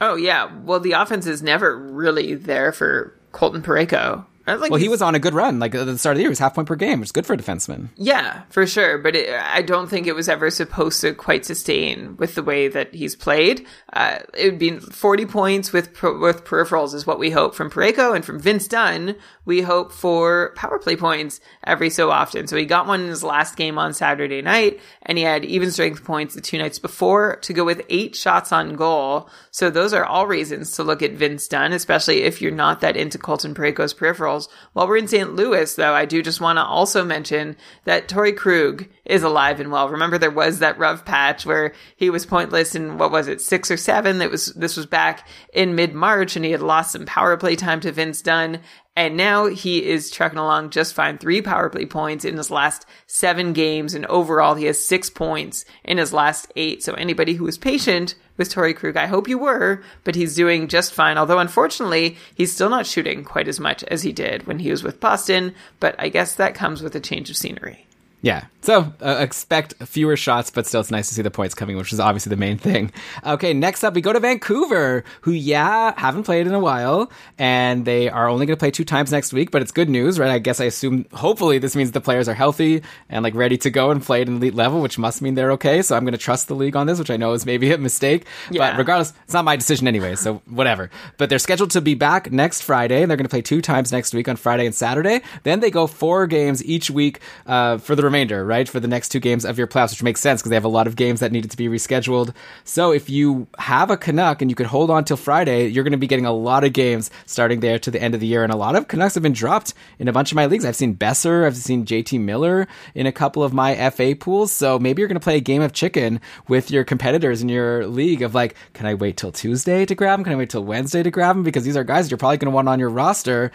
Oh, yeah. Well, the offense is never really there for Colton Parayko. Like Well, he was on a good run. Like at the start of the year, he was half point per game, which is good for a defenseman. Yeah, for sure. But it, I don't think it was ever supposed to quite sustain with the way that he's played. Uh, it would be 40 points with with peripherals is what we hope from Parayko and from Vince Dunn. We hope for power play points every so often. So he got one in his last game on Saturday night, and he had even strength points the two nights before to go with eight shots on goal. So those are all reasons to look at Vince Dunn, especially if you're not that into Colton Parayko's peripherals. While we're in St. Louis, though, I do just want to also mention that Torey Krug is alive and well. Remember, there was that rough patch where he was pointless in what was it, six or seven? That was this was back in mid March, and he had lost some power play time to Vince Dunn. And now he is trucking along just fine. Three power play points in his last seven games. And overall, he has six points in his last eight. So anybody who was patient with Torey Krug, I hope you were, but he's doing just fine. Although unfortunately, he's still not shooting quite as much as he did when he was with Boston. But I guess that comes with a change of scenery. Yeah. So uh, expect fewer shots, but still, it's nice to see the points coming, which is obviously the main thing. Okay, next up, we go to Vancouver, who, yeah, haven't played in a while, and they are only going to play two times next week, but it's good news, right? I guess I assume, hopefully, this means the players are healthy and like ready to go and play at an elite level, which must mean they're okay. So I'm going to trust the league on this, which I know is maybe a mistake. Yeah. But regardless, it's not my decision anyway, so whatever. But they're scheduled to be back next Friday, and they're going to play two times next week on Friday and Saturday. Then they go four games each week uh, for the remainder, right? For the next two games of your playoffs, which makes sense because they have a lot of games that needed to be rescheduled. So if you have a Canuck and you could hold on till Friday, you're going to be getting a lot of games starting there to the end of the year. And a lot of Canucks have been dropped in a bunch of my leagues. I've seen Boeser, I've seen JT Miller in a couple of my FA pools. So maybe you're going to play a game of chicken with your competitors in your league of like, can I wait till Tuesday to grab them? Can I wait till Wednesday to grab them? Because these are guys that you're probably going to want on your roster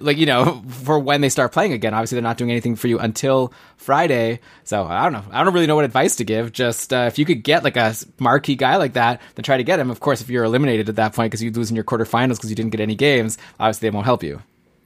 like you know for when they start playing again. Obviously they're not doing anything for you until friday. So i don't know. I don't really know what advice to give. Just uh, if you could get like a marquee guy like that then try to get him. Of course if you're eliminated at that point because you lose in your quarterfinals because you didn't get any games obviously they won't help you.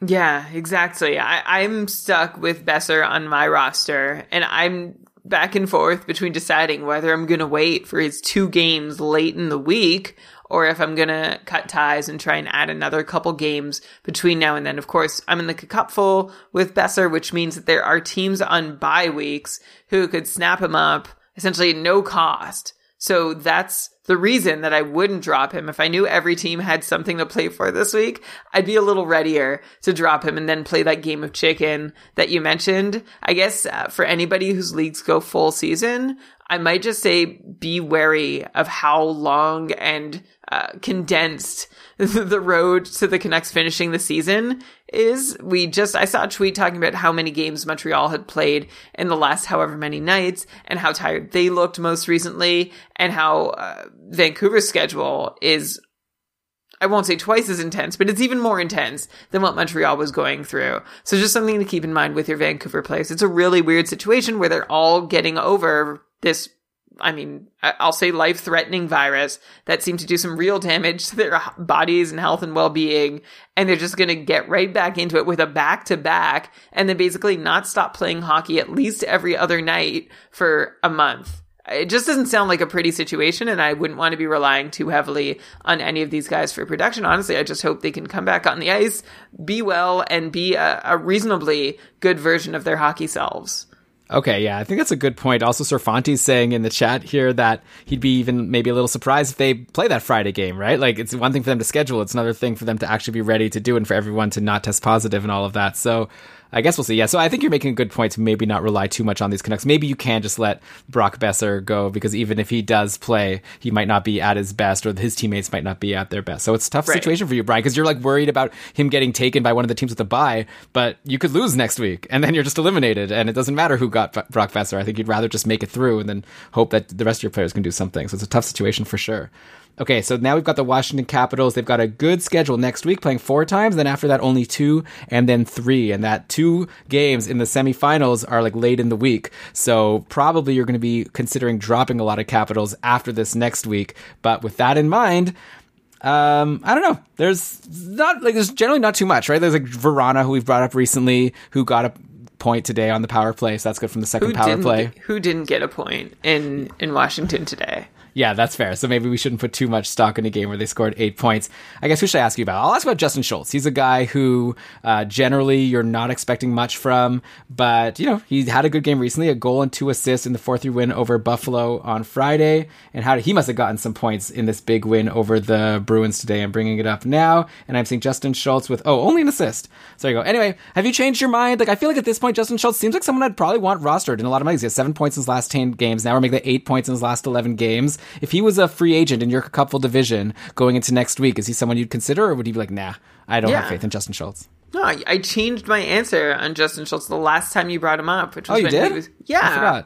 Yeah, exactly. I, I'm stuck with Boeser on my roster, and I'm back and forth between deciding whether I'm going to wait for his two games late in the week or if I'm going to cut ties and try and add another couple games between now and then. Of course, I'm in the cupful with Boeser, which means that there are teams on bye weeks who could snap him up essentially at no cost. So that's the reason that I wouldn't drop him. If I knew every team had something to play for this week, I'd be a little readier to drop him and then play that game of chicken that you mentioned. I guess uh, for anybody whose leagues go full season, I might just say be wary of how long and uh, condensed the road to the Canucks finishing the season is. We just, I saw a tweet talking about how many games Montreal had played in the last however many nights and how tired they looked most recently and how uh, Vancouver's schedule is I won't say twice as intense, but it's even more intense than what Montreal was going through. So just something to keep in mind with your Vancouver players. It's a really weird situation where they're all getting over this I mean, I'll say life threatening virus that seemed to do some real damage to their bodies and health and well being. And they're just going to get right back into it with a back to back and then basically not stop playing hockey at least every other night for a month. It just doesn't sound like a pretty situation, and I wouldn't want to be relying too heavily on any of these guys for production. Honestly, I just hope they can come back on the ice, be well, and be a, a reasonably good version of their hockey selves. Okay, yeah, I think that's a good point. Also, Sir Serfanti's saying in the chat here that he'd be even maybe a little surprised if they play that Friday game, right? Like, it's one thing for them to schedule, it's another thing for them to actually be ready to do and for everyone to not test positive and all of that. So, I guess we'll see. Yeah, so I think you're making a good point to maybe not rely too much on these Canucks. Maybe you can just let Brock Boeser go because even if he does play, he might not be at his best, or his teammates might not be at their best. So it's a tough right. situation for you, Brian, because you're like worried about him getting taken by one of the teams with a bye, but you could lose next week, and then you're just eliminated, and it doesn't matter who got Brock Boeser. I think you'd rather just make it through and then hope that the rest of your players can do something. So it's a tough situation for sure. Okay, so now we've got the Washington Capitals. They've got a good schedule next week, playing four times. Then after that, only two, and then three. And that two games in the semifinals are like late in the week. So probably you're going to be considering dropping a lot of Capitals after this next week. But with that in mind, um, I don't know. There's not like there's generally not too much, right? There's like Vrana, who we've brought up recently, who got a point today on the power play, so that's good from the second who power play. Who didn't get a point in in Washington today? Yeah, that's fair. So maybe we shouldn't put too much stock in a game where they scored eight points. I guess who should I ask you about? I'll ask about Justin Schultz. He's a guy who uh, generally you're not expecting much from, but you know he had a good game recently, a goal and two assists in the four three win over Buffalo on Friday, and how he must have gotten some points in this big win over the Bruins today. I'm bringing it up now, and I'm seeing Justin Schultz with oh only an assist. So there you go. Anyway, have you changed your mind? Like I feel like at this point Justin Schultz seems like someone I'd probably want rostered in a lot of money. He has seven points in his last ten games. Now we're making that eight points in his last eleven games if he was a free agent in your cupful division going into next week, is he someone you'd consider, or would you be like, nah, I don't yeah. have faith in Justin Schultz? No, I, I, changed my answer on Justin Schultz the last time you brought him up, which was oh, you when did? he was yeah.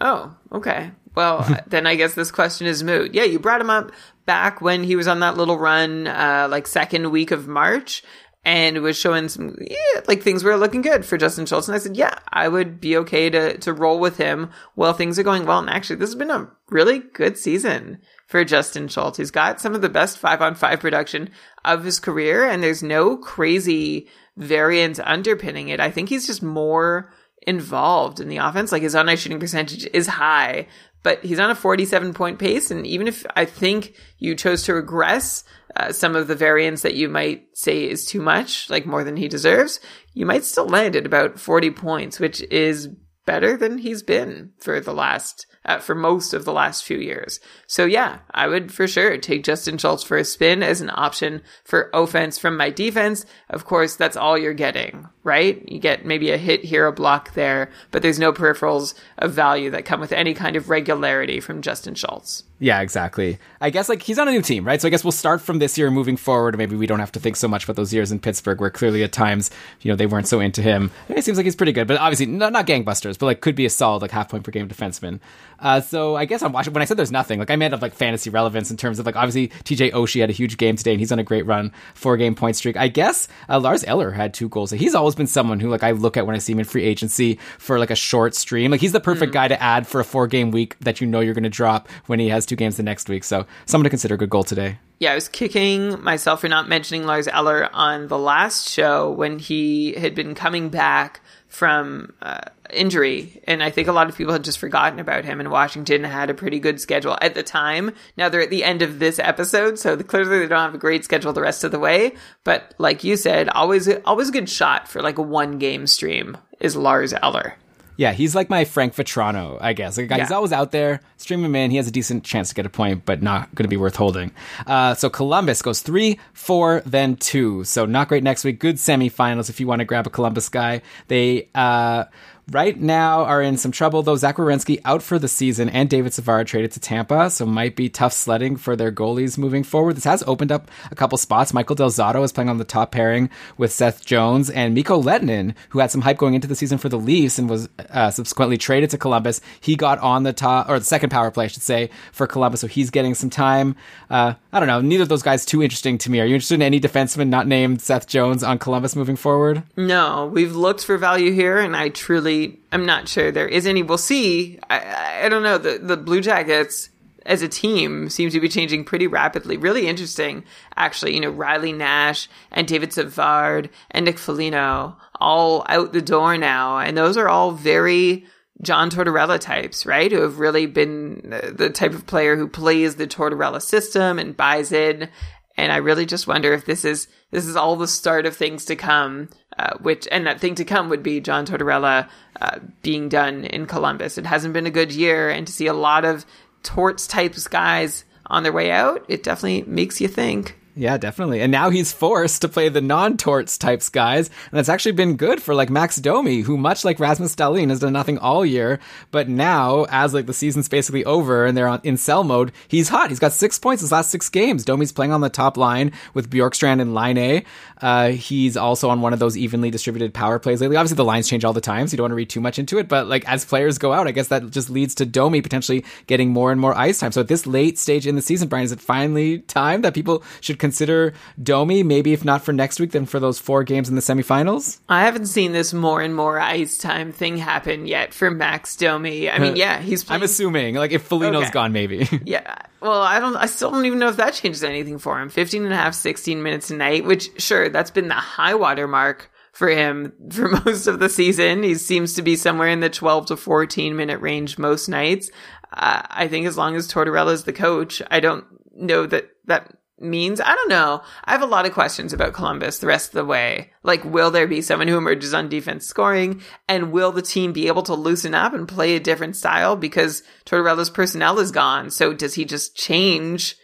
Oh, okay. Well, then I guess this question is moot. Yeah, you brought him up back when he was on that little run, uh, like second week of March, and was showing some yeah, like things were looking good for Justin Schultz. And I said, yeah, I would be okay to to roll with him while things are going well. And actually, this has been a really good season for Justin Schultz. He's got some of the best five on five production of his career, and there's no crazy variance underpinning it. I think he's just more involved in the offense. Like his on ice shooting percentage is high, but he's on a 47 point pace. And even if I think you chose to regress uh, some of the variance that you might say is too much, like more than he deserves, you might still land at about 40 points, which is better than he's been for the last uh, for most of the last few years. So yeah, I would for sure take Justin Schultz for a spin as an option for offense from my defense. Of course, that's all you're getting, right? You get maybe a hit here, a block there, but there's no peripherals of value that come with any kind of regularity from Justin Schultz. Yeah, exactly. I guess like he's on a new team, right? So I guess we'll start from this year moving forward. Maybe we don't have to think so much about those years in Pittsburgh where clearly at times, you know, they weren't so into him. It seems like he's pretty good, but obviously not, not gangbusters, but like could be a solid like half point per game defenseman. Uh, so I guess I'm watching when I said there's nothing, like I meant of like fantasy relevance in terms of like obviously TJ Oshie had a huge game today and he's on a great run, four game point streak. I guess uh, Lars Eller had two goals. He's always been someone who like I look at when I see him in free agency for like a short stream. Like he's the perfect mm. guy to add for a four game week that you know you're going to drop when he has two games the next week. So someone to consider. Good goal today. Yeah, I was kicking myself for not mentioning Lars Eller on the last show when he had been coming back from uh, injury. And I think a lot of people had just forgotten about him. And Washington had a pretty good schedule at the time. Now they're at the end of this episode, so clearly they don't have a great schedule the rest of the way. But like you said, always always a good shot for like a one game stream is Lars Eller. Yeah, he's like my Frank Vatrano, I guess. Like, He's Yeah. always out there. Stream him in. He has a decent chance to get a point, but not going to be worth holding. Uh, so Columbus goes three, four, then two. So not great next week. Good semifinals if you want to grab a Columbus guy. They uh, right now are in some trouble though. Zach Werenski out for the season, and David Savard traded to Tampa, so might be tough sledding for their goalies moving forward. This has opened up a couple spots. Michael Del Zotto is playing on the top pairing with Seth Jones and Mikko Lehtonen, who had some hype going into the season for the Leafs and was uh, subsequently traded to Columbus. He got on the top or the second power play, I should say, for Columbus, so he's getting some time. Uh, I don't know. Neither of those guys too interesting to me. Are you interested in any defenseman not named Seth Jones on Columbus moving forward? No, we've looked for value here, and I truly am not sure there is any. We'll see. I- I, don't know. The the Blue Jackets as a team seem to be changing pretty rapidly. Really interesting, actually. You know, Riley Nash and David Savard and Nick Foligno all out the door now, and those are all very John Tortorella types, right? Who have really been the type of player who plays the Tortorella system and buys in. And I really just wonder if this is this is all the start of things to come. Uh, which and that thing to come would be John Tortorella uh, being done in Columbus. It hasn't been a good year, and to see a lot of torts types guys on their way out, it definitely makes you think. Yeah, definitely. And now he's forced to play the non-torts types guys, and that's actually been good for like Max Domi, who much like Rasmus Dahlin has done nothing all year, but now as like the season's basically over and they're on in sell mode, he's hot. He's got six points his last six games. Domi's playing on the top line with Bjorkstrand and Laine Uh, he's also on one of those evenly distributed power plays lately. Obviously, the lines change all the time, so you don't want to read too much into it. But like as players go out, I guess that just leads to Domi potentially getting more and more ice time. So at this late stage in the season, Brian, is it finally time that people should consider Domi? Maybe if not for next week, then for those four games in the semifinals. I haven't seen this more and more ice time thing happen yet for Max Domi. I mean, yeah, he's playing. I'm assuming, like if Foligno's Okay. gone, maybe. Yeah. Well, I don't, I still don't even know if that changes anything for him. 15 and a half, 16 minutes a night, which sure, that's been the high water mark for him for most of the season. He seems to be somewhere in the 12 to 14 minute range most nights. Uh, I think as long as Tortorella is the coach, I don't know that that means. I don't know. I have a lot of questions about Columbus the rest of the way. Like, will there be someone who emerges on defense scoring? And will the team be able to loosen up and play a different style because Tortorella's personnel is gone? So does he just change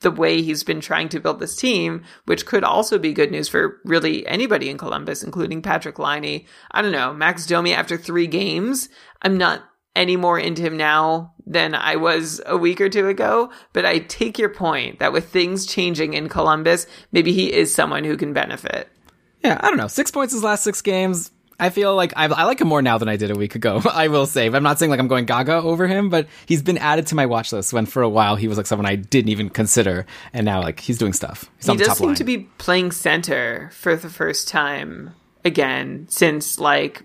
the way he's been trying to build this team, which could also be good news for really anybody in Columbus, including Patrik Laine. I don't know. Max Domi after three games, I'm not any more into him now than I was a week or two ago, but I take your point that with things changing in Columbus, maybe he is someone who can benefit. Yeah, I don't know. Six points his last six games. I feel like I, I like him more now than I did a week ago. I will say. I'm not saying like I'm going gaga over him, but he's been added to my watch list when for a while he was like someone I didn't even consider, and now like he's doing stuff. He's on he does seem line. to be playing center for the first time again since like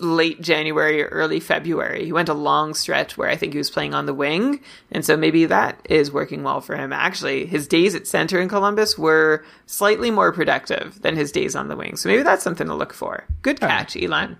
late January or early February. He went a long stretch where I think he was playing on the wing, and so maybe that is working well for him. Actually, his days at center in Columbus were slightly more productive than his days on the wing. So maybe that's something to look for. Good catch, Elon.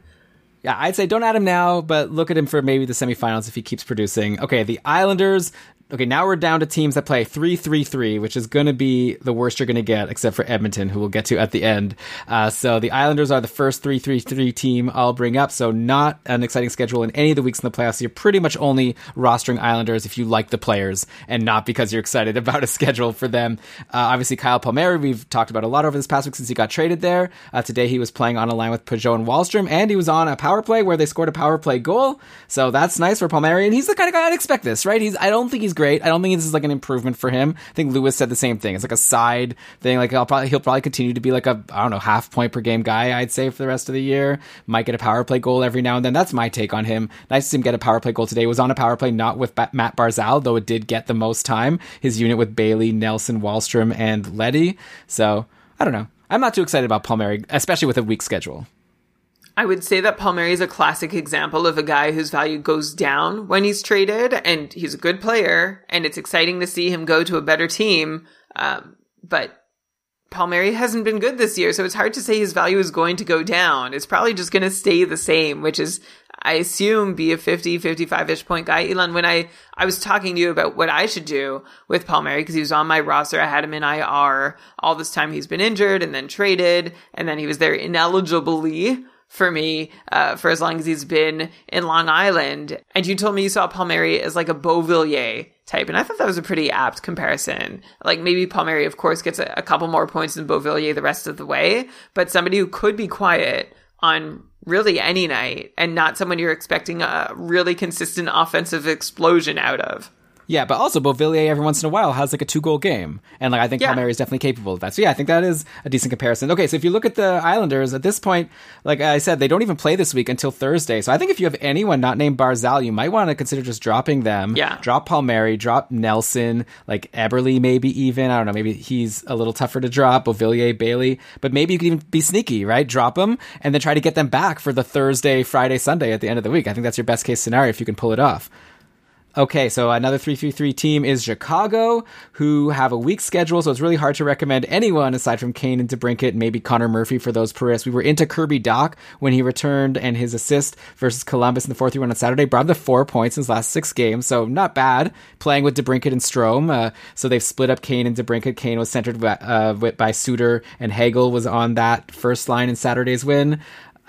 Yeah, I'd say don't add him now, but look at him for maybe the semifinals if he keeps producing. Okay, the Islanders. Okay, now we're down to teams that play 3 3 3, which is going to be the worst you're going to get, except for Edmonton, who we'll get to at the end. Uh, so the Islanders are the first 3 3 3 team I'll bring up. So not an exciting schedule in any of the weeks in the playoffs. You're pretty much only rostering Islanders if you like the players and not because you're excited about a schedule for them. Uh, obviously, Kyle Palmieri, we've talked about a lot over this past week since he got traded there. Uh, today he was playing on a line with Pageau and Wahlstrom, and he was on a power play where they scored a power play goal. So that's nice for Palmieri, and he's the kind of guy I'd expect this, right? He's I don't think he's great. I don't think this is like an improvement for him. I think Lewis said the same thing. It's like a side thing. Like I'll probably he'll probably continue to be like a I don't know half point per game guy. I'd say for the rest of the year. Might get a power play goal every now and then. That's my take on him. Nice to see him get a power play goal today. Was on a power play not with ba- Matt Barzal though it did get the most time. His unit with Bailey, Nelson, Wahlstrom, and Leddy. So I don't know. I'm not too excited about Palmieri, especially with a weak schedule. I would say that Palmieri is a classic example of a guy whose value goes down when he's traded, and he's a good player, and it's exciting to see him go to a better team. Um, but Palmieri hasn't been good this year, so it's hard to say his value is going to go down. It's probably just going to stay the same, which is, I assume, be a 50, 55 ish point guy. Elon, when I, I was talking to you about what I should do with Palmieri, because he was on my roster, I had him in IR. All this time he's been injured and then traded, and then he was there ineligibly for me uh, for as long as he's been in Long Island. And you told me you saw Palmieri as like a Beauvillier type, and I thought that was a pretty apt comparison. Like maybe Palmieri, of course, gets a, a couple more points than Beauvillier the rest of the way, but somebody who could be quiet on really any night and not someone you're expecting a really consistent offensive explosion out of. Yeah, but also Beauvillier every once in a while has like a two goal game, and like I think Yeah. Palmieri is definitely capable of that. So yeah, I think that is a decent comparison. Okay, so if you look at the Islanders at this point, like I said, they don't even play this week until Thursday. So I think if you have anyone not named Barzal, you might want to consider just dropping them. Yeah. drop Palmieri, drop Nelson, like Eberle, maybe even I don't know, maybe he's a little tougher to drop. Beauvillier, Bailey, but maybe you could even be sneaky, right? Drop them and then try to get them back for the Thursday, Friday, Sunday at the end of the week. I think that's your best case scenario if you can pull it off. Okay, so another 333 team is Chicago, who have a weak schedule, so it's really hard to recommend anyone aside from Kane and DeBrincat, maybe Connor Murphy for those purists. We were into Kirby Dach when he returned, and his assist versus Columbus in the 4 3 1 on Saturday brought him to four points in his last six games, so not bad. Playing with DeBrincat and Strome, uh, so they've split up Kane and DeBrincat. Kane was centered by, uh, by Suter, and Hagel was on that first line in Saturday's win.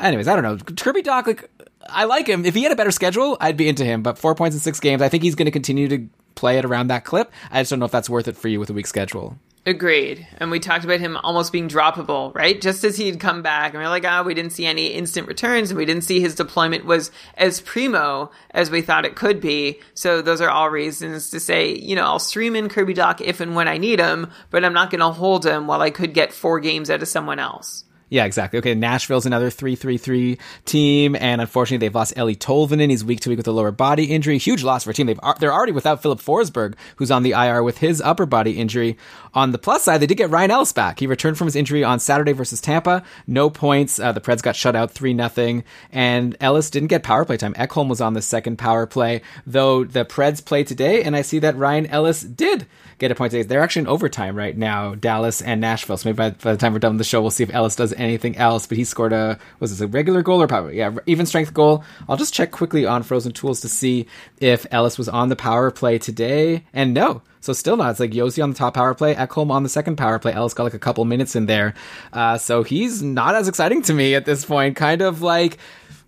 Anyways, I don't know. Kirby Dach, like, I like him. If he had a better schedule, I'd be into him. But four points in six games, I think he's going to continue to play it around that clip. I just don't know if that's worth it for you with a weak schedule. Agreed. And we talked about him almost being droppable, right? Just as he'd come back, and we are like, ah, we didn't see any instant returns, and we didn't see his deployment was as primo as we thought it could be. So those are all reasons to say, you know, I'll stream in Kirby Dach if and when I need him, but I'm not going to hold him while I could get four games out of someone else. Yeah, exactly. Okay, Nashville's another 3-3-3 team, and unfortunately they've lost Eeli Tolvanen. He's week to week with a lower body injury. Huge loss for a team. They've, they're already without Filip Forsberg, who's on the IR with his upper body injury. On the plus side, they did get Ryan Ellis back. He returned from his injury on Saturday versus Tampa. No points. Uh, the Preds got shut out 3-0, and Ellis didn't get power play time. Ekholm was on the second power play, though the Preds play today, and I see that Ryan Ellis did get a point today. They're actually in overtime right now, Dallas and Nashville. So maybe by, by the time we're done with the show, we'll see if Ellis does anything else. But he scored a was this a regular goal or probably yeah even strength goal? I'll just check quickly on Frozen Tools to see if Ellis was on the power play today. And no. So still not. It's like Josi on the top power play, Ekholm on the second power play. Ellis got like a couple minutes in there. Uh, so he's not as exciting to me at this point. Kind of like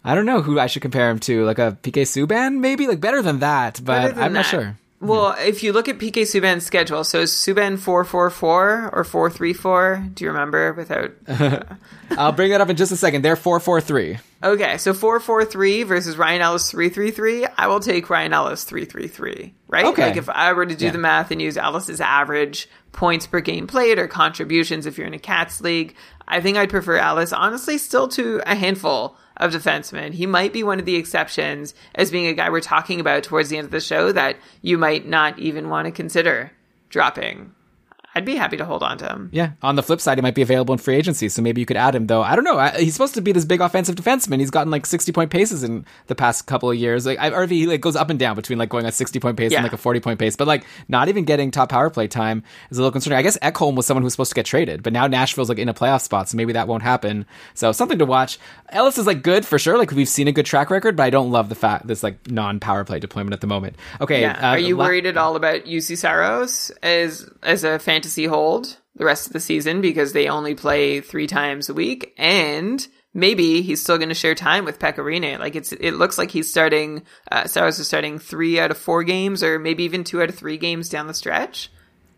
I don't know who I should compare him to, like a PK Subban, maybe like better than that, but than I'm not sure. Well, if you look at PK Subban's schedule, so Subban 444 or 434? Do you remember without I'll bring that up in just a second. They're four four three. Okay, so 443 versus Ryan Ellis 333. I will take Ryan Ellis 333, right? Okay. Like if I were to do Yeah. the math and use Ellis's average points per game played or contributions if you're in a Cats league, I think I'd prefer Ellis, honestly, still to a handful of defensemen. He might be one of the exceptions as being a guy we're talking about towards the end of the show that you might not even want to consider dropping. I'd be happy to hold on to him. Yeah. On the flip side, he might be available in free agency, so maybe you could add him. Though I don't know. I, he's supposed to be this big offensive defenseman. He's gotten like sixty point paces in the past couple of years. Like, I, or if he like goes up and down between like going a sixty point pace Yeah. and like a forty point pace, but like not even getting top power play time is a little concerning. I guess Ekholm was someone who was supposed to get traded, but now Nashville's like in a playoff spot, so maybe that won't happen. So something to watch. Ellis is like good for sure. Like we've seen a good track record, but I don't love the fact this like non power play deployment at the moment. Okay. Yeah. uh, Are you la- worried at all about Juuse Saros as as a fantasy hold the rest of the season because they only play three times a week and maybe he's still going to share time with Pekka Rinne. Like it's it looks like he's starting uh, Saros is starting three out of four games or maybe even two out of three games down the stretch.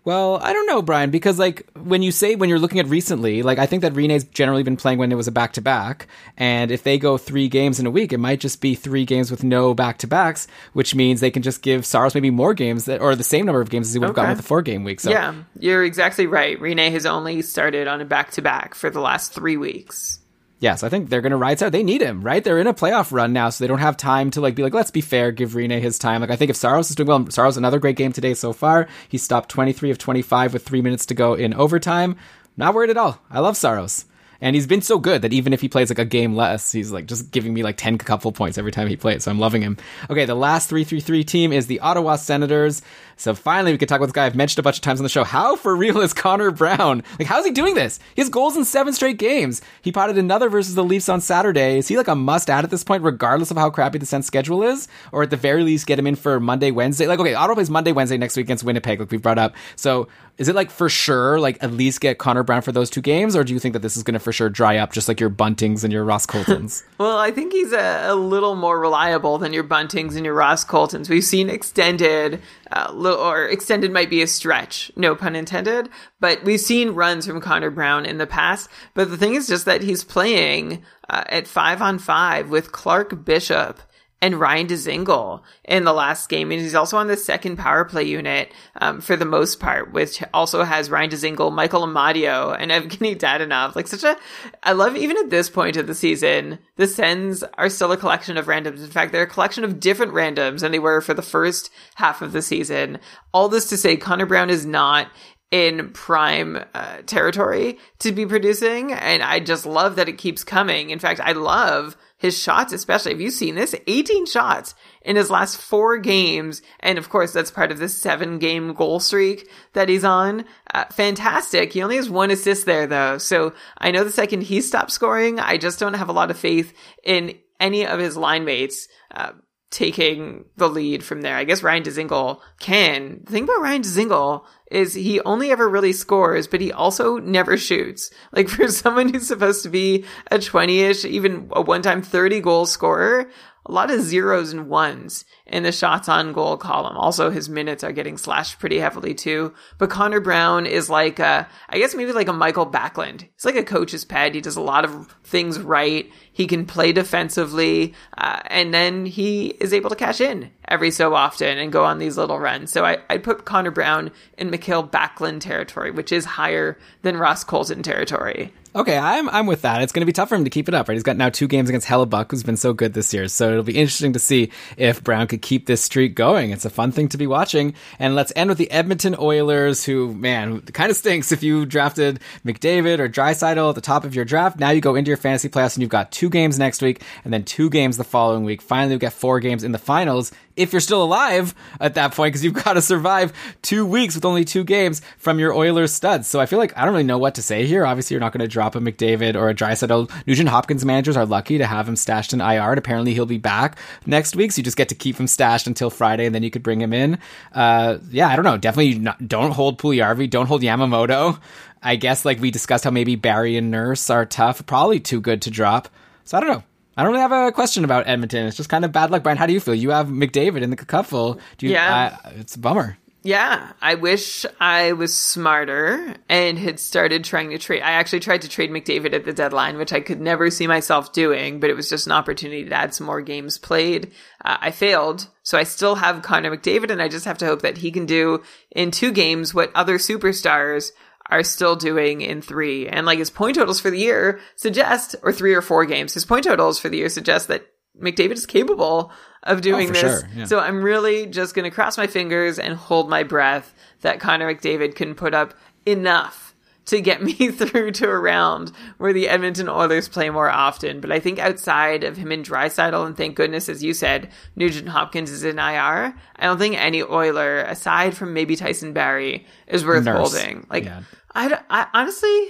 Well, I don't know, Brian, because like when you say when you're looking at recently, like I think that Rinne's generally been playing when it was a back to back, and if they go three games in a week, it might just be three games with no back to backs, which means they can just give Saros maybe more games that, or the same number of games as he would have gotten with the four game week. So Yeah, you're exactly right. Rene has only started on a back to back for the last three weeks. Yes, I think they're going to ride out. They need him, right? They're in a playoff run now, so they don't have time to like be like, let's be fair, give Rinne his time. Like I think if Saros is doing well, Saros another great game today so far. He stopped 23 of 25 with three minutes to go in overtime. Not worried at all. I love Saros. And he's been so good that even if he plays like a game less, he's like just giving me like 10 couple points every time he plays. So I'm loving him. Okay, the last 333 team is the Ottawa Senators. So finally, we could talk about this guy I've mentioned a bunch of times on the show. How for real is Connor Brown? Like, how's he doing this? He has goals in seven straight games. He potted another versus the Leafs on Saturday. Is he like a must add at this point, regardless of how crappy the Sens schedule is? Or at the very least, get him in for Monday, Wednesday? Like, okay, Ottawa plays Monday, Wednesday next week against Winnipeg, like we've brought up. So is it like for sure, like at least get Connor Brown for those two games? Or do you think that this is going to for sure dry up just like your Buntings and your Ross Coltons? Well, I think he's a, a little more reliable than your Buntings and your Ross Coltons. We've seen extended, uh, li- or extended might be a stretch, no pun intended, but we've seen runs from Connor Brown in the past. But the thing is just that he's playing uh, at five on five with Clark Bishop and Ryan Dzingel in the last game. And he's also on the second power play unit um, for the most part, which also has Ryan Dzingel, Michael Amadio, and Evgeny Dadonov. Like such a, I love even at this point of the season, the Sens are still a collection of randoms. In fact, they're a collection of different randoms than they were for the first half of the season. All this to say, Connor Brown is not in prime uh, territory to be producing. And I just love that it keeps coming. In fact, I love his shots, especially. Have you seen this? 18 shots in his last four games. And of course, that's part of this seven game goal streak that he's on. Uh, fantastic. He only has one assist there though. So I know the second he stops scoring, I just don't have a lot of faith in any of his line mates. Uh, taking the lead from there. I guess Ryan Dzingel can. The thing about Ryan Dzingel is he only ever really scores, but he also never shoots. Like for someone who's supposed to be a 20-ish, even a one-time 30 goal scorer, a lot of zeros and ones in the shots on goal column. Also, his minutes are getting slashed pretty heavily too. But Connor Brown is like a, I guess maybe like a Mikael Backlund. He's like a coach's pet. He does a lot of things right. He can play defensively, uh, and then he is able to cash in every so often and go on these little runs. So I, I'd put Connor Brown in Mikael Backlund territory, which is higher than Ross Colton territory. Okay, I'm I'm with that. It's going to be tough for him to keep it up, right? He's got now two games against Hellebuyck, who's been so good this year. So it'll be interesting to see if Brown could keep this streak going. It's a fun thing to be watching. And let's end with the Edmonton Oilers, who man kind of stinks if you drafted McDavid or Draisaitl at the top of your draft. Now you go into your fantasy playoffs and you've got two games next week and then two games the following week. Finally, you get four games in the finals if you're still alive at that point, because you've got to survive two weeks with only two games from your Oilers studs. So I feel like I don't really know what to say here. Obviously, you're not going to drop a McDavid or a Draisaitl. Nugent Hopkins managers are lucky to have him stashed in IR. And apparently, he'll be back next week, so you just get to keep him stashed until Friday, and then you could bring him in. Uh, yeah, I don't know. Definitely not, don't hold Puljujarvi. Don't hold Yamamoto. I guess like we discussed how maybe Barrie and Nurse are tough, probably too good to drop. So I don't know. I don't really have a question about Edmonton. It's just kind of bad luck. Brian, how do you feel? You have McDavid in the couple. Do you, Yeah. uh, it's a bummer. Yeah, I wish I was smarter and had started trying to trade. I actually tried to trade McDavid at the deadline, which I could never see myself doing, but it was just an opportunity to add some more games played. Uh, I failed, so I still have Connor McDavid, and I just have to hope that he can do in two games what other superstars are still doing in three. And like his point totals for the year suggest, or three or four games, his point totals for the year suggest that McDavid is capable of oh, doing for this. sure, yeah. So I'm really just going to cross my fingers and hold my breath that Connor McDavid can put up enough to get me through to a round where the Edmonton Oilers play more often. But I think outside of him and Draisaitl, and thank goodness, as you said, Nugent Hopkins is in IR, I don't think any Oiler, aside from maybe Tyson Barrie, is worth Nurse. holding. Like, Yeah. I, I honestly,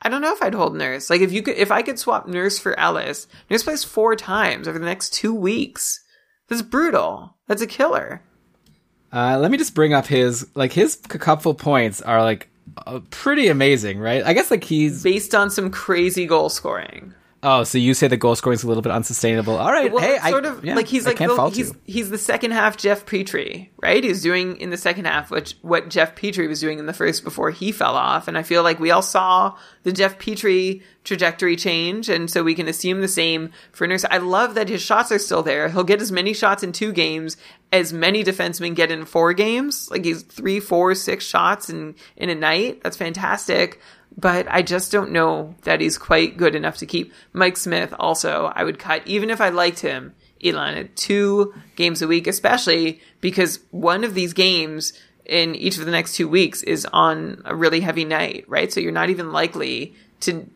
I don't know if I'd hold Nurse. Like, if you could, if I could swap Nurse for Ellis, Nurse plays four times over the next two weeks. That's brutal. That's a killer. Uh, let me just bring up his like his couple points are like uh, pretty amazing, right? I guess like he's Based on some crazy goal scoring. Oh, so you say the goal scoring is a little bit unsustainable. All right, Well, hey, it's I sort of yeah, like he's I like the, he's you. he's the second half Jeff Petry, right? He's doing in the second half what what Jeff Petry was doing in the first before he fell off, and I feel like we all saw the Jeff Petry trajectory change, and so we can assume the same for Nurse. I love that his shots are still there. He'll get as many shots in two games as many defensemen get in four games. Like he's three, four, six shots in in a night. That's fantastic but I just don't know that he's quite good enough to keep. Mike Smith also, I would cut, even if I liked him, Elon, at two games a week, especially because one of these games in each of the next two weeks is on a really heavy night, right? So you're not even likely to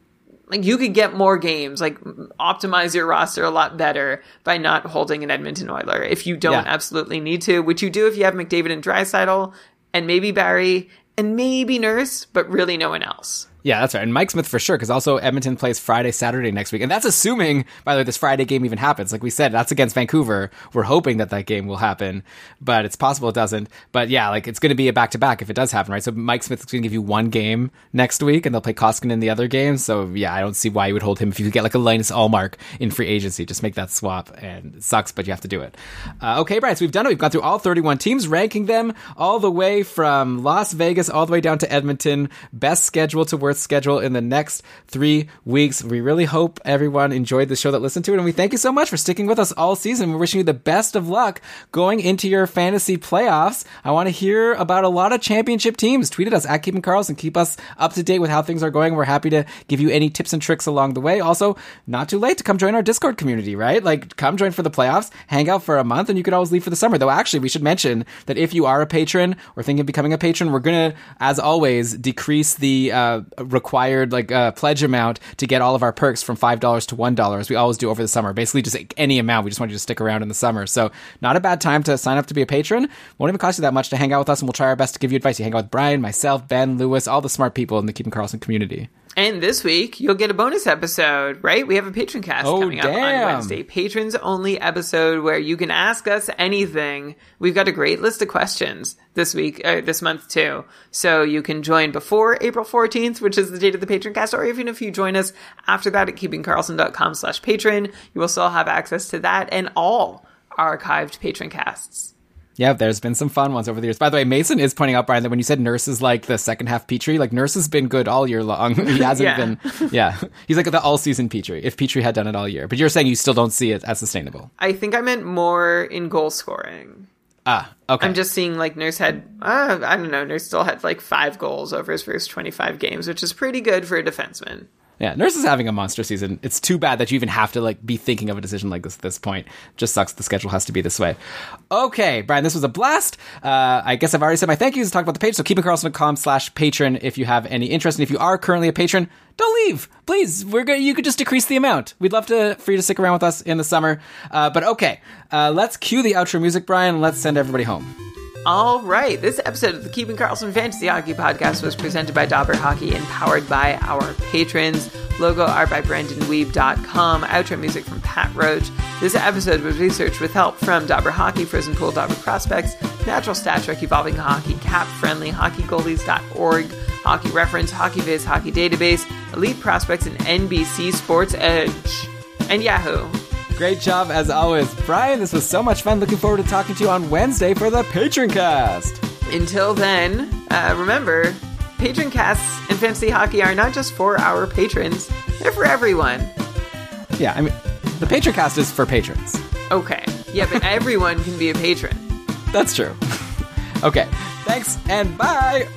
like you could get more games, like optimize your roster a lot better by not holding an Edmonton Oiler if you don't Yeah. absolutely need to, which you do if you have McDavid and Draisaitl and maybe Barrie and maybe Nurse, but really no one else. Yeah, that's right. And Mike Smith for sure, because also Edmonton plays Friday, Saturday next week. And that's assuming, by the way, this Friday game even happens. Like we said, that's against Vancouver. We're hoping that that game will happen, but it's possible it doesn't. But yeah, like it's going to be a back to back if it does happen, right? So Mike Smith is going to give you one game next week and they'll play Koskinen in the other game. So yeah, I don't see why you would hold him if you could get like a Linus Ullmark in free agency. Just make that swap and it sucks, but you have to do it. Uh, okay, Brian, so we've done it. We've gone through all 31 teams, ranking them all the way from Las Vegas all the way down to Edmonton. Best schedule to worst schedule in the next three weeks. We really hope everyone enjoyed the show that listened to it, and we thank you so much for sticking with us all season. We're wishing you the best of luck going into your fantasy playoffs. I want to hear about a lot of championship teams. Tweet at us at Keeping Karlsson. Keep us up to date with how things are going. We're happy to give you any tips and tricks along the way. Also, not too late to come join our Discord community, right? Like, come join for the playoffs, hang out for a month, and you could always leave for the summer. Though, actually, we should mention that if you are a patron or thinking of becoming a patron, we're gonna, as always, decrease the uh, required like uh, pledge amount to get all of our perks from five dollars to one dollar, as we always do over the summer. Basically, just any amount. We just want you to stick around in the summer. So, not a bad time to sign up to be a patron. Won't even cost you that much to hang out with us, and we'll try our best to give you advice. You hang out with Brian, myself, Ben, Lewis, all the smart people in the Keeping Karlsson community. And this week, you'll get a bonus episode, right? We have a patron cast Oh, coming up on. Wednesday. Patrons only episode where you can ask us anything. We've got a great list of questions this week, uh, this month too. So you can join before April 14th, which is the date of the patron cast, or even if you join us after that at keepingkarlsson.com slash patron, you will still have access to that and all archived patron casts. Yeah, there's been some fun ones over the years. By the way, Mason is pointing out, Brian, that when you said Nurse is like the second half Petry, like Nurse has been good all year long. he hasn't Yeah. been, yeah. He's like the all season Petry, if Petry had done it all year. But you're saying you still don't see it as sustainable. I think I meant more in goal scoring. Ah, okay. I'm just seeing like Nurse had, uh, I don't know, Nurse still had like five goals over his first 25 games, which is pretty good for a defenseman. Yeah, Nurse is having a monster season. It's too bad that you even have to like be thinking of a decision like this at this point. Just sucks the schedule has to be this way. Okay, Brian, this was a blast. Uh, I guess I've already said my thank yous, and talked about the page, so keepingkarlsson.com slash patron if you have any interest. And if you are currently a patron, don't leave. Please, we're good. You could just decrease the amount. We'd love to for you to stick around with us in the summer. Uh, but okay, uh, let's cue the outro music, Brian. Let's send everybody home. All right, this episode of the Keeping Karlsson Fantasy Hockey Podcast was presented by Dobber Hockey and powered by our patrons. Logo art by BrendanWeeb.com. Outro music from Pat Roach. This episode was researched with help from Dobber Hockey, Frozen Pool, Dobber Prospects, Natural Stat Trick, Evolving Hockey, Cap Friendly, HockeyGoalies.org, Hockey Reference, Hockey Viz, Hockey Database, Elite Prospects, and NBC Sports Edge. And Yahoo! Great job as always, Brian. This was so much fun. Looking forward to talking to you on Wednesday for the Patron Cast. Until then, uh, remember, patron casts and fantasy hockey are not just for our patrons, they're for everyone. Yeah, I mean, the Patron Cast is for patrons. Okay. Yeah, but everyone can be a patron. That's true. okay, thanks and bye.